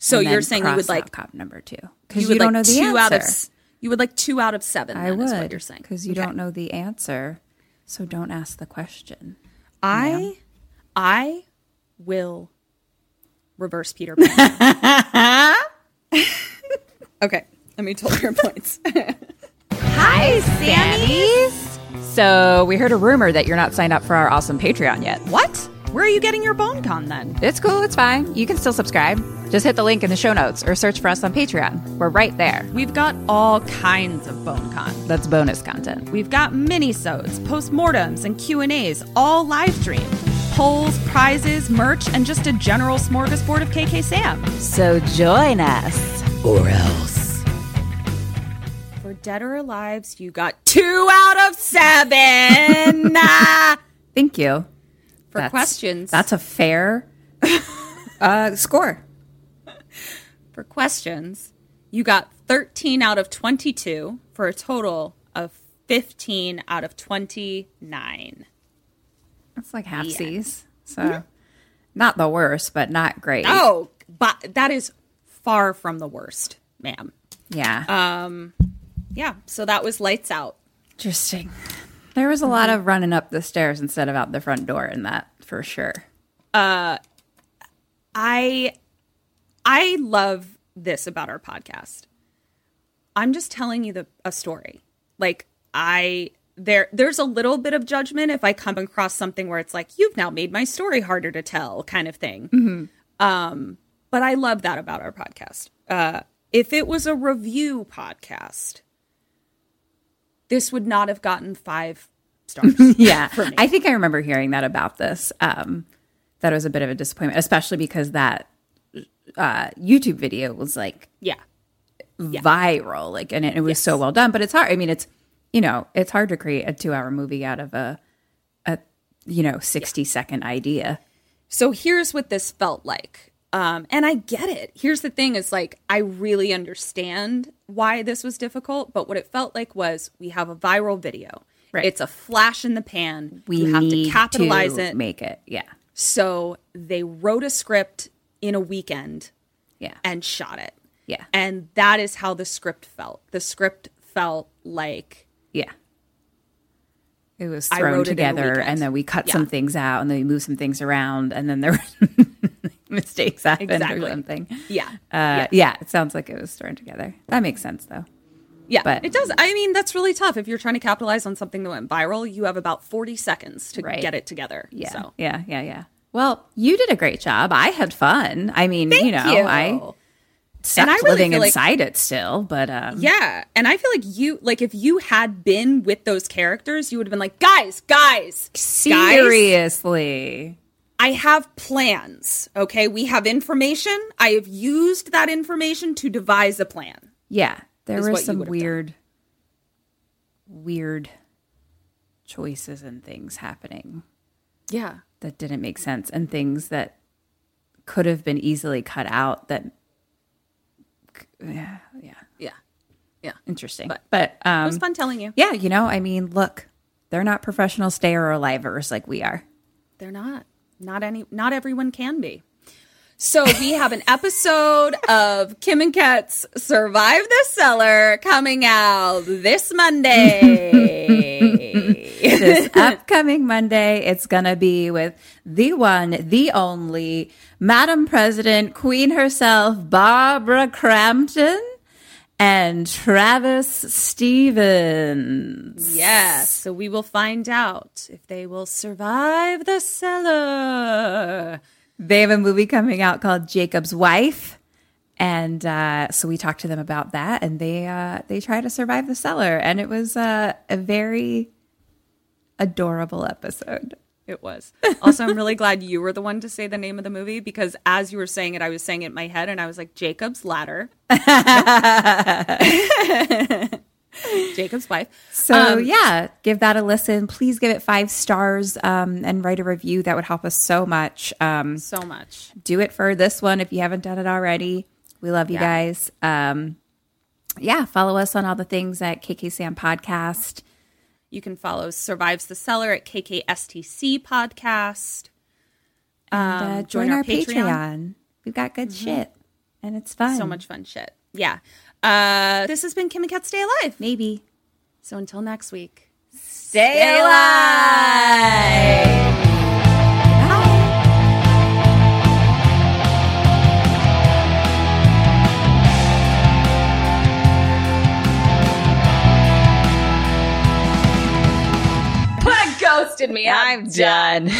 So you're saying you would like cop number two because you, would don't like know the two answer. out of you would like two out of seven. I then, would is what you're saying because you Okay. don't know the answer, so don't ask the question. I I will reverse Peter Pan. okay, let me total your points. Hi, Sammies. So we heard a rumor that you're not signed up for our awesome Patreon yet. what? Where are you getting your bone con then? It's cool, it's fine. You can still subscribe. Just hit the link in the show notes or search for us on Patreon. We're right there. We've got all kinds of bone con. That's bonus content. We've got mini-sodes, postmortems, and Q&As, all live streamed. Polls, prizes, merch, and just a general smorgasbord of KK Sam. So join us. Or else. For Dead or Alives, you got two out of seven. Thank you. For That's- questions, That's a fair uh, score. For questions, you got 13 out of 22 for a total of 15 out of 29. That's like half C's. So not the worst, but not great. Oh, but that is far from the worst, ma'am. yeah. Um Yeah, so that was lights out. Interesting. There was a lot of running up the stairs instead of out the front door in that for sure. Uh I I love this about our podcast. I'm just telling you the a story. Like I there there's a little bit of judgment if I come across something where it's like you've now made my story harder to tell kind of thing. Um but I love that about our podcast. Uh if it was a review podcast, this would not have gotten 5 stars. Yeah. for me. I think I remember hearing that about this. Um, that was a bit of a disappointment, especially because that uh, YouTube video was like yeah. viral, like, and it, it was so well done. But it's hard. I mean, it's you know, it's hard to create a two-hour movie out of a a you know sixty second idea. So here's what this felt like. Um, and I get it. Here's the thing is like, I really understand why this was difficult, but what it felt like was we have a viral video. Right. It's a flash in the pan. We have to capitalize to it. make it. Yeah, So they wrote a script in a weekend yeah, and shot it. yeah, And that is how the script felt. The script felt like yeah. It was thrown wrote it in a together, and then we cut Yeah. some things out, and then we moved some things around, and then there were mistakes happened Exactly. or something. yeah. Uh, yeah. it sounds like it was thrown together. That makes sense, though. Yeah, But- it does. I mean, that's really tough. If you're trying to capitalize on something that went viral, you have about 40 seconds to Right. get it together. Yeah, So. yeah, yeah, yeah. Well, you did a great job. I had fun. I mean, you know, I sucked I really living feel like- inside it still, but um, Yeah, and I feel like you like if you had been with those characters, you would have been like, guys, guys, guys, seriously. I have plans. Okay, we have information. I have used that information to devise a plan. Yeah, there were some have done. weird, weird choices and things happening Yeah, that didn't make sense, and things that could have been easily cut out. That, yeah, yeah, yeah. Yeah. Interesting. But- But, It um, was fun telling you. yeah, you know, I mean, look, they're not professional stayer or livers like we are. They're not. Not any. Not everyone can be. So we have an episode of Kim and Ket's Survive the Cellar coming out this Monday. this upcoming Monday. It's going to be with the one, the only Madam President, Queen herself, Barbara Crampton, and Travis Stevens. yes. So we will find out if they will survive the cellar. They have a movie coming out called Jacob's Wife. And uh, so we talked to them about that, and they uh, they try to survive the cellar, and it was uh, a very adorable episode. It was. Also, I'm really glad you were the one to say the name of the movie because as you were saying it, I was saying it in my head and I was like, Jacob's Ladder. Jacob's wife. So Um, yeah, give that a listen. Please give it five stars um, and write a review. That would help us so much. Um, So much. do it for this one if you haven't done it already. We love you Yeah. guys. Um, yeah, follow us on all the things at KK Sam Podcast. You can follow Survives the Cellar at KKSTC Podcast. And, uh, Um, join, our, Patreon. We've got good shit, and it's fun. So much fun shit. Yeah. Uh, this has been Kim and Ket Stay Alive. Maybe. So until next week. Stay alive. Ghosted me. I'm done.